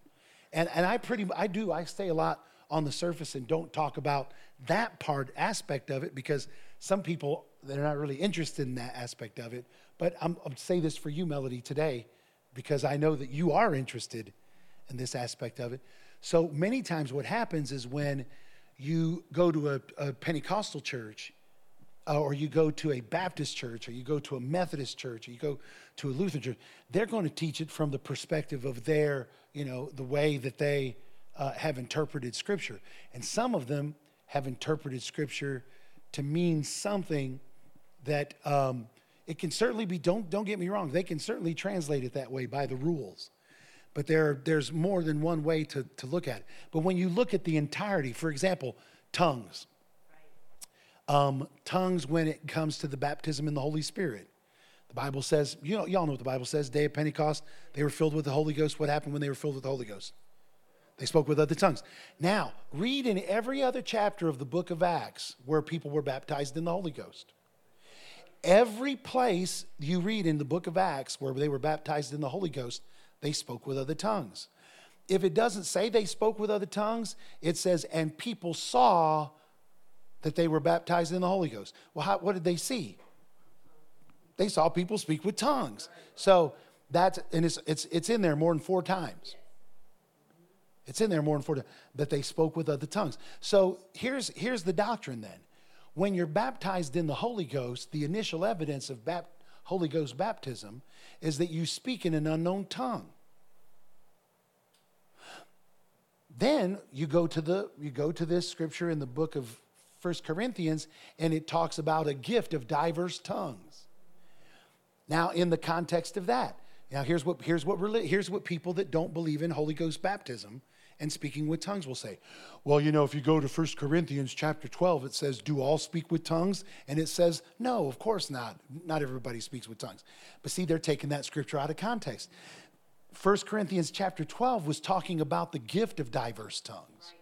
And and I pretty I do, I stay a lot on the surface and don't talk about that part aspect of it because some people they're not really interested in that aspect of it. But I'm, I'm say this for you, Melody, today, because I know that you are interested in this aspect of it. So many times, what happens is when you go to a, a Pentecostal church, uh, or you go to a Baptist church, or you go to a Methodist church, or you go to a Lutheran church, they're going to teach it from the perspective of their, you know, the way that they uh, have interpreted Scripture. And some of them have interpreted Scripture to mean something that um, it can certainly be. Don't don't get me wrong. They can certainly translate it that way by the rules, but there there's more than one way to to look at it. But when you look at the entirety, for example, tongues. Um, tongues when it comes to the baptism in the Holy Spirit. The Bible says, you know, y'all know what the Bible says. Day of Pentecost, they were filled with the Holy Ghost. What happened when they were filled with the Holy Ghost? They spoke with other tongues. Now, read in every other chapter of the book of Acts where people were baptized in the Holy Ghost. Every place you read in the book of Acts where they were baptized in the Holy Ghost, they spoke with other tongues. If it doesn't say they spoke with other tongues, it says, and people saw that they were baptized in the Holy Ghost. Well, how, what did they see? They saw people speak with tongues. So that's, and it's, it's, it's in there more than four times. It's in there more than four times that they spoke with other tongues. So here's, here's the doctrine then. When you're baptized in the Holy Ghost, the initial evidence of bap- Holy Ghost baptism is that you speak in an unknown tongue. Then you go to the you go to this scripture in the book of First Corinthians, and it talks about a gift of diverse tongues. Now, in the context of that, now here's what here's what here's what people that don't believe in Holy Ghost baptism and speaking with tongues will say. Well, you know, if you go to 1 Corinthians chapter 12, it says, Do all speak with tongues? And it says, No, of course not. Not everybody speaks with tongues. But see, they're taking that scripture out of context. 1 Corinthians chapter 12 was talking about the gift of diverse tongues.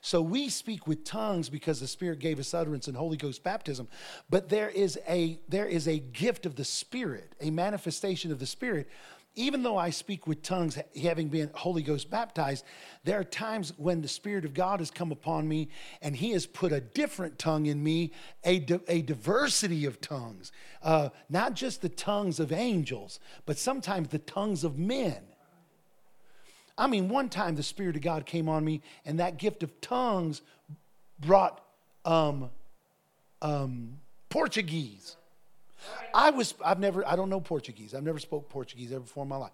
So we speak with tongues because the Spirit gave us utterance in Holy Ghost baptism. But there is a there is a gift of the Spirit, a manifestation of the Spirit. Even though I speak with tongues, having been Holy Ghost baptized, there are times when the Spirit of God has come upon me and He has put a different tongue in me, a, di- a diversity of tongues. Uh, not just the tongues of angels, but sometimes the tongues of men. I mean, one time the Spirit of God came on me, and that gift of tongues brought um, um, Portuguese. I was, I've never, I don't know Portuguese. I've never spoke Portuguese ever before in my life.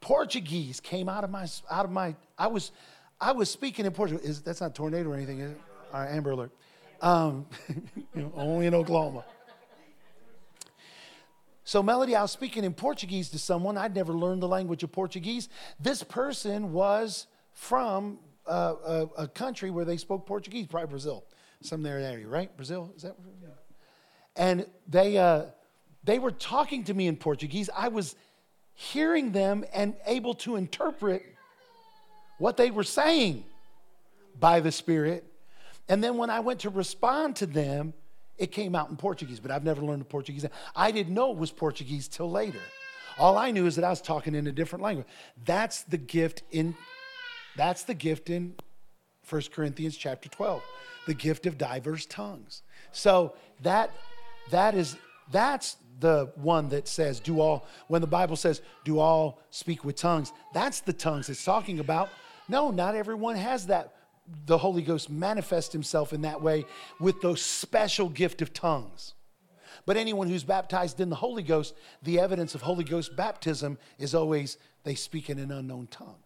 Portuguese came out of my, out of my, I was, I was speaking in Portuguese. Is, that's not tornado or anything, is it? All right, Amber Alert. Um, *laughs* you know, only in Oklahoma. So, Melody, I was speaking in Portuguese to someone. I'd never learned the language of Portuguese. This person was from uh, a, a country where they spoke Portuguese, probably Brazil, some there area, right? Brazil, is that? And they uh, they were talking to me in Portuguese. I was hearing them and able to interpret what they were saying by the Spirit. And then when I went to respond to them, it came out in Portuguese, but I've never learned Portuguese. I didn't know it was Portuguese till later. All I knew is that I was talking in a different language. That's the gift in that's the gift in 1 Corinthians chapter 12, the gift of diverse tongues. So that that is that's the one that says do all when the Bible says do all speak with tongues. That's the tongues it's talking about. No, not everyone has that the Holy Ghost manifest himself in that way with those special gift of tongues. But anyone who's baptized in the Holy Ghost, the evidence of Holy Ghost baptism is always they speak in an unknown tongue.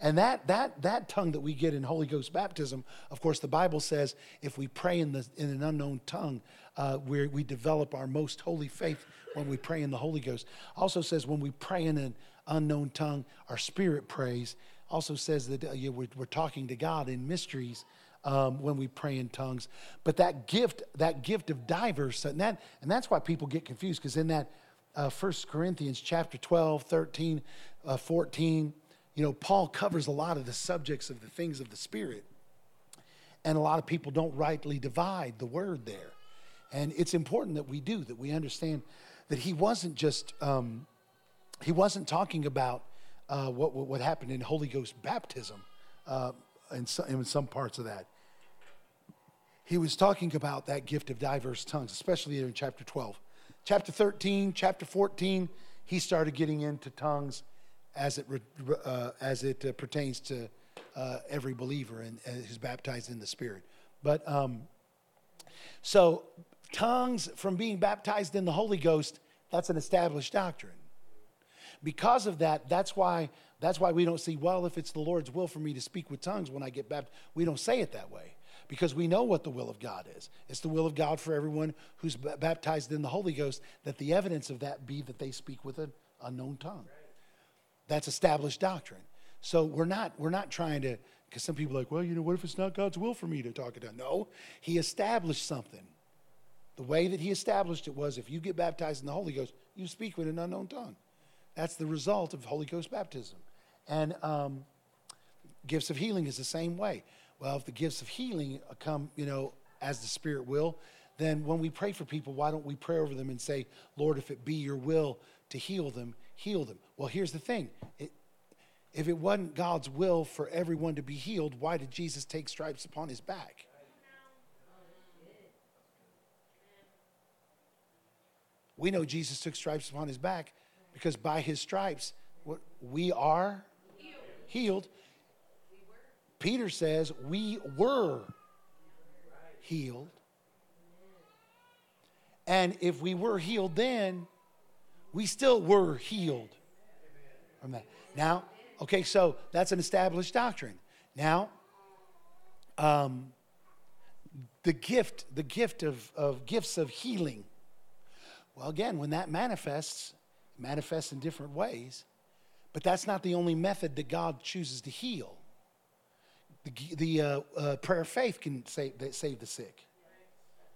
And that, that, that tongue that we get in Holy Ghost baptism, of course, the Bible says if we pray in, the, in an unknown tongue, uh, where we develop our most holy faith when we pray in the Holy Ghost. Also says when we pray in an unknown tongue, our spirit prays. Also says that uh, yeah, we're, we're talking to God in mysteries um, when we pray in tongues. But that gift, that gift of diverse, and, that, and that's why people get confused because in that uh, 1 Corinthians chapter 12, 13, uh, 14, you know, Paul covers a lot of the subjects of the things of the Spirit. And a lot of people don't rightly divide the word there. And it's important that we do, that we understand that he wasn't just, um, he wasn't talking about uh, what, what happened in Holy Ghost baptism uh, in, some, in some parts of that. He was talking about that gift of diverse tongues, especially in chapter 12. Chapter 13, chapter 14, he started getting into tongues as it, uh, as it uh, pertains to uh, every believer and who's baptized in the Spirit. But um, so, tongues from being baptized in the Holy Ghost, that's an established doctrine. Because of that, that's why, that's why we don't see, well, if it's the Lord's will for me to speak with tongues when I get baptized, we don't say it that way because we know what the will of God is. It's the will of God for everyone who's b- baptized in the Holy Ghost that the evidence of that be that they speak with an unknown tongue. That's established doctrine. So we're not we're not trying to because some people are like, well, you know, what if it's not God's will for me to talk it down? No, He established something. The way that He established it was if you get baptized in the Holy Ghost, you speak with an unknown tongue. That's the result of Holy Ghost baptism. And um, gifts of healing is the same way. Well, if the gifts of healing come, you know, as the Spirit will, then when we pray for people, why don't we pray over them and say, Lord, if it be your will to heal them, heal them? Well, here's the thing. It, if it wasn't God's will for everyone to be healed, why did Jesus take stripes upon his back? We know Jesus took stripes upon his back because by his stripes, we are healed. Peter says we were healed. And if we were healed then, we still were healed from that. Now, okay, so that's an established doctrine. Now, um, the gift, the gift of, of gifts of healing. Well, again, when that manifests, manifests in different ways, but that's not the only method that God chooses to heal. The, the uh, uh, prayer of faith can save, save the sick.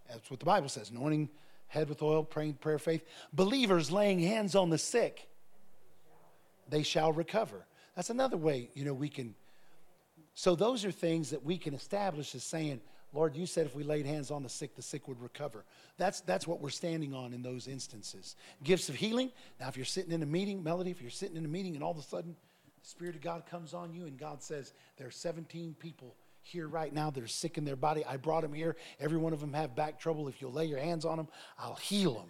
That's what the Bible says. Anointing head with oil, praying prayer of faith. Believers laying hands on the sick, they shall recover. That's another way, you know, we can So those are things that we can establish as saying, Lord, you said if we laid hands on the sick, the sick would recover. That's, that's what we're standing on in those instances. Gifts of healing. Now, if you're sitting in a meeting, Melody, if you're sitting in a meeting and all of a sudden the Spirit of God comes on you and God says, there are 17 people here right now that are sick in their body. I brought them here. Every one of them have back trouble. If you'll lay your hands on them, I'll heal them.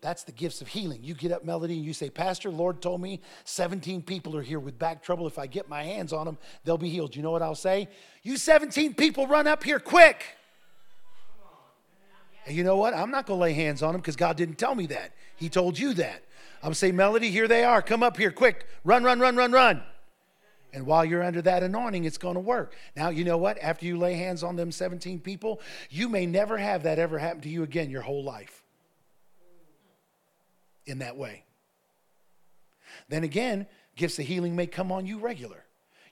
That's the gifts of healing. You get up, Melody, and you say, Pastor, Lord told me 17 people are here with back trouble. If I get my hands on them, they'll be healed. You know what I'll say? You 17 people, run up here quick. And you know what? I'm not going to lay hands on them because God didn't tell me that. He told you that. I'm say, Melody, here they are. Come up here quick. Run, run, run, run, run. And while you're under that anointing, it's going to work. Now, you know what? After you lay hands on them 17 people, you may never have that ever happen to you again your whole life in that way. Then again, gifts of healing may come on you regular.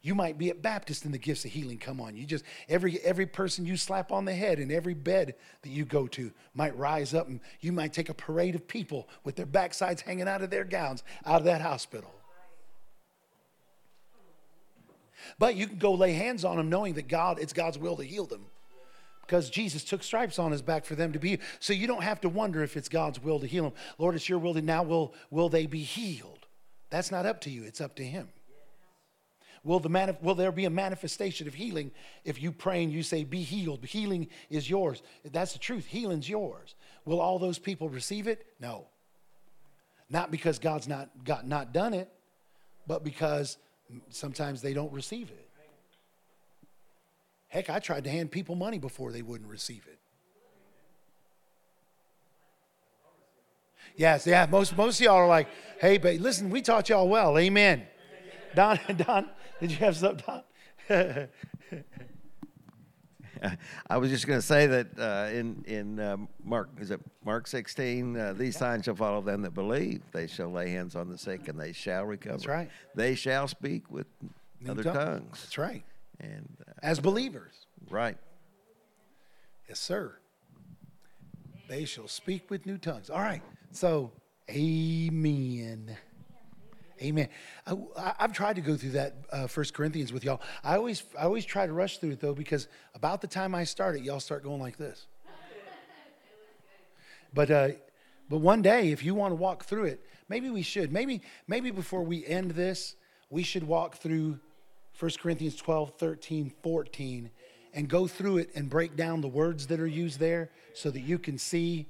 You might be at Baptist and the gifts of healing come on you. Just every every person you slap on the head and every bed that you go to might rise up and you might take a parade of people with their backsides hanging out of their gowns out of that hospital. But you can go lay hands on them knowing that God, it's God's will to heal them. Because Jesus took stripes on his back for them to be. So you don't have to wonder if it's God's will to heal them. Lord, it's your will to now will, will they be healed? That's not up to you, it's up to him. Will, the manif- will there be a manifestation of healing if you pray and you say, Be healed? Healing is yours. That's the truth. Healing's yours. Will all those people receive it? No. Not because God's not, got, not done it, but because sometimes they don't receive it. Heck, I tried to hand people money before they wouldn't receive it. Yes, yeah, most, most of y'all are like, hey, but listen, we taught y'all well. Amen. Don, *laughs* Don, did you have something, Don? *laughs* I was just going to say that uh, in in uh, Mark is it Mark sixteen? Uh, these signs shall follow them that believe. They shall lay hands on the sick and they shall recover. That's right. They shall speak with New other tongue. tongues. That's right. And uh, As believers. right. Yes, sir. They shall speak with new tongues. All right. So, amen. Amen. I, I've tried to go through that uh, First Corinthians with y'all. I always, I always try to rush through it though because about the time I start it, y'all start going like this. But, uh, but one day, if you want to walk through it, maybe we should. Maybe, maybe before we end this, we should walk through 1 Corinthians 12, 13, 14, and go through it and break down the words that are used there so that you can see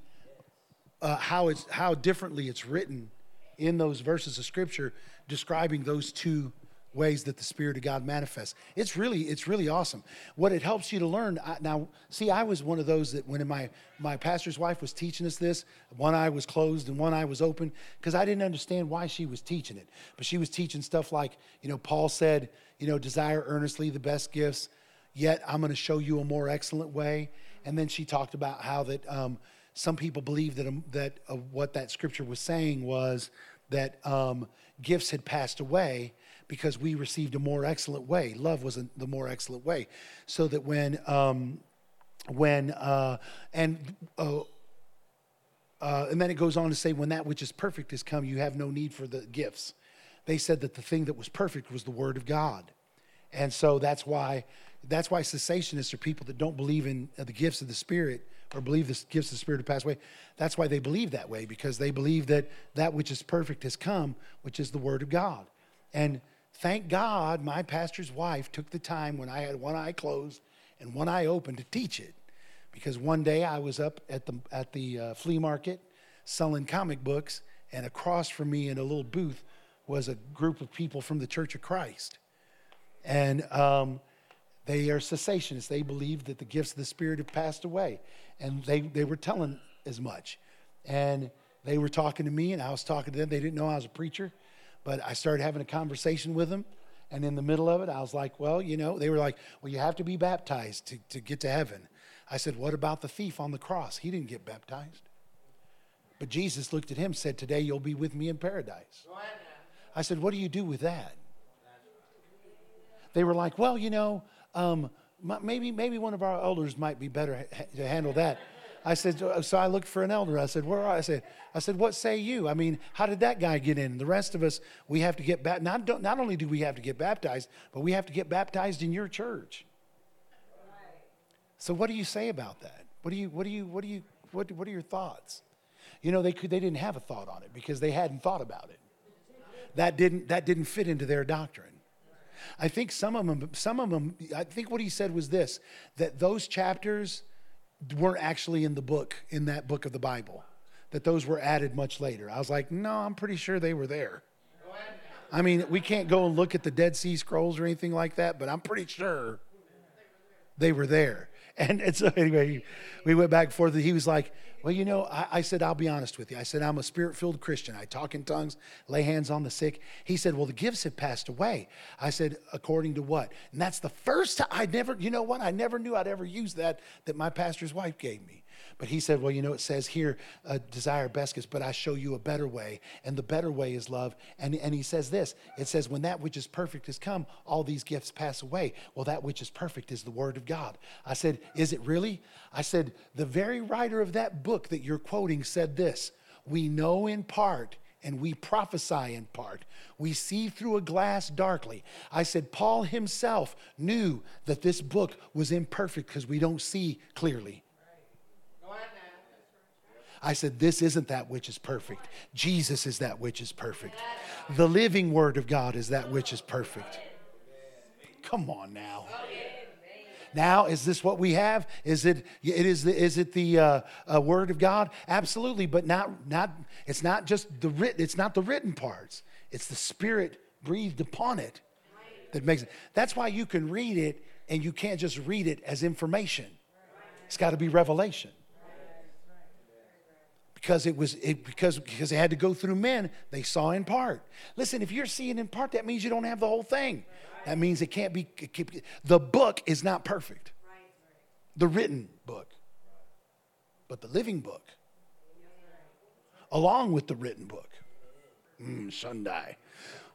uh, how it's how differently it's written in those verses of scripture describing those two ways that the spirit of god manifests. It's really it's really awesome. What it helps you to learn I, now see i was one of those that when my my pastor's wife was teaching us this one eye was closed and one eye was open because i didn't understand why she was teaching it. But she was teaching stuff like you know paul said you know desire earnestly the best gifts yet i'm going to show you a more excellent way. And then she talked about how that um, some people believe that, um, that uh, what that scripture was saying was that um, gifts had passed away because we received a more excellent way. Love was the more excellent way. So that when, um, when, uh, and, uh, uh, and then it goes on to say, when that which is perfect has come, you have no need for the gifts. They said that the thing that was perfect was the word of God. And so that's why that's why cessationists are people that don't believe in the gifts of the Spirit or believe the gifts of the Spirit have passed away. That's why they believe that way because they believe that that which is perfect has come, which is the Word of God. And thank God, my pastor's wife took the time when I had one eye closed and one eye open to teach it, because one day I was up at the at the uh, flea market selling comic books, and across from me in a little booth was a group of people from the Church of Christ and um, they are cessationists. They believe that the gifts of the Spirit have passed away, and they they were telling as much. And they were talking to me, and I was talking to them. They didn't know I was a preacher, but I started having a conversation with them. And in the middle of it, I was like, "Well, you know," they were like, "Well, you have to be baptized to, to get to heaven." I said, "What about the thief on the cross? He didn't get baptized." But Jesus looked at him, and said, "Today you'll be with me in paradise." I said, "What do you do with that?" they were like, well, you know, um, maybe maybe one of our elders might be better ha- to handle that. I said, uh, so I looked for an elder. I said, where are I? I said, I said, what say you? I mean, how did that guy get in? The rest of us, we have to get baptized. Not, not only do we have to get baptized, but we have to get baptized in your church. So what do you say about that? What do you, what do you, what do you, what, what are your thoughts? You know, they could, they didn't have a thought on it because they hadn't thought about it. That didn't, that didn't fit into their doctrine. I think some of them, some of them, I think what he said was this, that those chapters weren't actually in the book, in that book of the Bible, that those were added much later. I was like, no, I'm pretty sure they were there. I mean, we can't go and look at the Dead Sea Scrolls or anything like that, but I'm pretty sure they were there. *laughs* And, and so anyway, we went back and forth. And he was like, well, you know, I, I said, I'll be honest with you. I said, I'm a spirit filled Christian. I talk in tongues, lay hands on the sick. He said, well, the gifts have passed away. I said, according to what? And that's the first time I never, you know what? I never knew I'd ever use that that my pastor's wife gave me. But he said, Well, you know, it says here, uh, desire gifts, but I show you a better way. And the better way is love. And, and he says this it says, When that which is perfect has come, all these gifts pass away. Well, that which is perfect is the word of God. I said, Is it really? I said, The very writer of that book that you're quoting said this We know in part and we prophesy in part. We see through a glass darkly. I said, Paul himself knew that this book was imperfect because we don't see clearly. I said, This isn't that which is perfect. Jesus is that which is perfect. The living word of God is that which is perfect. Come on now. Now, is this what we have? Is it, it is, is it the uh, uh, word of God? Absolutely, but not, not, it's not just the written, it's not the written parts. It's the spirit breathed upon it that makes it. That's why you can read it and you can't just read it as information. It's got to be revelation because it was it, because because they had to go through men they saw in part. Listen if you're seeing in part that means you don't have the whole thing. That means it can't be it can't the book is not perfect. The written book but the living book along with the written book. Mm, sunday.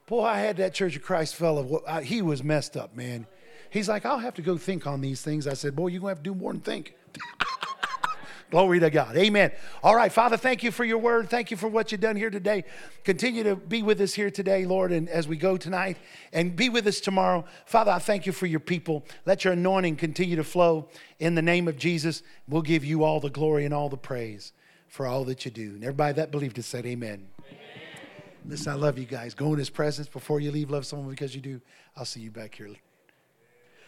Boy i had that church of christ fellow he was messed up man. He's like i'll have to go think on these things. I said boy you're going to have to do more than think Glory to God. Amen. All right, Father, thank you for your word. Thank you for what you've done here today. Continue to be with us here today, Lord, and as we go tonight, and be with us tomorrow. Father, I thank you for your people. Let your anointing continue to flow in the name of Jesus. We'll give you all the glory and all the praise for all that you do. And everybody that believed it said, Amen. Listen, I love you guys. Go in his presence before you leave. Love someone because you do. I'll see you back here